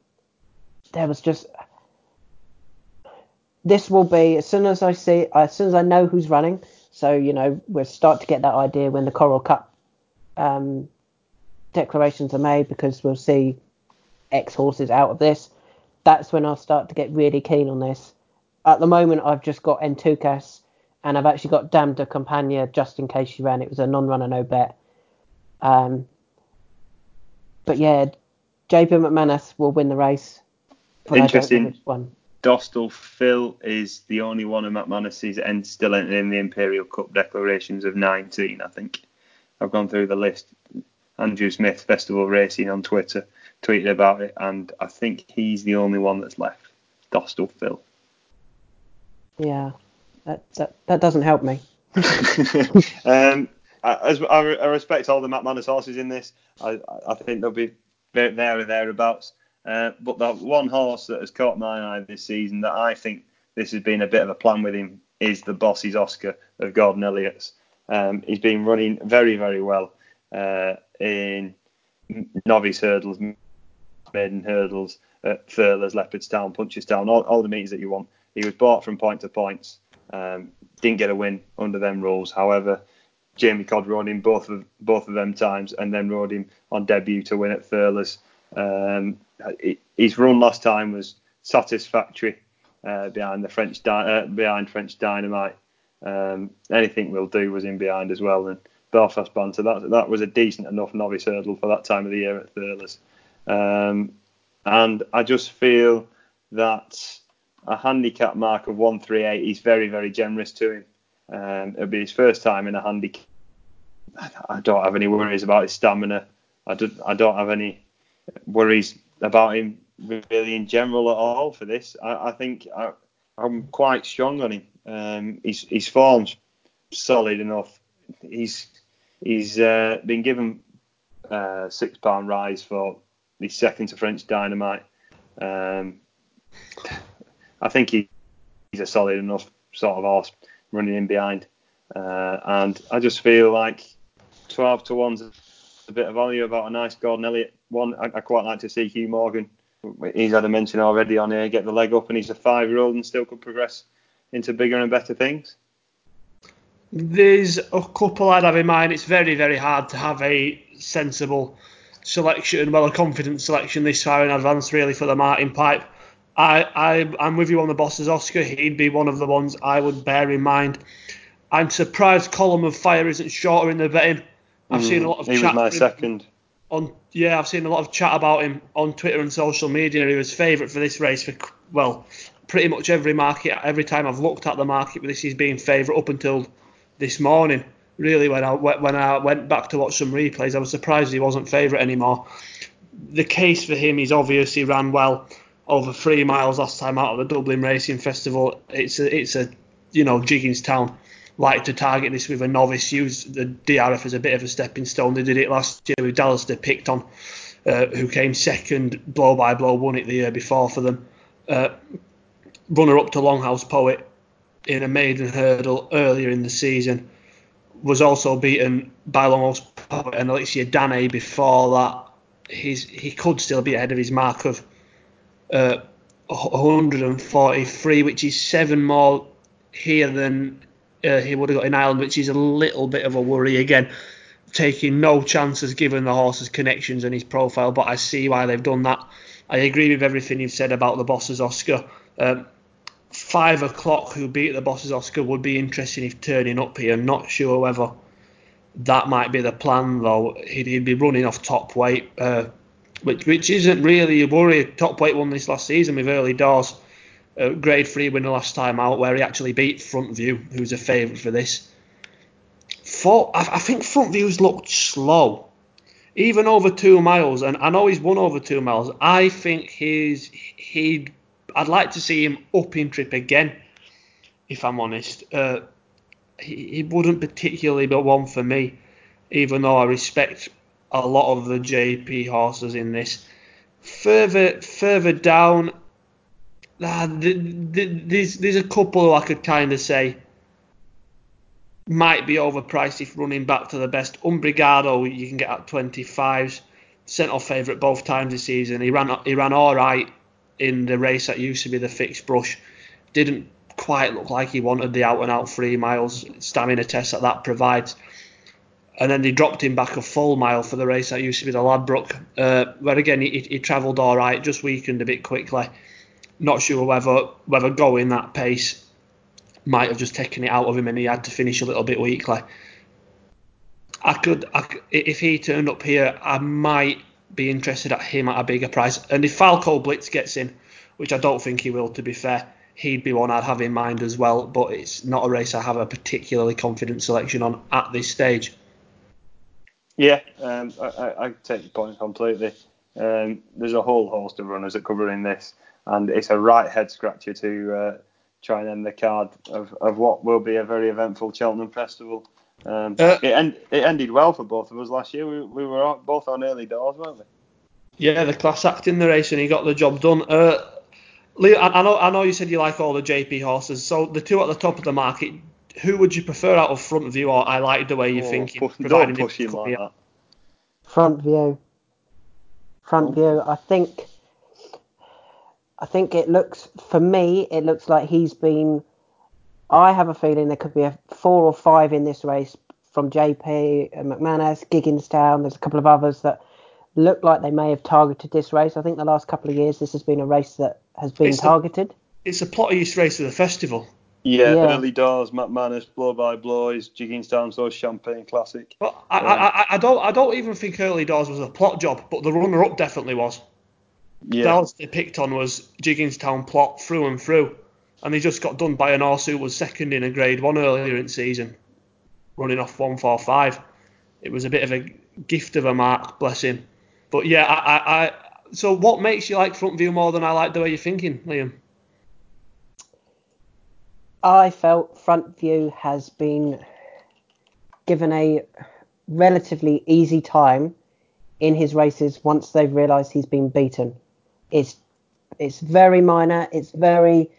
there was just this will be as soon as I see, as soon as I know who's running. So you know we'll start to get that idea when the Coral Cup um, declarations are made because we'll see X horses out of this. That's when I'll start to get really keen on this. At the moment, I've just got Entoucas and I've actually got Dame de Compagnie just in case she ran. It was a non-runner, no bet. Um, but yeah, JP McManus will win the race. but I don't know
Interesting.
one.
Dostal Phil is the only one of McManus's and still in the Imperial Cup declarations of 19, I think. I've gone through the list. Andrew Smith, Festival Racing on Twitter, tweeted about it, and I think he's the only one that's left. Dostal Phil.
Yeah, that, that that doesn't help me.
um, I- as I, I respect all the McManus horses in this, I, I think they'll be there there or thereabouts. Uh, but the one horse that has caught my eye this season that I think this has been a bit of a plan with him is the Boss's Oscar of Gordon Elliott's. Um, he's been running very, very well uh, in novice hurdles, maiden hurdles, at Thurles, Leopardstown, Punchestown, all, all the meetings that you want. He was bought from point to points. Um, didn't get a win under them rules. However, Jamie Codd rode him both of both of them times, and then rode him on debut to win at Thurles. Um, his run last time was satisfactory uh, behind the French Dy- uh, behind French Dynamite. Um, anything will do was in behind as well, and Belfast Banter. That that was a decent enough novice hurdle for that time of the year at Thurles. Um, and I just feel that a handicap mark of 138 is very, very generous to him. Um, it'll be his first time in a handicap. I don't have any worries about his stamina. I don't, I don't have any worries about him really in general at all for this. I, I think I, am quite strong on him. Um, his, his form's solid enough. He's he's uh, been given uh, six pound rise for his second to French Dynamite. Um, I think he, he's a solid enough sort of horse running in behind. Uh, and I just feel like 12 to 1's a bit of value about a nice Gordon Elliott one. I, I, quite like to see Hugh Morgan. He's had a mention already on here, get the leg up, and he's a five year old and still could progress into bigger and better things.
There's a couple I'd have in mind. It's very, very hard to have a sensible selection, well, a confident selection this far in advance, really, for the Martin Pipe. I, I, I'm with you on the Bosses Oscar. He'd be one of the ones I would bear in mind. I'm surprised Column of Fire isn't shorter in the betting. I've mm, seen a lot of
he
chat.
was my second.
On yeah, I've seen a lot of chat about him on Twitter and social media. He was favourite for this race for well, pretty much every market. Every time I've looked at the market this, he's been favourite up until this morning. Really, when I when I went back to watch some replays, I was surprised he wasn't favourite anymore. The case for him is obvious. He ran well over three miles last time out of the Dublin Racing Festival. It's a, it's a you know Gigginstown like to target this with a novice. Use the DRF as a bit of a stepping stone. They did it last year with Dallas Des Pictons, uh, who came second, blow by blow, won it the year before for them. Uh, runner up to Longhouse Poet in a maiden hurdle earlier in the season. Was also beaten by Longhouse Poet and Alexia Dane before that. He's he could still be ahead of his mark of uh, 143, which is seven more here than uh, he would have got in Ireland, which is a little bit of a worry again. Taking no chances given the horse's connections and his profile, but I see why they've done that. I agree with everything you've said about the bosses Oscar. Um, five o'clock, who beat the bosses Oscar, would be interesting if turning up here. Not sure whether that might be the plan though. He'd, he'd be running off top weight. Uh, which which isn't really a worry. Top weight won this last season with early doors. Grade three winner last time out, where he actually beat Front View, who's a favourite for this. Four, I, I think Front View's looked slow, even over two miles, and I know he's won over two miles. I think he's he. I'd like to see him up in trip again, if I'm honest. Uh, he, he wouldn't particularly be one for me, even though I respect a lot of the JP horses in this. Further further down, the, the, there's there's a couple I could kind of say might be overpriced if running back to the best. Umbrigado you can get at 25s. Sent off favourite both times this season. He ran he ran all right in the race that used to be the fixed brush. Didn't quite look like he wanted the out and out three miles stamina test that that provides and then they dropped him back a full mile for the race that used to be the Ladbroke, uh, where again he, he travelled all right, just weakened a bit quickly. Not sure whether whether going that pace might have just taken it out of him and he had to finish a little bit weakly. I could, I, if he turned up here, I might be interested at him at a bigger price. And if Falco Blitz gets in, which I don't think he will, to be fair, he'd be one I'd have in mind as well. But it's not a race I have a particularly confident selection on at this stage.
Yeah, um, I, I, take your point completely. Um, there's a whole host of runners that cover in this, and it's a right head scratcher to uh, try and end the card of, of what will be a very eventful Cheltenham Festival. Um, uh, it, end, it ended well for both of us last year. We, we were both on early doors, weren't we?
Yeah, the class act in the race, and he got the job done. Uh, Leo, I, I, know, I know you said you like all the JP horses. So the two at the top of the market, who would you prefer out of front view, or I like the way you're oh, thinking?
Push, don't push him like that.
Front view. Front oh. view. I think. I think it looks for me. It looks like he's been. I have a feeling there could be a four or five in this race from JP McManus, Gigginstown. There's a couple of others that look like they may have targeted this race. I think the last couple of years this has been a race that has been
it's
targeted.
A, it's a plottiest race of the festival.
Yeah,
Yeah.
early doors, McManus, blow by blows, Gigginstown, so Champagne Classic.
But I, I, I, I don't I don't even think early doors was a plot job, but the runner up definitely was. The
Yeah,
horse they picked on was Gigginstown plot through and through, and he just got done by an horse who was second in a Grade One earlier in the season, running off one four five. It was a bit of a gift of a mark, bless him. But yeah, I, I, I so what makes you like front view more than I like the way you're thinking, Liam?
I felt front view has been given a relatively easy time in his races once they've realised he's been beaten. It's it's very minor. It's very.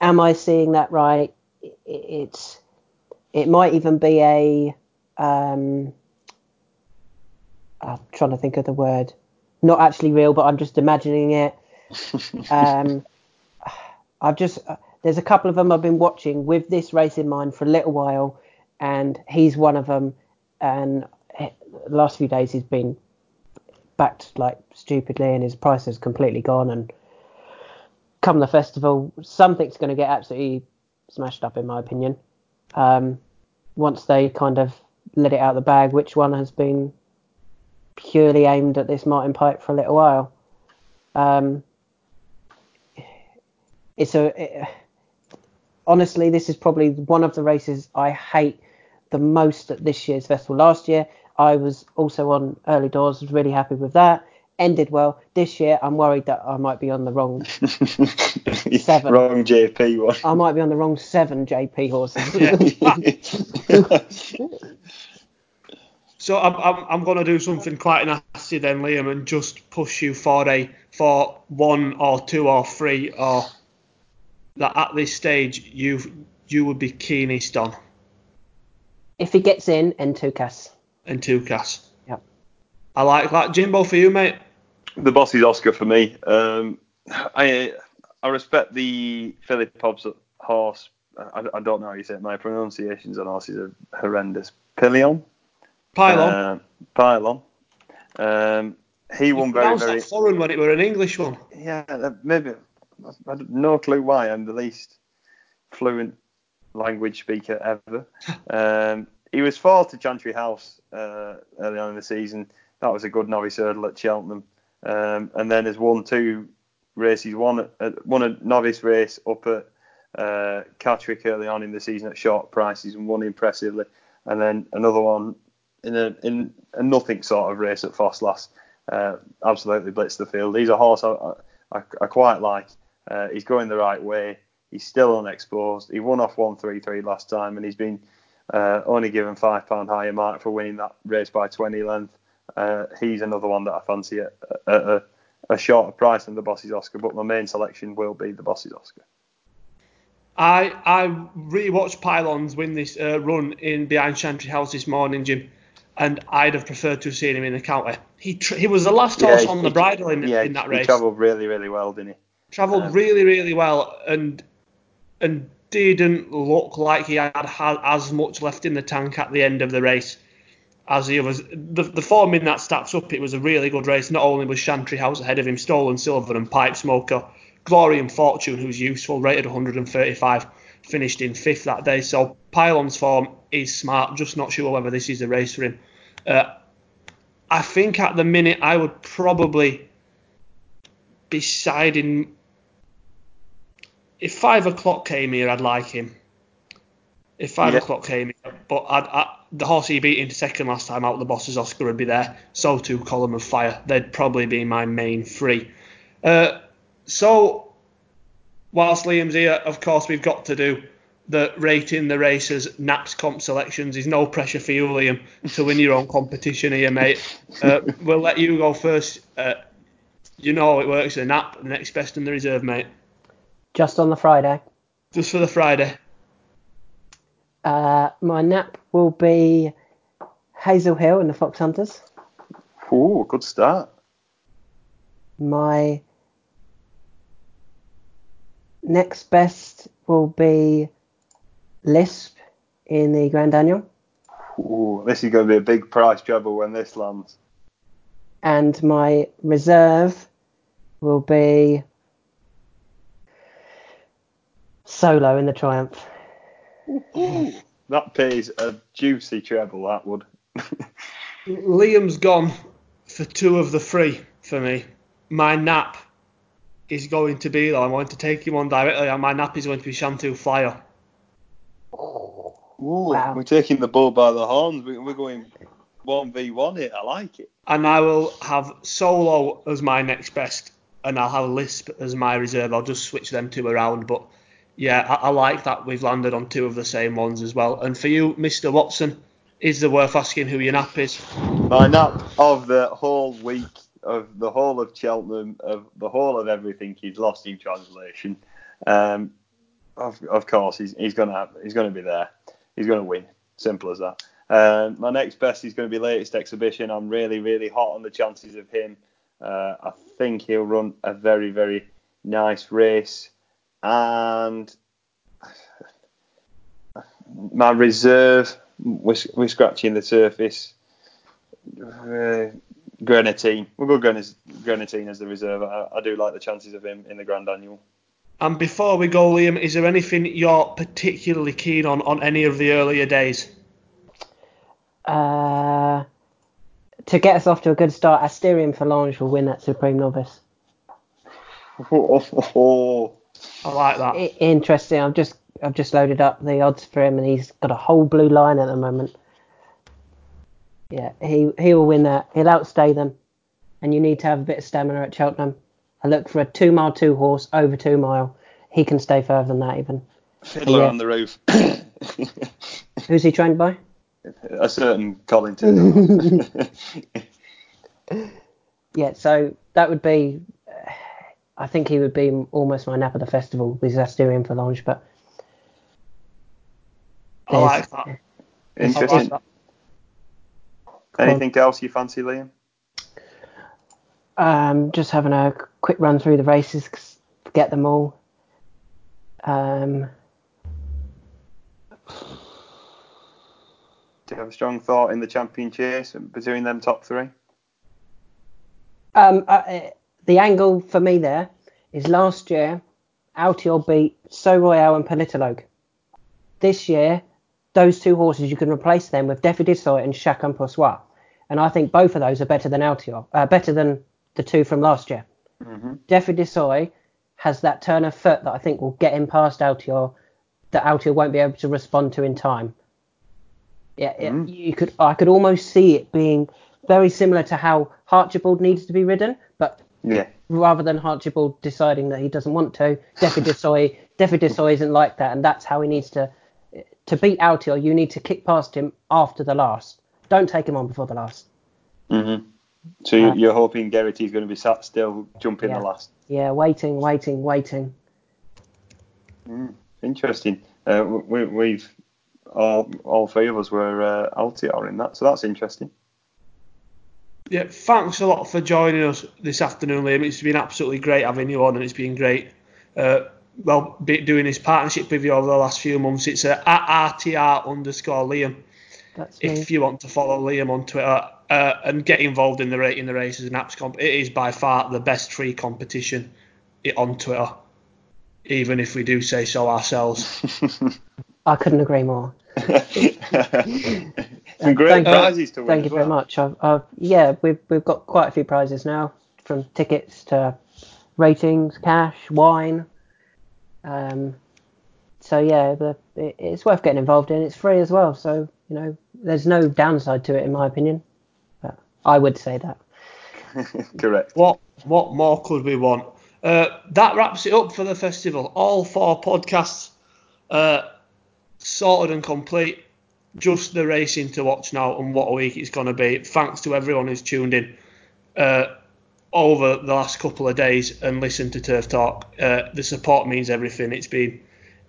Am I seeing that right? It- It's. It might even be a. Um, I'm trying to think of the word. Not actually real, but I'm just imagining it. Um, I've just there's a couple of them I've been watching with this race in mind for a little while, and he's one of them. And the last few days he's been backed like stupidly, and his price has completely gone. And come the festival, something's going to get absolutely smashed up, in my opinion. Um, once they kind of let it out of the bag, which one has been purely aimed at this Martin Pipe for a little while. Um, it's a it- honestly, this is probably one of the races I hate the most at this year's festival. Last year, I was also on early doors, was really happy with that. Ended well. This year, I'm worried that I might be on the wrong. Seven.
Wrong JP one.
I might be on the wrong seven JP horses.
So I'm, I'm, I'm going to do something quite nasty then, Liam, and just push you for a for one or two or three or that at this stage you you would be keenest on
if he gets in, Entoucas.
and two cast.
Yep.
I like that. Jimbo for you, mate.
The Boss's Oscar for me. Um, I I respect the Philip Hobbs horse. I, I don't know how you say it. My pronunciations on horses are horrendous. Pileon.
Pylon.
Uh, pylon. Um, he won very very.
that foreign when it were an English one.
Yeah, uh, maybe. I have no clue why. I'm the least fluent language speaker ever. um, he was fourth to Chantry House uh, early on in the season. That was a good novice hurdle at Cheltenham. Um, and then has won two races. One at, won a novice race up at uh, early on in the season at short prices and won impressively. And then another one in a in a nothing sort of race at Ffos Las. Uh, absolutely blitzed the field. He's a horse I, I, I quite like. Uh, he's going the right way. He's still unexposed. He won off 133 last time, and he's been uh, only given five pound higher mark for winning that race by 20 length. Uh, he's another one that I fancy at, at a, a shorter price than the Boss's Oscar, but my main selection will be the Boss's Oscar.
I I rewatched Pylons win this uh, run in behind Chantry House this morning, Jim, and I'd have preferred to have seen him in the county. He tr- he was the last horse on the bridle in,
yeah,
in that race.
he travelled really, really well, didn't he?
Travelled
Um,
really really well and and didn't look like he had, had as much left in the tank at the end of the race as he was. The, the form in that stacks up. It was a really good race. Not only was Chantry House ahead of him, Stolen Silver and Pipe Smoker, Glory and Fortune, who's useful, rated 135, finished in fifth that day. So Pylon's form is smart. Just not sure whether this is a race for him. Uh, I think at the minute I would probably be siding. If five o'clock came here, I'd like him. If five
Yeah.
o'clock came but I'd, I, the horse he beat into second last time out, the boss's Oscar would be there. So too Column of Fire. They'd probably be my main three. Uh, so whilst Liam's here, of course we've got to do the rating the races naps comp selections. There's no pressure for you, Liam, to win your own competition here, mate. Uh, we'll let you go first. Uh, you know how it works. The nap, the next best in the reserve, mate.
Just on the Friday.
Just for the Friday.
Uh, my nap will be Hazel Hill and the Fox Hunters.
Ooh, good start.
My next best will be Lisp in the Grand Annual.
Ooh, this is going to be a big price trouble when this lands.
And my reserve will be solo in the Triumph.
That pays a juicy treble. That would.
Liam's gone for two of the three for me. My nap is going to be though. I'm going to take him on directly, and my nap is going to be Shantou Flyer.
Ooh,
Wow.
We're taking the bull by the horns. We- We're going one v one it. I like it.
And I will have Solo as my next best, and I'll have Lisp as my reserve. I'll just switch them two around. But yeah, I, I like that we've landed on two of the same ones as well. And for you, Mr. Watson, is it worth asking who your nap is?
My nap of the whole week, of the whole of Cheltenham, of the whole of everything he's lost in translation. Um, of, of course, he's, he's gonna he's gonna be there. He's gonna win. Simple as that. Um, my next best is going to be latest exhibition. I'm really really hot on the chances of him. Uh, I think he'll run a very very nice race, and my reserve we're, we're scratching the surface. Uh, Greaneteen. We'll go Greaneteen, Greaneteen as the reserve. I, I do like the chances of him in the Grand Annual.
And before we go, Liam, is there anything you're particularly keen on on any of the earlier days?
Uh, to get us off to a good start, Asterion Forlonge will win that Supreme Novice.
Oh,
I like that.
I- interesting. I've just I've just loaded up the odds for him, and he's got a whole blue line at the moment. Yeah, he he will win that. He'll outstay them, and you need to have a bit of stamina at Cheltenham. I look for a two mile two horse over two mile. He can stay further than that even.
Fiddler
Yeah.
on the roof.
Who's he trained by?
a certain Collington.
Yeah, so that would be. I think he would be almost my nap of the festival with Asterion Forlonge, but
I like that.
Interesting. Anything else you fancy, Liam?
Um, just having a quick run through the races, 'cause get them all. Um,
Do you have a strong thought in the champion chase between them top three?
um, uh, the angle for me there is last year, Altior beat Sceau Royal and Politologue. This year, those two horses, you can replace them with Defi and Chacun Pour Soi. And I think both of those are better than Altior, uh, better than the two from last year.
Mm-hmm.
Defi has that turn of foot that I think will get him past Altior that Altior won't be able to respond to in time. Yeah, yeah,
Mm.
you could I could almost see it being very similar to how Archibald needs to be ridden, but
Yeah.
rather than Archibald deciding that he doesn't want to, Defi Du Seuil isn't like that, and that's how he needs to to beat Altior. You need to kick past him after the last. Don't take him on before the last.
Mm-hmm. So you-
Uh,
you're hoping Geraghty's going to be sat still, jumping
Yeah.
the last.
Yeah, waiting, waiting, waiting.
Mm, interesting. Uh, we, we've all all three of us were uh, Altior in that, so that's interesting.
Yeah, thanks a lot for joining us this afternoon, Liam. It's been absolutely great having you on, and it's been great. Uh, well, be, doing this partnership with you over the last few months. It's uh, at RTR underscore Liam.
That's me.
If you want to follow Liam on Twitter uh, and get involved in the rating the races and apps comp, it is by far the best free competition on Twitter. Even if we do say so ourselves.
I couldn't agree more.
Some great
Thank you.
prizes to win.
Thank
as
you very much. I've, I've, yeah, we've we've got quite a few prizes now, from tickets to ratings, cash, wine. Um, so yeah, the, it, it's worth getting involved in. It's free as well, so you know, there's no downside to it in my opinion. But I would say that.
Correct.
What what more could we want? Uh, that wraps it up for the festival. All four podcasts uh, sorted and complete. Just the racing to watch now and what a week it's going to be. Thanks to everyone who's tuned in uh, over the last couple of days and listened to Turf Talk. Uh, the support means everything. It's been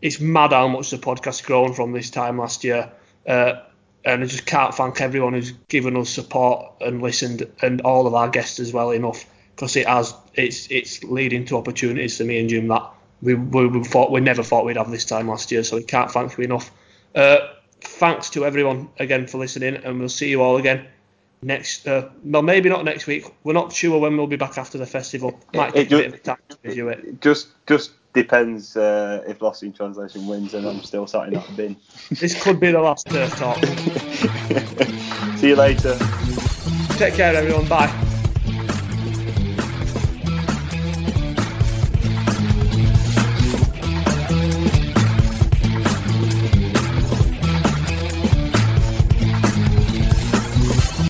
it's mad how much the podcast's grown from this time last year. Uh, and I just can't thank everyone who's given us support and listened, and all of our guests as well enough, because it has it's it's leading to opportunities for me and Jim that we we, we thought we never thought we'd have this time last year. So we can't thank you enough. Uh, thanks to everyone again for listening, and we'll see you all again next. Uh, well, maybe not next week. We're not sure when we'll be back after the festival. Might
It-
take a
it
bit of time to review it.
Just just depends uh, if Lost in Translation wins and I'm still sat in that bin.
This could be the last turf talk.
See you later.
Take care, everyone. Bye.